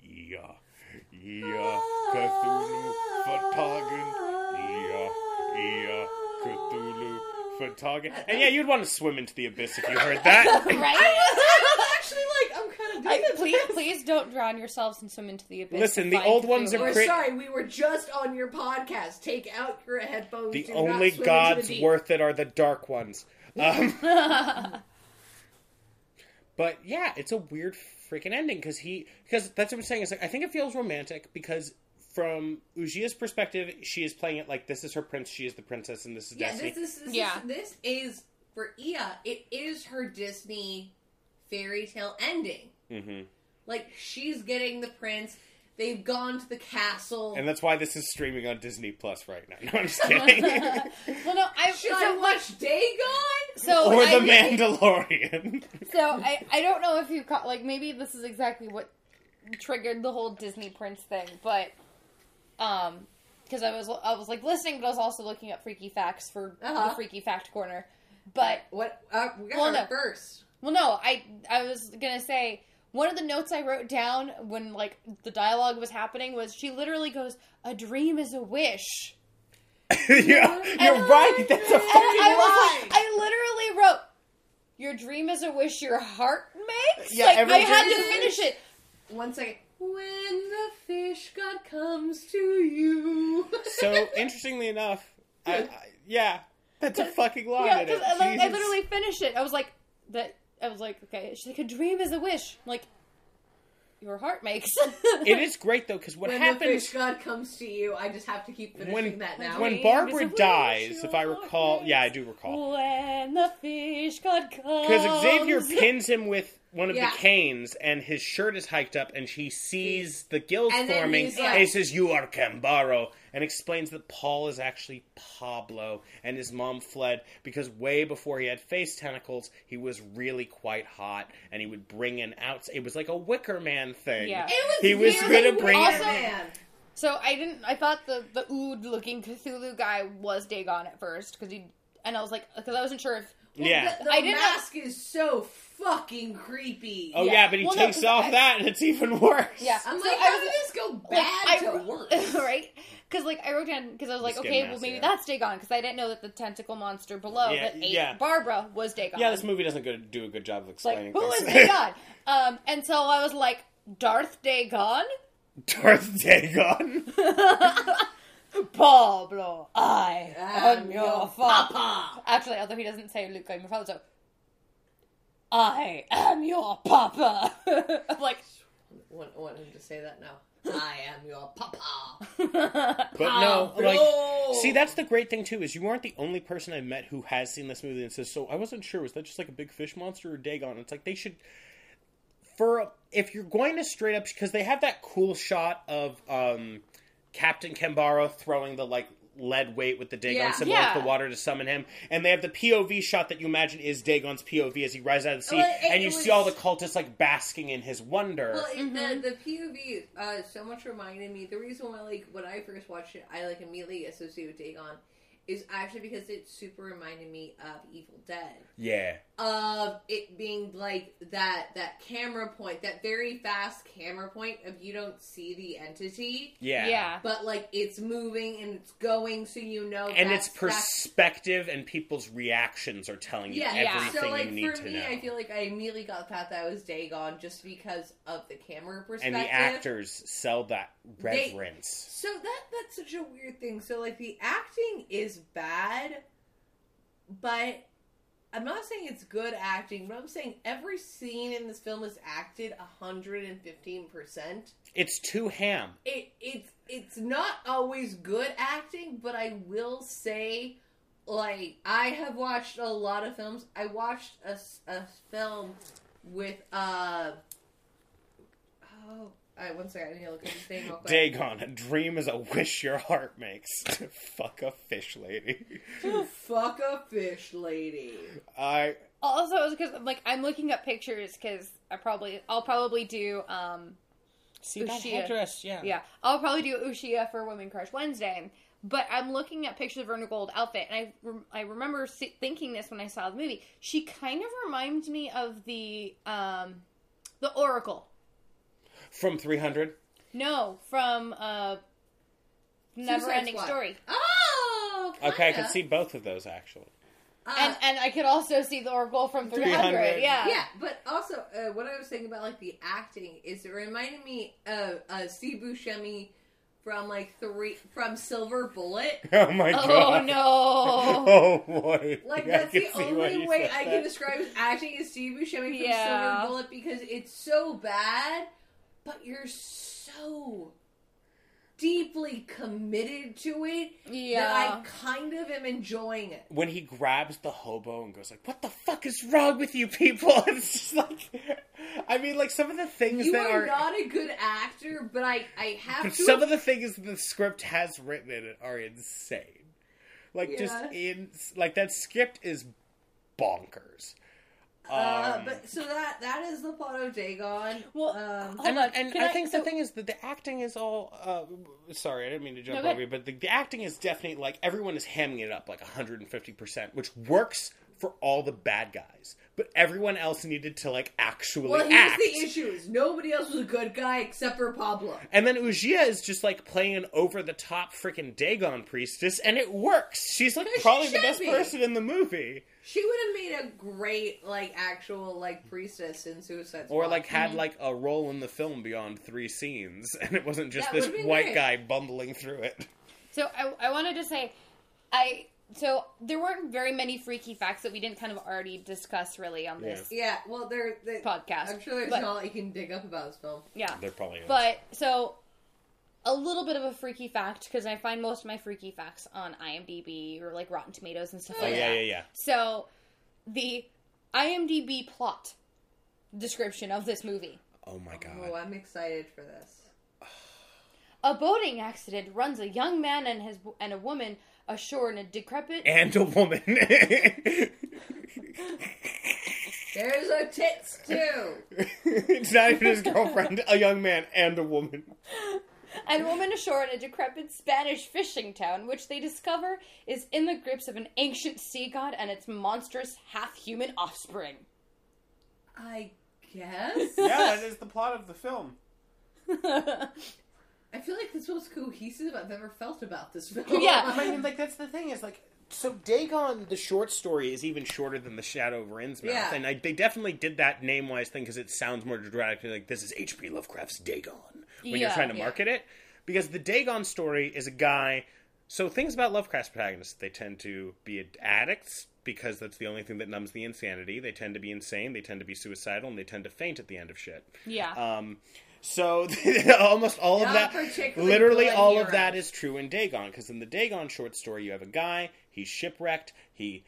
Yeah, yeah, Cthulhu, fhtagn. Yeah, yeah, Cthulhu, fhtagn. And yeah, you'd want to swim into the abyss if you heard that. right? actually like I'm kind of I, doing please, please don't drown yourselves and swim into the abyss. Listen, the old ones are Cthulhu. We're Crit- sorry, we were just on your podcast. Take out your headphones. the Do not only swim into gods the deep. worth it are the dark ones. Um, but yeah, it's a weird freaking ending because he because that's what I'm saying. Is like I think it feels romantic because from Uxía's perspective, she is playing it like this is her prince, she is the princess, and this is Yeah, Destiny. this, this, this, Yeah. is, this is for Ia. It is her Disney fairy tale ending. Hmm Like she's getting the prince. They've gone to the castle. And that's why this is streaming on Disney Plus right now. No, I'm just kidding. well, no, I Should so, I like, watch Dagon? so or I, the Mandalorian. So I, I don't know if you caught like maybe this is exactly what triggered the whole Disney Prince thing, but um because I was I was like listening, but I was also looking up freaky facts for Uh-huh. the freaky fact corner. But What? Uh, we got Well, her no. first. well, no, I I was gonna say one of the notes I wrote down when like the dialogue was happening was she literally goes, "A dream is a wish." you're you're right. That's a fucking I lie. like, I literally wrote, "Your dream is a wish your heart makes." Yeah, like every I had to finish it. One second. When the fish god comes to you. So interestingly enough, I, I, yeah, that's a fucking lie. Yeah, in it. I, like, I literally finished it. I was like, that. I was like, okay. She's like, a dream is a wish. I'm like, your heart makes. It is great though because what when the happens fish god comes to you, I just have to keep finishing when that now. when Barbara is a wish dies, if I recall, yeah, I do recall when the fish god comes. because Xavier pins him with one of Yeah. the canes, and his shirt is hiked up, and he sees the guild And then forming, he's and like- he says, "You are Cambarro," and explains that Paul is actually Pablo, and his mom fled because way before he had face tentacles, he was really quite hot, and he would bring in out. It was like a Wicker Man thing. Yeah. It was He was really gonna bring- weird, Also- man. So I didn't. I thought the the ood looking Cthulhu guy was Dagon at first because he. And I was like, because I wasn't sure if. Well, Yeah. the, the I didn't know- mask is so fucking creepy. Oh Yeah. yeah, but he Well, no, off I- that, and it's even worse. Yeah. I'm So like, I how was- did this go bad I, to worse? right? Because like I wrote down because I was like, okay, well maybe yeah. that's Dagon because I didn't know that the tentacle monster below Yeah, that ate yeah. Barbara was Dagon. Yeah, this movie doesn't do a good job of It's like explaining who is things. Dagon? um, and so I was like, Darth Dagon, Darth Dagon. Pablo, I am I'm your your father. papa. Actually, although he doesn't say Luke, I'm your father, so I am your papa. I'm like, want, want him to say that now. I am your papa. But no, Pablo. like, see, that's the great thing too is you aren't the only person I've met who has seen this movie and says, "So I wasn't sure was that just like a big fish monster or Dagon?" It's like they should, for if you're going to straight up because they have that cool shot of um, Captain Cambarro throwing the like lead weight with the Dagon Yeah. symbol Yeah. into the water to summon him, and they have the POV shot that you imagine is Dagon's POV as he rises out of the sea, Well, it- and you it see all the cultists like basking in his wonder. Well, it, the, the POV uh, so much reminded me. The reason why, like, when I first watched it, I like immediately associated with Dagon is actually because it super reminded me of Evil Dead. yeah, Of it being like that that camera point, that very fast camera point of you don't see the entity, yeah, yeah. but like it's moving and it's going, so you know. and that's, it's that's- perspective and people's reactions are telling you Yeah, Yeah. everything So like you need for to me, know. I feel like I immediately got the fact that I was Dagon just because of the camera perspective. and perspective. the actors sell that They- reverence. So that that's such a weird thing. So like the acting is bad, but I'm not saying it's good acting, but I'm saying every scene in this film is acted 115 percent. It's too ham. It it's it's not always good acting, but I will say, like I have watched a lot of films. I watched a, a film with uh oh. I one second, I need to look at his name real quick. Dagon, a dream is a wish your heart makes. To fuck a fish lady. To fuck a fish lady. I Also, because like I'm looking up pictures because I probably I'll probably do um see that Uxía. headdress. Yeah, yeah I'll probably do Uxía for Women Crush Wednesday. But I'm looking at pictures of her in a gold outfit, and I rem- I remember see- thinking this when I saw the movie. She kind of reminds me of the um the Oracle. From 300. No, from uh Never Suicide Ending Squad. Story. Oh, Okay, I kinda. can see both of those actually. Uh, and and I could also see the Oracle from 300. 300. Yeah. yeah, but also uh, what I was saying about like the acting is it reminded me of uh, Steve Buscemi from like three from Silver Bullet. Oh my god! Oh no. Oh boy. Like Yeah, I that's can the see why only way I that. can describe his acting as Steve Buscemi from Yeah. Silver Bullet because it's so bad, but you're so deeply committed to it Yeah. that I kind of am enjoying it. when he grabs the hobo and goes like, "What the fuck is wrong with you people?" It's just like, I mean, like some of the things You that are are, not a good actor, but I I have to. some of the things the script has written in it are insane. Like just in like that script is bonkers. Uh, Um, but so that that is the plot of Dagon. Well, um, and, and I, I- think so- the thing is that the acting is all. Uh, sorry, I didn't mean to jump No, over you, but the, the acting is definitely like everyone is hamming it up like 150, percent which works for all the bad guys. But everyone else needed to like actually well, here's act. the issue: is nobody else was a good guy except for Pablo. And then Uxía is just like playing an over the top freaking Dagon priestess, and it works. She's like Because she probably the best be. person in the movie. She would have made a great like actual like priestess in Suicide Squad. Or like had mm-hmm. like a role in the film beyond three scenes, and it wasn't just That this white great. guy bumbling through it. So I, I wanted to say, I so there weren't very many freaky facts that we didn't kind of already discuss really on this yeah. Well, there. there- podcast. I'm sure there's but, not a lot you can dig up about this film. Yeah, There probably is. but so a little bit of a freaky fact because I find most of my freaky facts on IMDb or like Rotten Tomatoes and stuff Oh, like yeah, that. yeah, yeah. So the IMDb plot description of this movie. Oh my god. Oh, I'm excited for this. A boating accident runs a young man and his and a woman ashore in a decrepit and a woman. There's a tits too. it's not even his girlfriend, a young man and a woman. and a woman ashore in a decrepit Spanish fishing town, which they discover is in the grips of an ancient sea god and its monstrous half-human offspring. I guess. Yeah, that is the plot of the film. I feel like this is the most cohesive I've ever felt about this film. Yeah. I mean, like that's the thing is like. So Dagon, the short story, is even shorter than the Shadow over Innsmouth, Yeah. and I, they definitely did that name wise thing because it sounds more dramatic. Like this is H.P. Lovecraft's Dagon when you're trying to Yeah. market it, because the Dagon story is a guy. So things about Lovecraft's protagonists, they tend to be addicts because that's the only thing that numbs the insanity. They tend to be insane. They tend to be suicidal, and they tend to faint at the end of shit. yeah. Um, so almost all of that, literally all of that is true in Dagon. Because in the Dagon short story, you have a guy. He's shipwrecked. He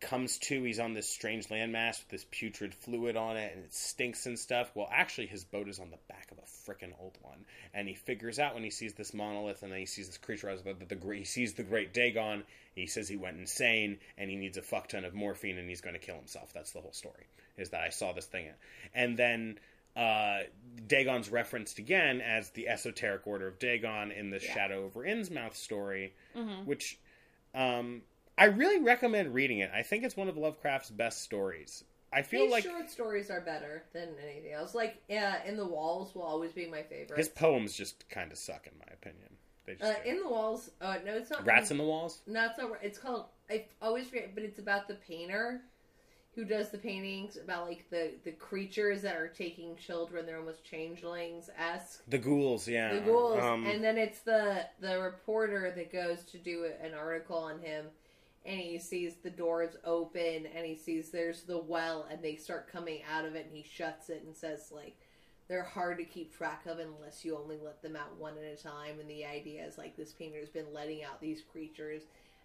comes to. He's on this strange landmass with this putrid fluid on it, and it stinks and stuff. Well, actually, his boat is on the back of a frickin' old one, and he figures out when he sees this monolith and then he sees this creature the, the, the great- he sees the great Dagon. He says he went insane and he needs a fuck ton of morphine and he's going to kill himself. That's the whole story. Is that I saw this thing, and then uh, Dagon's referenced again as the esoteric order of Dagon in the Shadow over Innsmouth story, which um, I really recommend reading it. I think it's one of Lovecraft's best stories. I feel His like short stories are better than anything else. Like, uh, In the Walls will always be my favorite. his poems just kind of suck, in my opinion. They just uh, in the Walls. Uh, no, it's not. Rats in the Walls. No, it's not. It's called. I always forget, but it's about the painter who does the paintings about like the the creatures that are taking children. They're almost changelings esque. The ghouls, yeah. the ghouls, Um, and then it's the the reporter that goes to do an article on him, and he sees the doors open and he sees there's the well and they start coming out of it and he shuts it and says like they're hard to keep track of unless you only let them out one at a time and the idea is like this painter's been letting out these creatures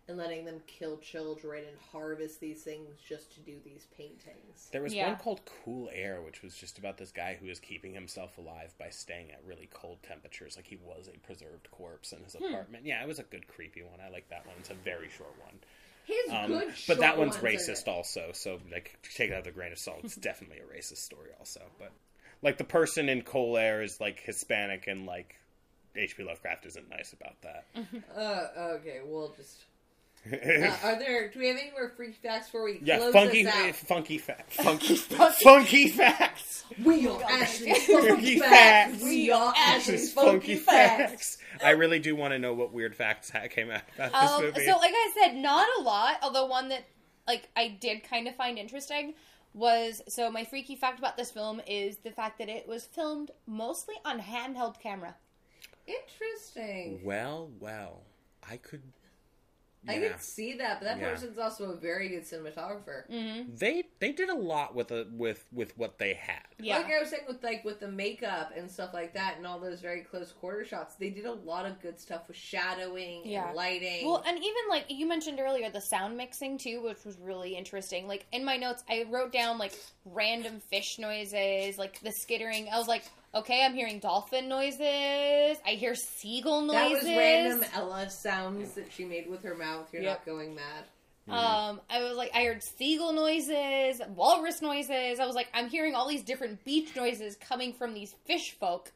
and letting them kill children and harvest these things just to do these paintings There was Yeah. one called Cool Air, which was just about this guy who was keeping himself alive by staying at really cold temperatures. Like he was a preserved corpse in his Hmm. apartment. Yeah, it was a good creepy one. I like that one. It's a very short one. his Um, good but that one's ones racist also. So like take it out with a grain of salt. It's definitely a racist story also. But like the person in Cool Air is like Hispanic and like H.P. Lovecraft isn't nice about that. uh, okay we'll just uh, are there do we have any more freak facts before we yeah, close funky, this out? funky facts, funky, funky facts. We are Ashley's Funky funky facts. facts. We are Ashley's Ashley's funky facts. I really do want to know what weird facts came out about this Um, movie. so, like I said, not a lot. Although one that like I did kind of find interesting was so my freaky fact about this film is the fact that it was filmed mostly on handheld camera. Interesting. well, well, I could. I Yeah. can see that, but that Yeah. person's also a very good cinematographer. Mm-hmm. They they did a lot with a with with what they had. Yeah, Like I was saying with like with the makeup and stuff like that, and all those very close quarter shots, they did a lot of good stuff with shadowing Yeah. and lighting. Well, and even like you mentioned earlier, the sound mixing too, which was really interesting. Like in my notes, I wrote down like random fish noises, like the skittering. I was like, okay, I'm hearing dolphin noises. I hear seagull noises. that was random Ella sounds that she made with her mouth. You're Yep. not going mad. Um, I was like, I heard seagull noises, walrus noises. I was like, I'm hearing all these different beach noises coming from these fish folk.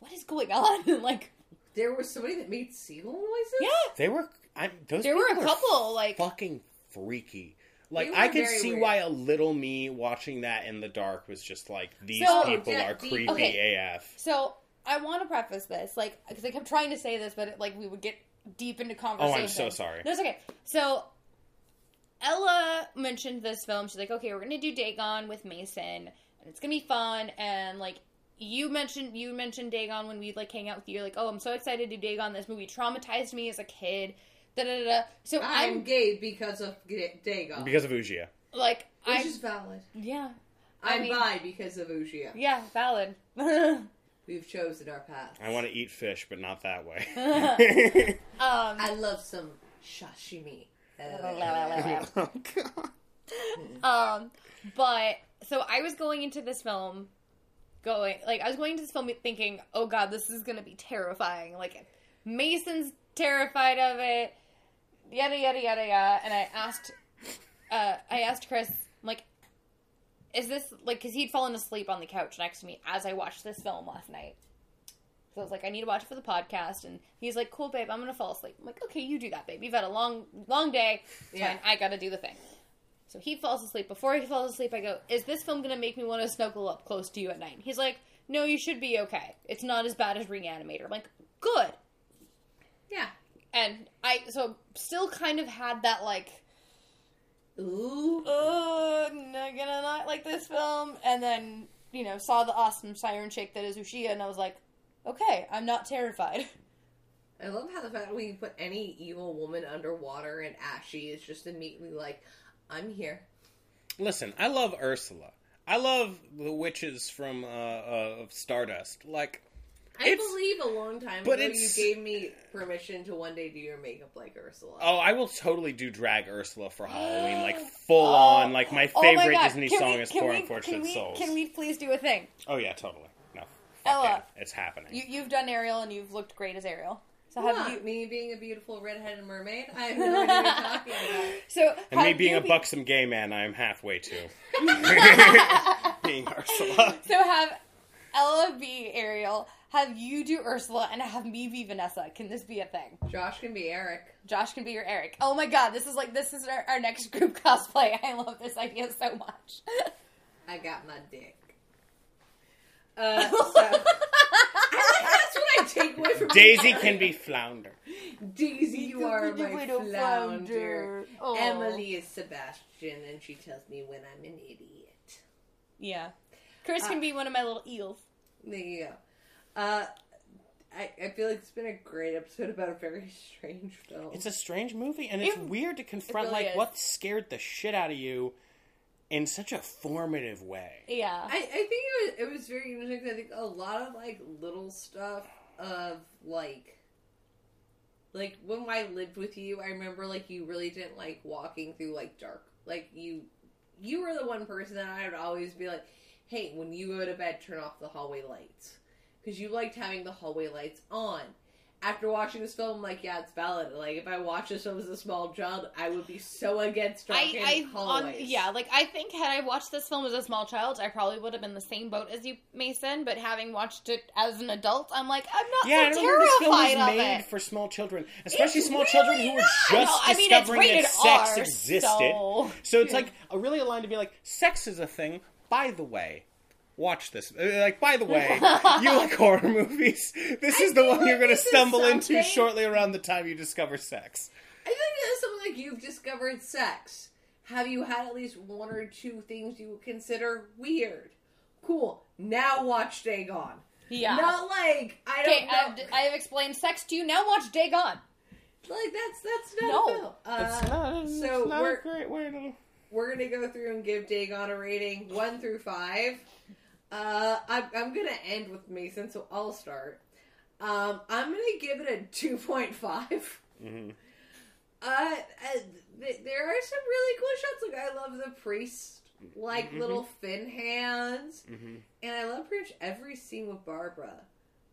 What is going on? like, There was somebody that made seagull noises. yeah, They were. I, those there were a people couple. Like, fucking freaky. Like I could see weird. why a little me watching that in the dark was just like these So- people Yeah, are the- creepy okay. AF. So I want to preface this, like, because I kept trying to say this, but it, like we would get deep into conversation. Oh. I'm so sorry. No, it's okay. So Ella mentioned this film. She's like, "Okay, we're gonna do Dagon with Mason, and it's gonna be fun." And like you mentioned, you mentioned Dagon when we like hang out with you. You're like, "Oh, I'm so excited to do Dagon. This movie traumatized me as a kid." Da da da. da. So I'm, I'm, gay because of G- Dagon. Because of Uxía. like, which I is valid. yeah, I I'm mean- bi because of Uxía. yeah, valid. We've chosen our path. I want to eat fish, but not that way. um, I love some sashimi. oh god. Um, but so I was going into this film, going like I was going into this film thinking, oh god, this is gonna be terrifying. Like Mason's terrified of it, yada yada yada yada. And I asked, uh, I asked Chris, I'm like, is this like because he'd fallen asleep on the couch next to me as I watched this film last night. So I was like, I need to watch it for the podcast, and he's like, "Cool, babe, I'm gonna fall asleep." I'm like, "Okay, you do that, babe. You've had a long, long day. It's Yeah. fine. I gotta do the thing." So he falls asleep. Before he falls asleep, I go, Is this film going to make me want to snuggle up close to you at night? He's like, No, you should be okay. It's not as bad as Reanimator. I'm like, Good. Yeah. And I, so still kind of had that, like, Ooh. Oh, not gonna not like this film. And then, you know, saw the awesome siren shake that is Uxía, and I was like, Okay, I'm not terrified. I love how the fact we put any evil woman underwater and ashy is just immediately like, I'm here. Listen, I love Ursula. I love the witches from uh, uh, of Stardust. Like, I It's- believe a long time but ago you gave me permission to one day do your makeup like Ursula. oh, I will totally do drag Ursula for Halloween, like full oh. on. Like my Oh my favorite Disney Can song we- is "Poor we- Unfortunate can we, Souls." Can we please do a thing? Oh yeah, totally. No, Ella. yeah, it's happening. You, you've done Ariel, and you've looked great as Ariel. So have What? you? me being a beautiful redheaded mermaid? I have no idea what talking about. So and me being a be- buxom gay man, I am halfway to being Ursula. So have Ella be Ariel. Have you do Ursula, and have me be Vanessa. Can this be a thing? Josh can be Eric. Josh can be your Eric. Oh my god, this is like this is our, our next group cosplay. I love this idea so much. I got my dick. Uh, so, I think that's what I take away from Daisy can be Flounder. Daisy, you are You my flounder. flounder. Emily is Sebastian, and she tells me when I'm an idiot. Yeah, Chris can Uh, be one of my little eels. There you go. Uh, I, I feel like it's been a great episode about a very strange film. It's a strange movie, and it's It- weird to confront really like is. what scared the shit out of you in such a formative way. Yeah. I, I think it was it was very interesting. 'cause I think a lot of like little stuff of like like when I lived with you, I remember like you really didn't like walking through like dark. Like you you were the one person that I would always be like, "Hey, when you go to bed, turn off the hallway lights." Cuz you liked having the hallway lights on. After watching this film, I'm like, yeah, it's valid. Like, if I watched this film as a small child, I would be so against darkened I, I on, yeah, like I think had I watched this film as a small child, I probably would have been the same boat as you, Mason. But having watched it as an adult, I'm like, I'm not Yeah, I so don't remember this film terrified was of made it. for small children, especially It's small children who were just No, I mean, it's discovering that sex R, existed. so- So it's like a really a line to be like, "Sex is a thing." By the way, watch this. Uh, Like, by the way, you like horror movies. This is the feel one you're going to stumble into shortly around the time you discover sex. I think it's something like you've discovered sex. Have you had at least one or two things you would consider weird? Cool. Now watch Dagon. Yeah. Not like I don't Okay, know. I've, I have explained sex to you. Now watch Day Gone. like that's that's not No. a. Uh, It's not, it's so not we're- a great way to. we're gonna go through and give Dagon a rating one through five. Uh, I'm, I'm gonna end with Mason, so I'll start. Um, I'm gonna give it a two point five. Mhm. Uh, uh, th- there are some really cool shots. Like I love the priest, like Mhm. little fin hands, hmm and I love pretty much every scene with Barbara.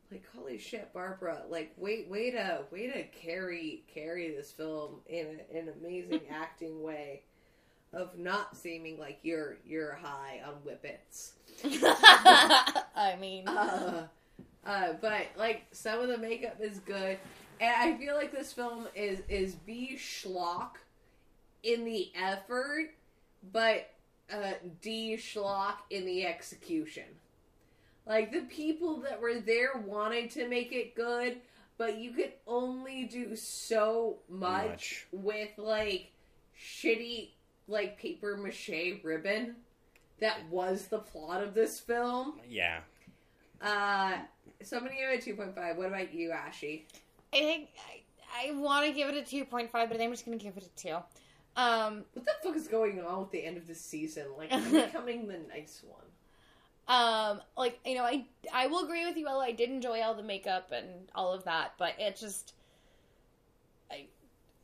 Like holy shit, Barbara! Like wait, wait to way to carry carry this film in a, an amazing acting way of not seeming like you're you're high on whippets. I mean, Uh, uh, but like some of the makeup is good, and I feel like this film is is B schlock in the effort, but uh, D schlock in the execution. Like the people that were there wanted to make it good, but you could only do so much, Much. with like shitty like paper mache ribbon. That was the plot of this film. Yeah. Uh, so I'm gonna give it a two point five. What about you, Ashy? I think I, I want to give it a two point five, but I'm just gonna give it a two. Um, What the fuck is going on with the end of the season? Like, I'm becoming the nice one. um, like you know, I I will agree with you, Ella. I did enjoy all the makeup and all of that, but it just, I,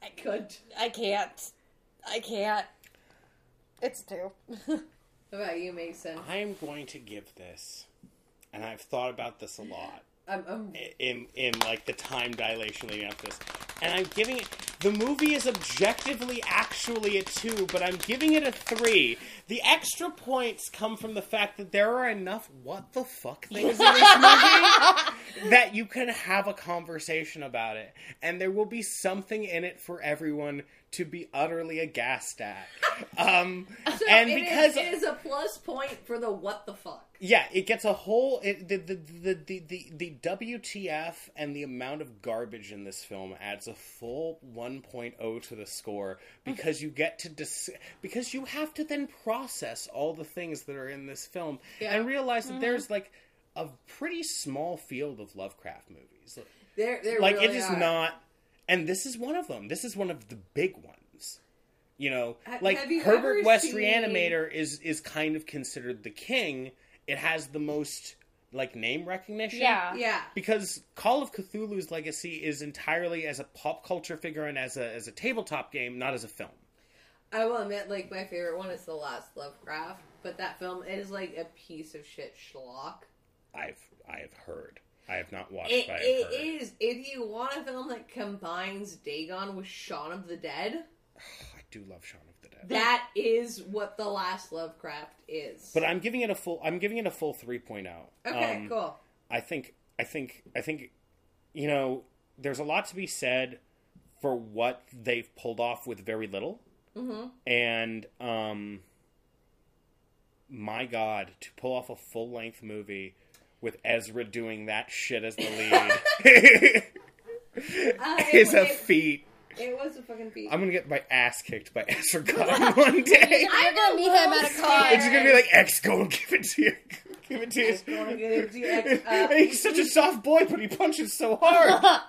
I Good. I can't, I can't. It's two. What about you, Mason? I'm going to give this, and I've thought about this a lot. I'm, I'm in in like the time dilation leading up to this. And I'm giving it the movie is objectively actually a two, but I'm giving it a three. The extra points come from the fact that there are enough what the fuck things in this movie that you can have a conversation about it. And there will be something in it for everyone to be utterly aghast at. Um so and it is- because it is a plus point for the what the fuck. Yeah, it gets a whole it, the, the, the the the the WTF and the amount of garbage in this film adds a full 1.0 to the score because you get to dis- because you have to then process all the things that are in this film Yeah. and realize that there's mm-hmm. like a pretty small field of Lovecraft movies. They're, they're like really it is are. not and this is one of them. This is one of the big ones. You know, like you Herbert West seen- Reanimator is is kind of considered the king. It has the most like name recognition. Yeah. Yeah. Because Call of Cthulhu's legacy is entirely as a pop culture figure and as a as a tabletop game, not as a film. I will admit, like my favorite one is the Last Lovecraft, but that film is like a piece of shit schlock. I've I have heard. I have not watched. It, but I have it heard. is if you want a film that combines Dagon with Shaun of the Dead, I do love Shaun of the Dead. That is what the Last Lovecraft is. but I'm giving it a full. I'm giving it a full 3.0. okay, Um, cool. I think I think I think you know there's a lot to be said for what they've pulled off with very little. hmm And um my god, to pull off a full-length movie with Ezra doing that shit as the lead Uh, is a feat. It was a fucking peak. I'm gonna get my ass kicked by Ezra Gunn one day. I'm gonna meet him at a car. It's gonna be like X go and give it to you. Give it to you. gonna give it to you, X, uh, He's such a soft boy, but he punches so hard.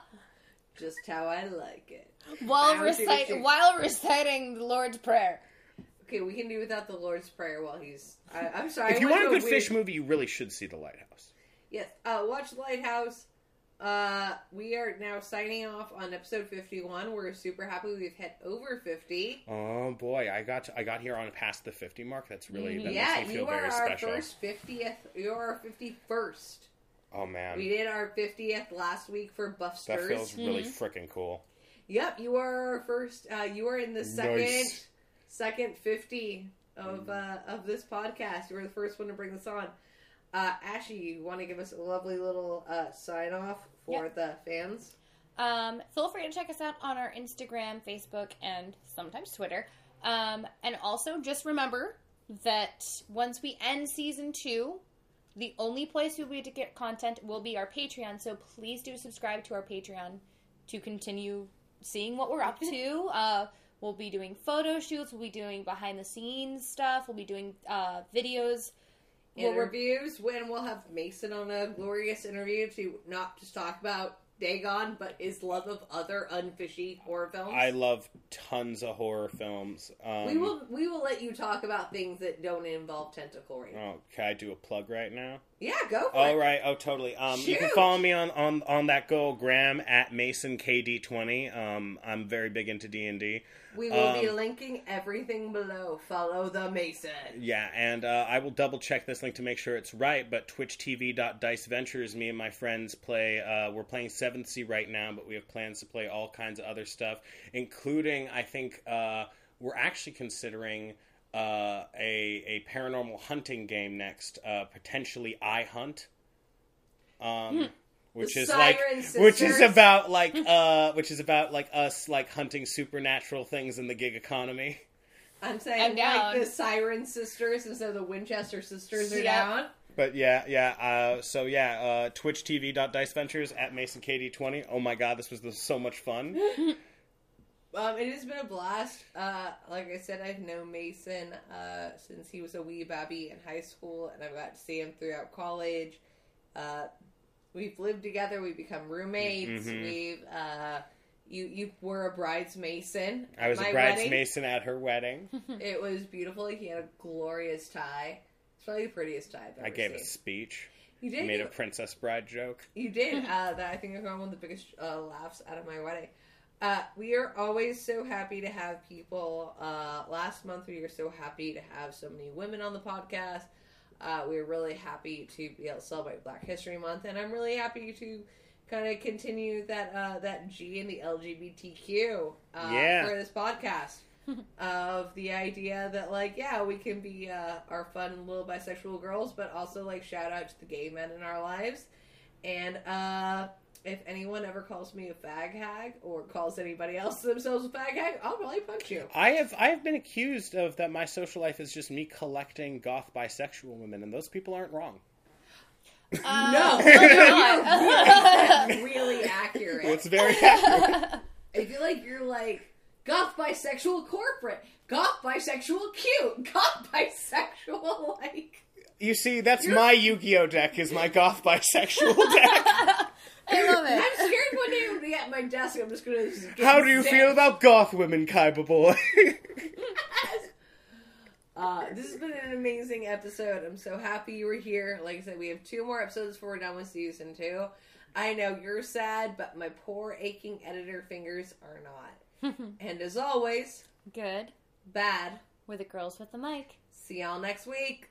Just how I like it. while Wow, shoot, recite while reciting the Lord's Prayer. Okay, we can do without the Lord's Prayer while he's. I, I'm sorry. if I you want a good weird- fish movie, you really should see The Lighthouse. Yes, uh, watch The Lighthouse. Uh, we are now signing off on episode 51. We're super happy we've hit over 50. Oh boy, I got I got here on past the 50 mark. That's really that yeah, makes me you feel are very our special. first 50th. You are our 51st. Oh man, We did our 50th last week for Buffsters. that Buffsters. feels really freaking cool. Yep, you are our first. Uh, you are in the second Nice. second 50 of uh, of this podcast. You were the first one to bring this on. Uh, Ashley, you want to give us a lovely little uh, sign off for Yep. the fans? Um, feel free to check us out on our Instagram, Facebook, and sometimes Twitter. Um, and also, just remember that once we end season two, the only place you'll be able to get content will be our Patreon. So please do subscribe to our Patreon to continue seeing what we're up to. Uh, we'll be doing photo shoots. We'll be doing behind the scenes stuff. We'll be doing uh, videos. Well, we're- interviews when we'll have Mason on a glorious interview to not just talk about Dagon, but his love of other unfishy horror films. I love tons of horror films. Um, we will we will let you talk about things that don't involve tentacle rape. Oh, can I do a plug right now? Yeah, go for Oh it. right, oh totally. Um, you can follow me on on on that go Graham at Mason KD20. Um, I'm very big into D and D. We will be Um, linking everything below. Follow the Mason. Yeah, and uh, I will double check this link to make sure it's right. But twitchtv.diceventures, me and my friends play. Uh, we're playing Seventh Sea right now, but we have plans to play all kinds of other stuff, including I think uh, we're actually considering uh, a a paranormal hunting game next, uh, potentially I Hunt. Um, Which The is like, Siren which is about like, uh, which is about like us like hunting supernatural things in the gig economy. I'm saying I'm like the Siren Sisters instead of the Winchester Sisters are Yep. down. But yeah, yeah. Uh, so yeah, uh, twitchtv.diceventures at Mason MasonKD20. Oh my god, this was the, so much fun. Um, it has been a blast. Uh, like I said, I've known Mason uh, since he was a wee babby in high school, and I've got to see him throughout college. Uh, we've lived together. We've become roommates. Mhm. We've uh, you you were a bride's mason. I was at a my bride's wedding. mason at her wedding. It was beautiful. He had a glorious tie. It's probably the prettiest tie I've ever I gave a speech. You I did. made a princess bride joke. You did. Uh, that I think I got one of the biggest uh, laughs out of my wedding. Uh, we are always so happy to have people. Uh, last month, we were so happy to have so many women on the podcast. Uh, we are really happy to be able to celebrate Black History Month, and I'm really happy to kind of continue that uh, that G in the LGBTQ uh, Yeah. for this podcast. of the idea that like yeah we can be uh, our fun little bisexual girls but also like shout out to the gay men in our lives and uh, if anyone ever calls me a fag hag or calls anybody else themselves a fag hag, I'll probably punch you. I have I have been accused of that my social life is just me collecting goth bisexual women, and those people aren't wrong. Uh, No. they're not. Really accurate. It's very accurate. I feel like you're like goth bisexual corporate, goth bisexual cute, goth bisexual like. You see, that's my Yu-Gi-Oh deck. Is my goth bisexual deck. I love it. I'm scared one day I'm be at my desk. I'm just gonna. just How do you sick. feel about goth women, Kaiba boy? Uh, this has been an amazing episode. I'm so happy you were here. Like I said, we have two more episodes before we're done with season two. I know you're sad, but my poor aching editor fingers are not. and as always, Good. bad. We're the girls with the mic. See y'all next week.